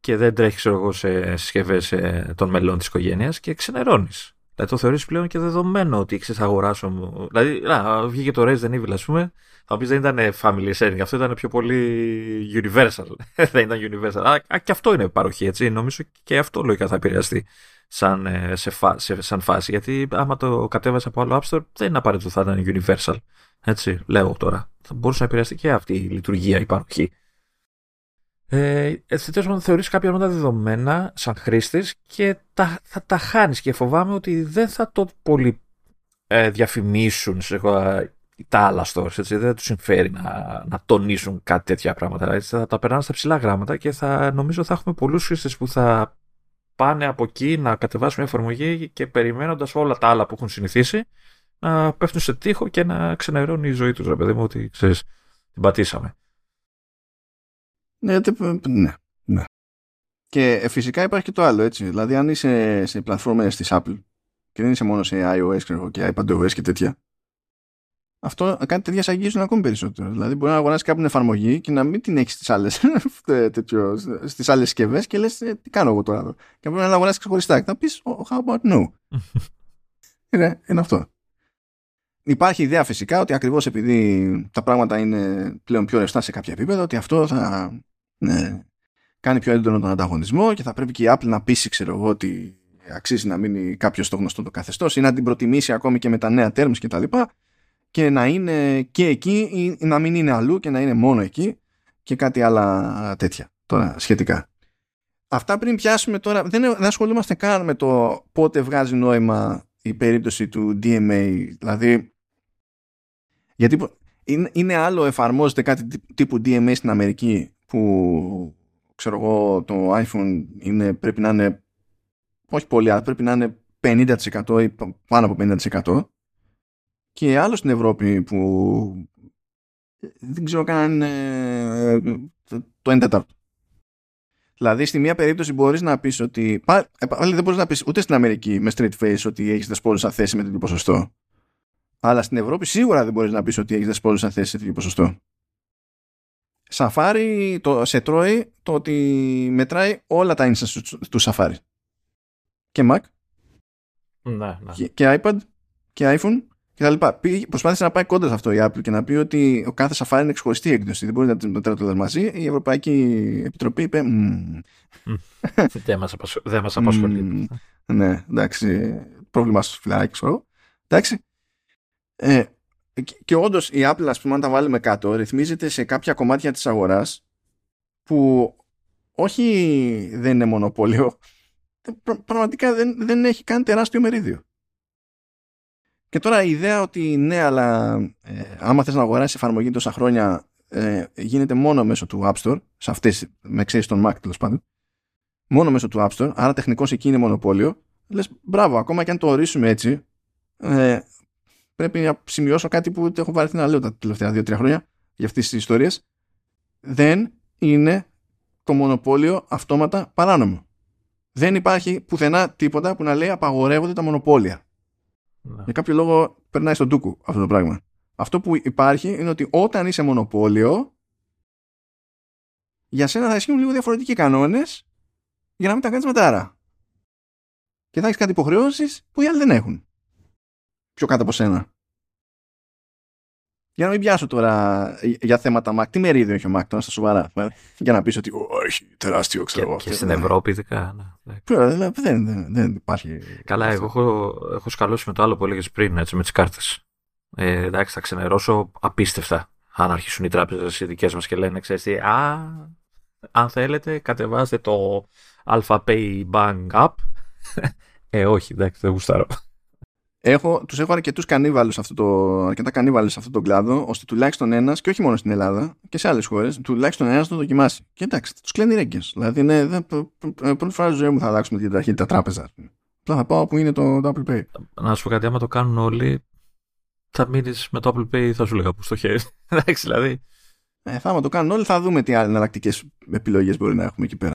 και δεν τρέχει ξέρω εγώ σε συσκευές ε, των μελών της οικογένειας και ξενερώνεις. Δηλαδή το θεωρείς πλέον και δεδομένο ότι ξέρεις αγοράσω. Δηλαδή, να, βγήκε το Resident Evil, ας πούμε, θα πεις δεν ήταν family sharing, αυτό ήταν πιο πολύ universal. δεν ήταν universal. Α, και αυτό είναι παροχή, έτσι. Νομίζω και αυτό λογικά θα επηρεαστεί σαν, ε, σε, φα, σε, σαν φάση. Γιατί άμα το κατέβασε από άλλο App Store, δεν είναι απαραίτητο θα ήταν universal. Έτσι, λέω τώρα. Θα μπορούσε να επηρεαστεί και αυτή η λειτουργία, η παροχή. Ε, έτσι να θεωρείς κάποια από τα δεδομένα σαν χρήστης και τα, θα τα χάνεις και φοβάμαι ότι δεν θα το πολύ ε, διαφημίσουν σε, τα άλλα stores. Έτσι, δεν τους συμφέρει να, να τονίσουν κάτι τέτοια πράγματα. Έτσι, θα τα περνάνε στα ψηλά γράμματα και θα νομίζω θα έχουμε πολλούς χρήστες που θα πάνε από εκεί να κατεβάσουν μια εφαρμογή και περιμένοντας όλα τα άλλα που έχουν συνηθίσει να πέφτουν σε τείχο και να ξενερώνει η ζωή τους. Ρε παιδί μου, ότι ξέρεις, την πατήσαμε.
Ναι, ναι, ναι. Και ε, φυσικά υπάρχει και το άλλο έτσι. Δηλαδή, αν είσαι σε πλατφόρμες της Apple και δεν είσαι μόνο σε iOS και iPadOS και τέτοια, αυτό κάτι τέτοια σε αγγίζουν ακόμη περισσότερο. Δηλαδή, μπορεί να αγοράσει κάπου εφαρμογή και να μην την έχεις στις άλλες στις άλλες συσκευές και λες, «Ε, τι κάνω εγώ τώρα εδώ. Και πρέπει να αγοράσεις ξεχωριστά. Και θα πεις, how about no; είναι, είναι αυτό. Υπάρχει ιδέα φυσικά ότι ακριβώς επειδή τα πράγματα είναι πλέον πιο ρευστά σε κάποια επίπεδα, ότι αυτό θα ναι, κάνει πιο έντονο τον ανταγωνισμό και θα πρέπει και η Apple να πείσει, ξέρω εγώ, ότι αξίζει να μείνει κάποιος στο γνωστό το καθεστώς ή να την προτιμήσει ακόμη και με τα νέα terms κτλ και να είναι και εκεί ή να μην είναι αλλού και να είναι μόνο εκεί και κάτι άλλα τέτοια τώρα σχετικά. Αυτά πριν πιάσουμε τώρα, δεν, δεν ασχολούμαστε καν με το πότε βγάζει νόημα η περίπτωση του DMA, δηλαδή γιατί είναι, είναι άλλο εφαρμόζεται κάτι τύπου DMA στην Αμερική που ξέρω εγώ το iPhone είναι, πρέπει να είναι όχι πολύ, αλλά πρέπει να είναι 50% ή πάνω από 50% και άλλο στην Ευρώπη που δεν ξέρω καν ε, το 1 τέταρτο. Δηλαδή, στη μία περίπτωση μπορείς να πεις ότι. Πάλι δεν μπορείς να πεις ούτε στην Αμερική με straight face ότι έχεις δεσπόζουσα θέση με τέτοιο ποσοστό. Αλλά στην Ευρώπη σίγουρα δεν μπορείς να πεις ότι έχεις δεσπόζουσα θέση σε τέτοιο ποσοστό. Σαφάρι το, σε τρώει το ότι μετράει όλα τα instances του Safari. Και Mac.
Ναι, ναι.
Και, και iPad και iPhone και τα λοιπά. Προσπάθησε να πάει κόντρα σε αυτό η Apple και να πει ότι ο κάθε Safari είναι ξεχωριστή έκδοση. Δεν μπορεί να την μετράει όλα μαζί. Η Ευρωπαϊκή Επιτροπή είπε.
Δεν μας απασχολεί.
Ναι, εντάξει. Πρόβλημα στο φιλαράκι, ξέρω. Εντάξει. Ε, και όντως η Apple, ας πούμε, αν τα βάλουμε κάτω, ρυθμίζεται σε κάποια κομμάτια της αγοράς που όχι δεν είναι μονοπόλιο, πραγματικά δεν, δεν έχει καν τεράστιο μερίδιο. Και τώρα η ιδέα ότι ναι, αλλά ε, άμα θες να αγοράσεις εφαρμογή τόσα χρόνια ε, γίνεται μόνο μέσω του App Store, σε αυτές, με ξέρεις τον Mac τέλος πάντων, μόνο μέσω του App Store, άρα τεχνικώς εκεί είναι μονοπόλιο, λες μπράβο, ακόμα και αν το ορίσουμε έτσι, ε, πρέπει να σημειώσω κάτι που έχω βαρεθεί να λέω τα τελευταία δύο-τρία χρόνια για αυτές τις ιστορίες, δεν είναι το μονοπόλιο αυτόματα παράνομο. Δεν υπάρχει πουθενά τίποτα που να λέει απαγορεύονται τα μονοπόλια. Ναι. Για κάποιο λόγο περνάει στον τούκου αυτό το πράγμα. Αυτό που υπάρχει είναι ότι όταν είσαι μονοπόλιο, για σένα θα ισχύουν λίγο διαφορετικοί κανόνες για να μην τα κάνεις μετάρα. Και θα έχεις κάτι υποχρεώσεις που οι άλλοι δεν έχουν. Πιο κάτω από σένα. Για να μην πιάσω τώρα για θέματα Mac. Τι μερίδιο έχει ο Mac τώρα στα σοβαρά. Για να πεις ότι όχι, τεράστιο ξέρω
Και, και στην Ευρώπη ειδικά.
Ναι. Δεν, δεν, δεν υπάρχει.
Καλά, εγώ έχω, έχω σκαλώσει με το άλλο που έλεγες πριν, έτσι, με τις κάρτες. Ε, εντάξει, θα ξενερώσω απίστευτα. Αν αρχίσουν οι τράπεζες οι δικές μας και λένε, ξέρεις τι, α, αν θέλετε, κατεβάστε το Alpha Bank App. ε, όχι, εντάξει, δεν γουστάρω
έχω, τους έχω αρκετούς κανίβαλους αυτό το, αρκετά κανίβαλους σε αυτόν τον κλάδο, ώστε τουλάχιστον ένας, και όχι μόνο στην Ελλάδα, και σε άλλες χώρες, τουλάχιστον ένας το δοκιμάσει. Και εντάξει, τους κλαίνει ρέγγες. Δηλαδή, ναι, δεν, πρώτη φορά ζωή μου θα αλλάξουμε την ταχύτητα τράπεζα. Απλά θα πάω που είναι το, το Apple Pay.
Να σου πω κάτι, άμα το κάνουν όλοι, θα μείνεις με το Apple Pay, θα σου λέγα που στο χέρι. εντάξει, δηλαδή.
Ε, θα άμα το κάνουν όλοι, θα δούμε τι άλλες εναλλακτικές επιλογές μπορεί να έχουμε εκεί πέρα.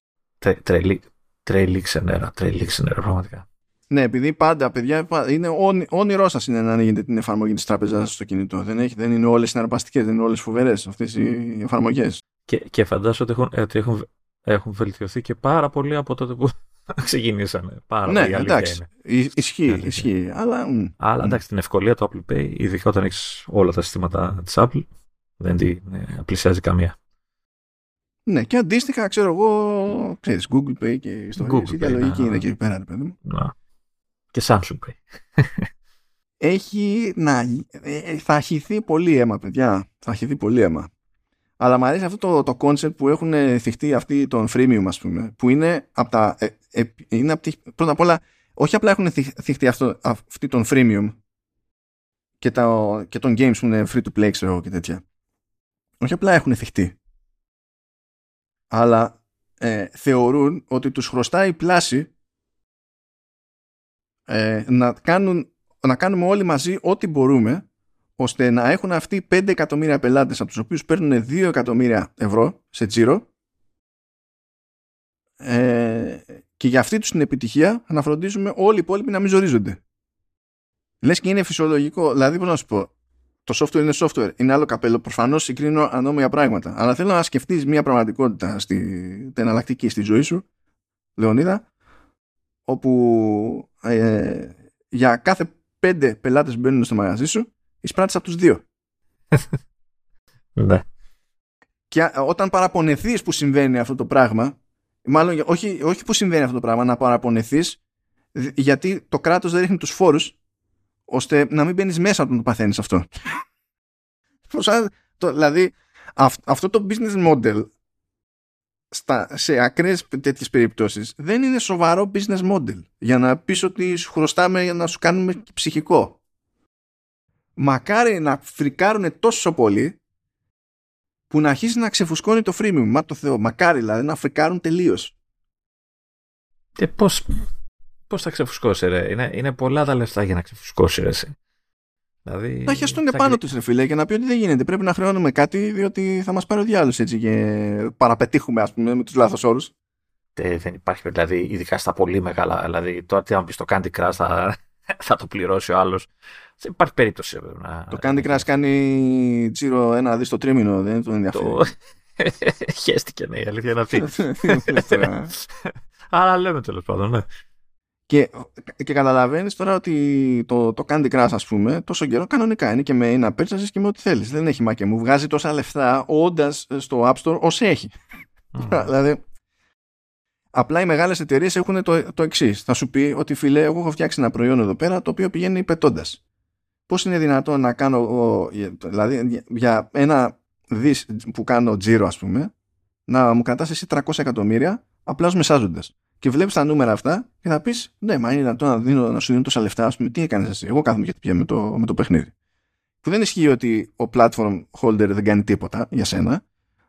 Τρελή, τρελή ξενέρα, τρελή ξενέρα, πραγματικά.
Ναι, επειδή πάντα, παιδιά, είναι όνειρό σας είναι να ανοίγετε την εφαρμογή της τράπεζας στο κινητό. Δεν, έχει, δεν είναι όλες συναρπαστικές, δεν είναι όλες φοβερές αυτές οι εφαρμογές.
Και, και φαντάζομαι ότι, έχουν, ότι έχουν, έχουν βελτιωθεί και πάρα πολύ από τότε που ξεκινήσανε. Πάρα
ναι,
πολύ
εντάξει. Ισχύει, ισχύει. Αλλά,
αλλά εντάξει, την ευκολία του Apple Pay, ειδικά όταν έχεις όλα τα συστήματα της Apple, δεν την ε, πλησιάζει καμία.
Ναι, και αντίστοιχα, ξέρω εγώ, ξέρεις, Google Pay και ιστορίες. Η λογική είναι εκεί πέρα, παιδί μου.
Να και Samsung Pay.
Έχει να, ε, θα χυθεί πολύ αίμα, παιδιά. Θα χυθεί πολύ αίμα. Αλλά μου αρέσει αυτό το, το concept που έχουν θυχτεί αυτοί των freemium, ας πούμε, που είναι από τα. Ε, ε, είναι από τη, πρώτα απ' όλα, όχι απλά έχουν θυχτεί αυτό, αυτοί των freemium και, τα, και των games που είναι free to play, ξέρω και τέτοια. Όχι απλά έχουν θυχτεί. Αλλά ε, θεωρούν ότι τους χρωστάει η πλάση ε, να, κάνουν, να κάνουμε όλοι μαζί ό,τι μπορούμε ώστε να έχουν αυτοί 5 εκατομμύρια πελάτες από τους οποίους παίρνουν 2 εκατομμύρια ευρώ σε τζίρο. Ε, και για αυτή τους την επιτυχία να φροντίζουμε όλοι οι υπόλοιποι να μην ζορίζονται. Λες και είναι φυσιολογικό, δηλαδή πώς να σου πω, το software είναι software, είναι άλλο καπέλο, προφανώς συγκρίνω ανώμια πράγματα, αλλά θέλω να σκεφτείς μια πραγματικότητα στη, εναλλακτική στη ζωή σου, Λεωνίδα, όπου ε, για κάθε πέντε πελάτες που μπαίνουν στο μαγαζί σου εισπράττεις από τους δύο.
ναι.
Και όταν παραπονεθείς που συμβαίνει αυτό το πράγμα, μάλλον όχι, όχι που συμβαίνει αυτό το πράγμα, να παραπονεθείς γιατί το κράτος δεν ρίχνει τους φόρους ώστε να μην μπαίνεις μέσα όταν το παθαίνεις αυτό. το, δηλαδή αυτό το business model στα, σε ακραίες τέτοιες περιπτώσεις δεν είναι σοβαρό business model για να πεις ότι σου χρωστάμε για να σου κάνουμε ψυχικό μακάρι να φρικάρουν τόσο πολύ που να αρχίσει να ξεφουσκώνει το freemium. Μα το Θεό, μακάρι δηλαδή να φρικάρουν τελείως.
Και πώς, πώς θα ξεφουσκώσει ρε; Είναι, είναι πολλά τα λεφτά για να ξεφουσκώσει ρε. Δηλαδή,
να χιαστούν θα... πάνω τους, ρε φίλε, και να πει ότι δεν γίνεται. Πρέπει να χρεώνουμε κάτι, διότι θα μας πάρει ο διάλογο έτσι και παραπετύχουμε, ας πούμε, με τους λάθος όρους.
δεν υπάρχει, δηλαδή, ειδικά στα πολύ μεγάλα. Δηλαδή, τώρα τι αν πεις το Candy Crush θα, θα το πληρώσει ο άλλος. Δεν υπάρχει περίπτωση. Να...
Το Candy Crush κάνει τσίρο ένα δις στο τρίμηνο, δεν το ενδιαφέρει. Το...
Χαίστηκε, ναι, η αλήθεια είναι αυτή. Αλλά λέμε τέλος πάντων, ναι.
Και, και καταλαβαίνεις τώρα ότι το, το Candy Crush, ας πούμε, τόσο καιρό κανονικά είναι και με ένα purchases και με ό,τι θέλεις. Δεν έχει μάκια μου. Βγάζει τόσα λεφτά όντας στο App Store ω έχει. δηλαδή, Απλά οι μεγάλες εταιρείες έχουν το, το εξής. Θα σου πει ότι φίλε, εγώ έχω φτιάξει ένα προϊόν εδώ πέρα το οποίο πηγαίνει πετώντας. Πώς είναι δυνατόν να κάνω, δηλαδή για ένα δις που κάνω τζίρο, ας πούμε, να μου κρατάς εσύ 300 εκατομμύρια απλά ως μεσάζοντας. Και βλέπεις τα νούμερα αυτά και θα πεις, Ναι, μα είναι δυνατόν να, δίνω, να σου δίνω τόσα λεφτά, ας πούμε, τι έκανες εσύ. Εγώ κάθομαι και πια με το, με το παιχνίδι. Που δεν ισχύει ότι ο platform holder δεν κάνει τίποτα για σένα,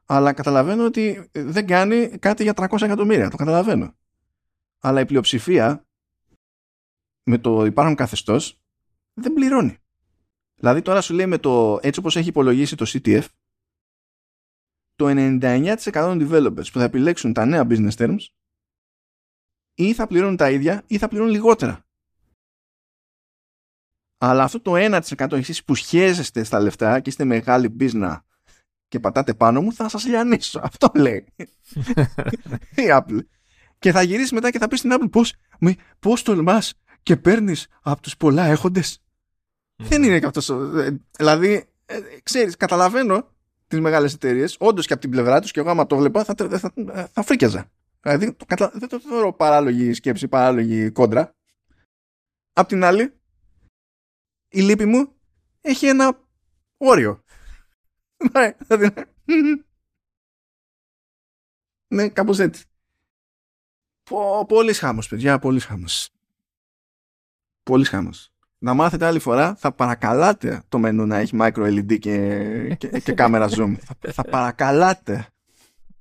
αλλά καταλαβαίνω ότι δεν κάνει κάτι για 300 εκατομμύρια. Το καταλαβαίνω. Αλλά η πλειοψηφία με το υπάρχον καθεστώς δεν πληρώνει. Δηλαδή τώρα σου λέει με το έτσι όπως έχει υπολογίσει το CTF το 99% των developers που θα επιλέξουν τα νέα business terms ή θα πληρώνουν τα ίδια ή θα πληρώνουν λιγότερα. Αλλά αυτό το 1% εσείς που σχέζεστε στα λεφτά και είστε μεγάλη business και πατάτε πάνω μου θα σας λιανίσω. Αυτό λέει. η Apple. Και θα γυρίσεις μετά και θα πεις στην Apple πώς, πώς τολμάς και παίρνεις από τους πολλά έχοντες; Δεν είναι και αυτός. Ε, δηλαδή, ε, ξέρεις, καταλαβαίνω τις μεγάλες εταιρείες, όντως και από την πλευρά τους και εγώ άμα το βλέπα θα, θα, θα, θα φρίκιαζα. Δηλαδή, το, δεν το θεωρώ παράλογη σκέψη, παράλογη κόντρα. Απ' την άλλη, η λύπη μου έχει ένα όριο. Ναι, ναι, κάπως έτσι. Πολύς χάμος, παιδιά, πολύς χάμος. Πολύς χάμος. Να μάθετε άλλη φορά, θα παρακαλάτε το μενού να έχει micro LED και, και, και κάμερα zoom. θα, θα παρακαλάτε.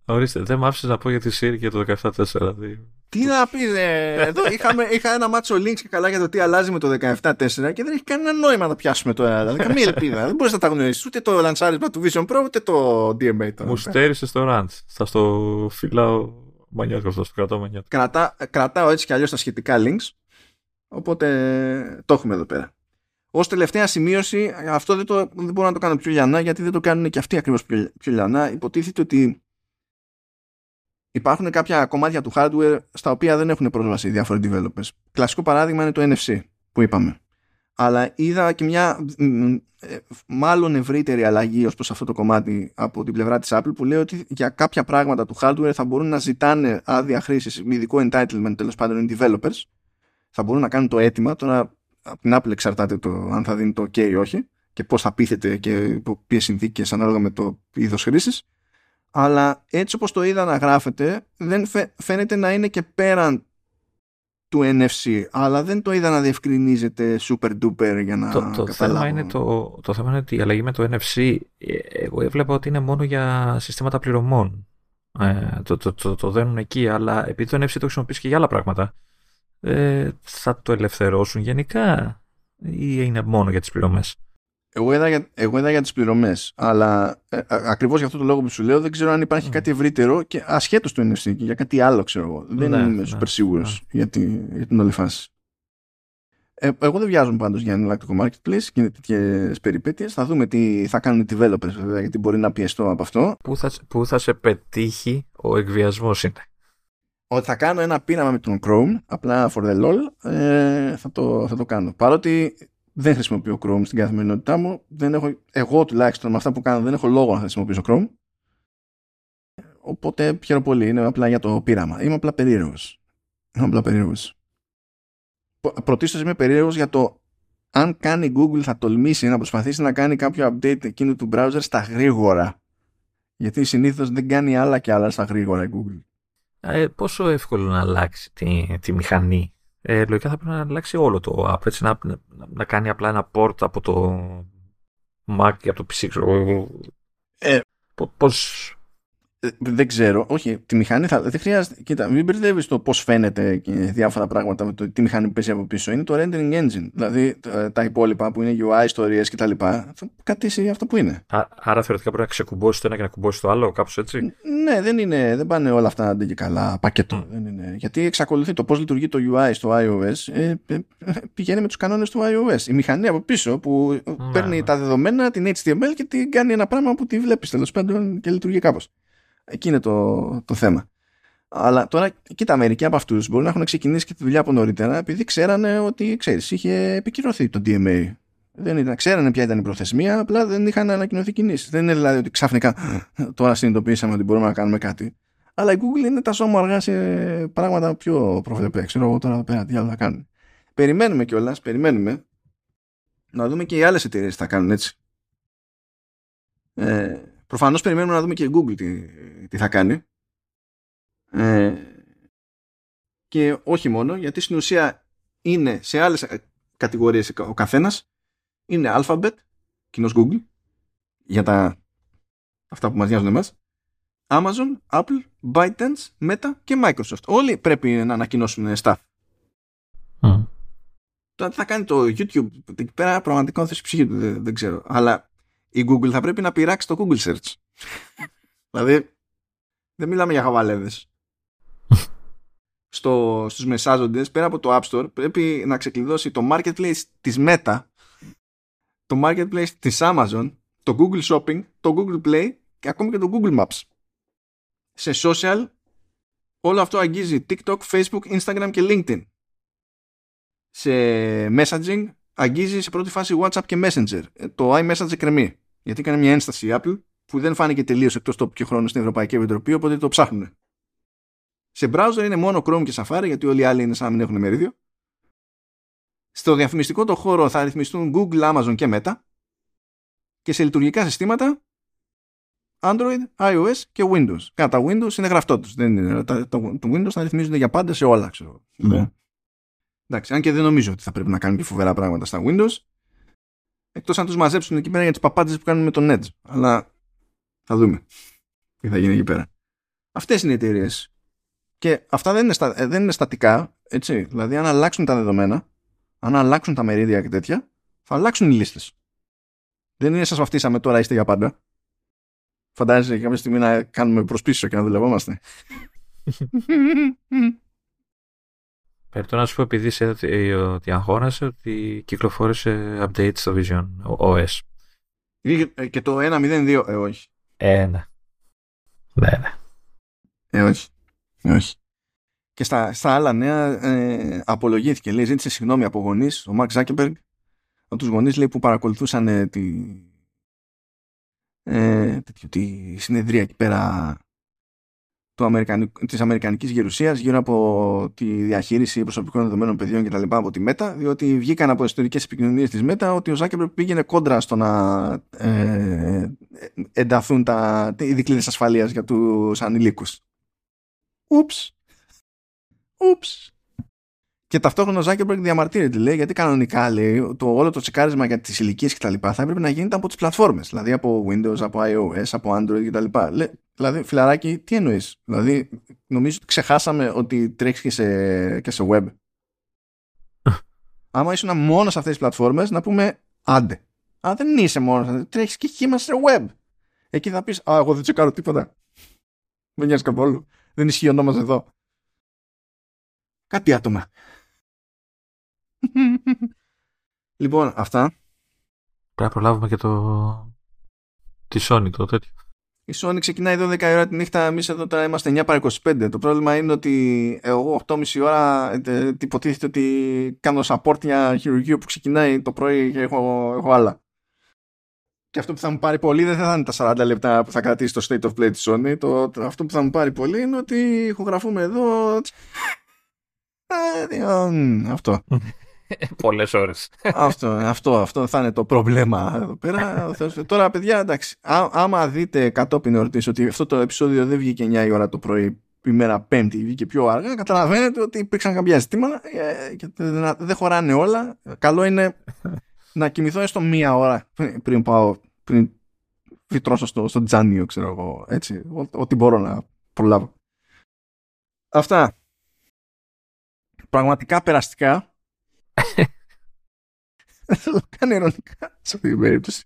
Ορίστε, δεν μ' άφησες να πω για τη Siri και το 17.4. Δηλαδή.
Τι να πει, ε, εδώ είχαμε, είχα ένα μάτσο links και καλά για το τι αλλάζει με το 17.4 και δεν έχει κανένα νόημα να πιάσουμε τώρα. Δηλαδή, καμία ελπίδα. δεν μπορείς να τα γνωρίσει ούτε το λανσάρισμα του Vision Pro ούτε το DMA. Τώρα.
Μου στέρισες στο rant. Θα στο φυλάω μανιάτικο αυτό, στο κρατάω μανιάτικο.
Κρατά, κρατάω έτσι κι αλλιώς τα σχετικά links. Οπότε το έχουμε εδώ πέρα. Ω τελευταία σημείωση, αυτό δεν, το, δεν μπορώ να το κάνω πιο λιανά γιατί δεν το κάνουν και αυτοί ακριβώς πιο, πιο λιανά. Υποτίθεται ότι υπάρχουν κάποια κομμάτια του hardware στα οποία δεν έχουν πρόσβαση οι διάφοροι developers. Κλασικό παράδειγμα είναι το NFC που είπαμε. Αλλά είδα και μια ε, μάλλον ευρύτερη αλλαγή ως προς αυτό το κομμάτι από την πλευρά της Apple που λέει ότι για κάποια πράγματα του hardware θα μπορούν να ζητάνε άδεια χρήσης με ειδικό entitlement τέλος πάντων οι developers θα μπορούν να κάνουν το αίτημα τώρα από την Apple εξαρτάται το αν θα δίνει το OK ή όχι και πώς θα πείθεται και υπό ποιες συνθήκες ανάλογα με το είδος χρήσης αλλά έτσι όπως το είδα να γράφεται δεν φαίνεται να είναι και πέραν του NFC αλλά δεν το είδα να διευκρινίζεται super duper για να
το, το θέμα είναι το, το θέμα είναι ότι η αλλαγή με το NFC ε, εγώ έβλεπα ότι είναι μόνο για συστήματα πληρωμών. Ε, το, το, το, το δένουν εκεί αλλά επειδή το NFC το χρησιμοποιήσει και για άλλα πράγματα ε, θα το ελευθερώσουν γενικά ή είναι μόνο για τις πληρωμές;
Εγώ είδα για, εγώ είδα για τις πληρωμές, αλλά ε, ακριβώς για αυτό το λόγο που σου λέω δεν ξέρω αν υπάρχει κάτι ευρύτερο και ασχέτως του NFC και για κάτι άλλο ξέρω εγώ. δεν ναι, είμαι super ναι, σίγουρος ναι. Για, τη, για την όλη φάση. Ε, εγώ δεν βιάζομαι πάντως για εναλλακτικό marketplace και τέτοιες περιπέτειες. Θα δούμε τι θα κάνουν οι developers βέβαια, γιατί μπορεί να πιεστώ από αυτό.
Πού θα, πού θα σε πετύχει ο εκβιασμός είναι;
Ότι θα κάνω ένα πείραμα με τον Chrome, απλά for the lol, ε, θα, το, θα το κάνω. Παρότι δεν χρησιμοποιώ Chrome στην καθημερινότητά μου. Δεν έχω, εγώ τουλάχιστον με αυτά που κάνω δεν έχω λόγο να χρησιμοποιήσω Chrome. Οπότε χαίρομαι πολύ. Είναι απλά για το πείραμα. Είμαι απλά περίεργος. Είμαι απλά περίεργος. Πρωτίστως είμαι περίεργος για το αν κάνει Google θα τολμήσει να προσπαθήσει να κάνει κάποιο update εκείνου του browser στα γρήγορα. Γιατί συνήθως δεν κάνει άλλα και άλλα στα γρήγορα η Google.
Ε, πόσο εύκολο να αλλάξει τη, τη μηχανή; Ε, λογικά θα πρέπει να αλλάξει όλο το app, έτσι, να, να, κάνει απλά ένα port από το Mac και από το PC, ξέρω
ε,
Πώς,
ε, δεν ξέρω. Όχι, τη μηχανή θα. Δεν χρειάζεται. Κοίτα, μην μπερδεύεις το πώς φαίνεται και διάφορα πράγματα με το τι μηχανή παίζει από πίσω. Είναι το rendering engine. Δηλαδή τα υπόλοιπα που είναι UI, ιστορίε κτλ. Θα κατήσει αυτό που είναι.
Α, άρα θεωρητικά πρέπει να ξεκουμπώσεις το ένα και να κουμπώσεις το άλλο, κάπως έτσι;
Ναι, δεν, είναι, δεν πάνε όλα αυτά αντί και καλά πακέτο. Δεν είναι. Γιατί εξακολουθεί το πώς λειτουργεί το UI στο iOS ε, ε, πηγαίνει με τους κανόνες του iOS. Η μηχανή από πίσω που ναι, παίρνει ναι. τα δεδομένα, την HTML και την κάνει ένα πράγμα που τη βλέπεις τέλος πάντων και λειτουργεί κάπως. Εκεί είναι το, το θέμα. Αλλά τώρα, κοίτα, μερικοί από αυτούς μπορεί να έχουν ξεκινήσει και τη δουλειά από νωρίτερα επειδή ξέρανε ότι, ξέρεις, είχε επικυρωθεί το DMA. Δεν ήταν, ξέρανε ποια ήταν η προθεσμία, απλά δεν είχαν ανακοινωθεί κινήσεις. Δεν είναι δηλαδή ότι ξαφνικά τώρα συνειδητοποίησαμε ότι μπορούμε να κάνουμε κάτι. Αλλά η Google είναι τα σώμα αργά σε πράγματα πιο προβλεπέ. Ξέρω εγώ τώρα πέρα τι άλλο θα κάνουν. Περιμένουμε κιόλας, περιμένουμε να δούμε και οι άλλες εταιρείες τι θα κάνουν έτσι. Ε, Προφανώς περιμένουμε να δούμε και η Google τι, τι θα κάνει. Ε, και όχι μόνο, γιατί στην ουσία είναι σε άλλες κατηγορίες ο καθένας. Είναι Alphabet, κοινός Google, για τα αυτά που μας νοιάζουν εμάς. Amazon, Apple, ByteDance, Meta και Microsoft. Όλοι πρέπει να ανακοινώσουν staff. Mm. Τώρα τι θα κάνει το YouTube; Εκεί πέρα πραγματικά δεν ψυχή του, δεν, δεν ξέρω. Αλλά η Google θα πρέπει να πειράξει το Google Search. δηλαδή, δεν μιλάμε για χαβαλέδες. Στο, στους μεσάζοντες, πέρα από το App Store, πρέπει να ξεκλειδώσει το Marketplace της Meta, το Marketplace της Amazon, το Google Shopping, το Google Play και ακόμη και το Google Maps. Σε social, όλο αυτό αγγίζει TikTok, Facebook, Instagram και LinkedIn. Σε messaging, αγγίζει σε πρώτη φάση WhatsApp και Messenger. Ε, το iMessage κρεμεί. Γιατί έκανε μια ένσταση η Apple που δεν φάνηκε τελείως εκτός τόπου και χρόνου στην Ευρωπαϊκή Επιτροπή, οπότε το ψάχνουν. Σε browser είναι μόνο Chrome και Safari, γιατί όλοι οι άλλοι είναι σαν να μην έχουν μερίδιο. Στο διαφημιστικό το χώρο θα ρυθμιστούν Google, Amazon και Meta. Και σε λειτουργικά συστήματα Android, iOS και Windows. Κατά Windows είναι γραφτό τους. Το, το, Windows θα ρυθμίζονται για πάντα σε όλα, ξέρω. Ναι. Εντάξει, αν και δεν νομίζω ότι θα πρέπει να κάνουν και φοβερά πράγματα στα Windows. Εκτός αν τους μαζέψουν εκεί πέρα για τις παπάντες που κάνουν με τον Edge. Αλλά θα δούμε τι θα γίνει εκεί πέρα. Αυτές είναι οι εταιρείες. Και αυτά δεν είναι, στα, ε, δεν είναι στατικά, έτσι. Δηλαδή αν αλλάξουν τα δεδομένα, αν αλλάξουν τα μερίδια και τέτοια, θα αλλάξουν οι λίστες. Δεν είναι σας βαφτίσαμε τώρα είστε για πάντα. Φαντάζεσαι κάποια στιγμή να κάνουμε προσπίσω και να δουλευόμαστε.
Πρέπει να σου πω επειδή είσαι ότι αγχώνασε ότι κυκλοφόρησε update στο Vision OS.
Ε, και το 1.02, ε, όχι.
Ε, ναι. Ναι, ναι.
Ε, όχι. Ε, όχι. Και στα, στα άλλα νέα ε, απολογήθηκε. Λέει, ζήτησε συγγνώμη από γονείς, ο Μαρκ Ζάκεμπεργκ, από τους γονείς λέει, που παρακολουθούσαν ε, τη, ε, τη συνεδρία εκεί πέρα του Αμερικανικού, της Αμερικανικής Γερουσίας γύρω από τη διαχείριση προσωπικών δεδομένων παιδιών κτλ. από τη ΜΕΤΑ, διότι βγήκαν από ιστορικές επικοινωνίες της ΜΕΤΑ ότι ο Ζάκεμπερ πήγαινε κόντρα στο να, ε, ενταθούν τα, οι δικλείδες ασφαλείας για τους ανηλίκους. Ούψ. Ούψ. Και ταυτόχρονα ο Ζάκερμπεργκ διαμαρτύρεται, λέει, γιατί κανονικά λέει, το όλο το τσεκάρισμα για τις ηλικίες κτλ. θα έπρεπε να γίνεται από τις πλατφόρμες. Δηλαδή από Windows, από iOS, από Android κτλ. Δηλαδή, φιλαράκι, τι εννοείς; Δηλαδή, νομίζω ότι ξεχάσαμε ότι τρέχεις και σε, και σε web. Άμα ήσουν μόνος σε αυτές τις πλατφόρμες, να πούμε άντε. Αν δεν είσαι μόνος, τρέχεις και χήμα σε web. Εκεί θα πεις, Α, εγώ δεν τσεκάρω τίποτα. Δεν νοιάζει καθόλου. Δεν ισχύει ο νόμος εδώ. Κάτι άτομα. Λοιπόν, αυτά.
Πρέπει να προλάβουμε και το. τη Sony το τέτοιο.
Η Sony ξεκινάει 12 ώρα τη νύχτα, εμείς εδώ τώρα είμαστε 9 παρα 25. Το πρόβλημα είναι ότι εγώ 8.30 ώρα ε, υποτίθεται ότι κάνω support για χειρουργείο που ξεκινάει το πρωί και έχω, έχω άλλα. Και αυτό που θα μου πάρει πολύ δεν θα είναι τα 40 λεπτά που θα κρατήσει το state of play της Sony. Το, το, αυτό που θα μου πάρει πολύ είναι ότι ηχογραφούμε εδώ. Ε, αυτό.
Πολλές ώρες.
αυτό, αυτό, αυτό θα είναι το πρόβλημα εδώ πέρα. Τώρα, παιδιά, εντάξει, á, άμα δείτε κατόπιν εορτής ότι αυτό το επεισόδιο δεν βγήκε 9 η ώρα το πρωί, ημέρα Πέμπτη, βγήκε πιο αργά, καταλαβαίνετε ότι υπήρξαν κάποια ζητήματα ε, και δεν χωράνε όλα. Καλό είναι να κοιμηθώ έστω μία ώρα πριν πάω, πριν βιτρώσω στο, στο τζάνιο, ξέρω εγώ, έτσι, ό,τι μπορώ να προλάβω. Αυτά. Πραγματικά περαστικά. Δεν θέλω να κάνω ειρωνικά σε αυτή την περίπτωση.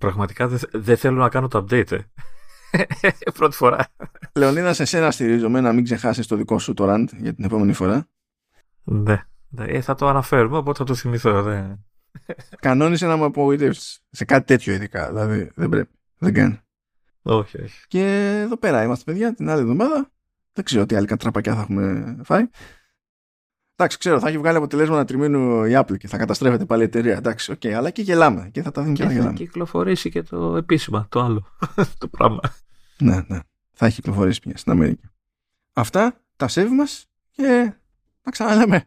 Πραγματικά δεν θέλω να κάνω το update, ε. Πρώτη φορά.
Λεωνίδα, σε σένα στηρίζομαι να μην ξεχάσεις το δικό σου το rant για την επόμενη φορά.
Ναι. Ε, θα το αναφέρουμε, οπότε θα το θυμηθώ. Δε.
Κανόνισε να με απογοητεύσεις. Σε κάτι τέτοιο ειδικά. Δηλαδή δεν πρέπει. Δεν κάνει.
Όχι, όχι.
Και εδώ πέρα είμαστε, παιδιά, την άλλη εβδομάδα. Δεν ξέρω τι άλλη κατραπακιά θα έχουμε φάει. Εντάξει, ξέρω, θα έχει βγάλει αποτελέσματα τριμήνου η Apple και θα καταστρέφεται πάλι η εταιρεία. Εντάξει, OK, okay, αλλά και γελάμε. Και θα τα δίνει και,
και
θα γελάμε.
Θα κυκλοφορήσει και το επίσημα, το άλλο. το πράγμα.
Ναι, ναι. Θα έχει κυκλοφορήσει πια στην Αμερική. Αυτά, τα σέβη μας και τα ξαναλέμε.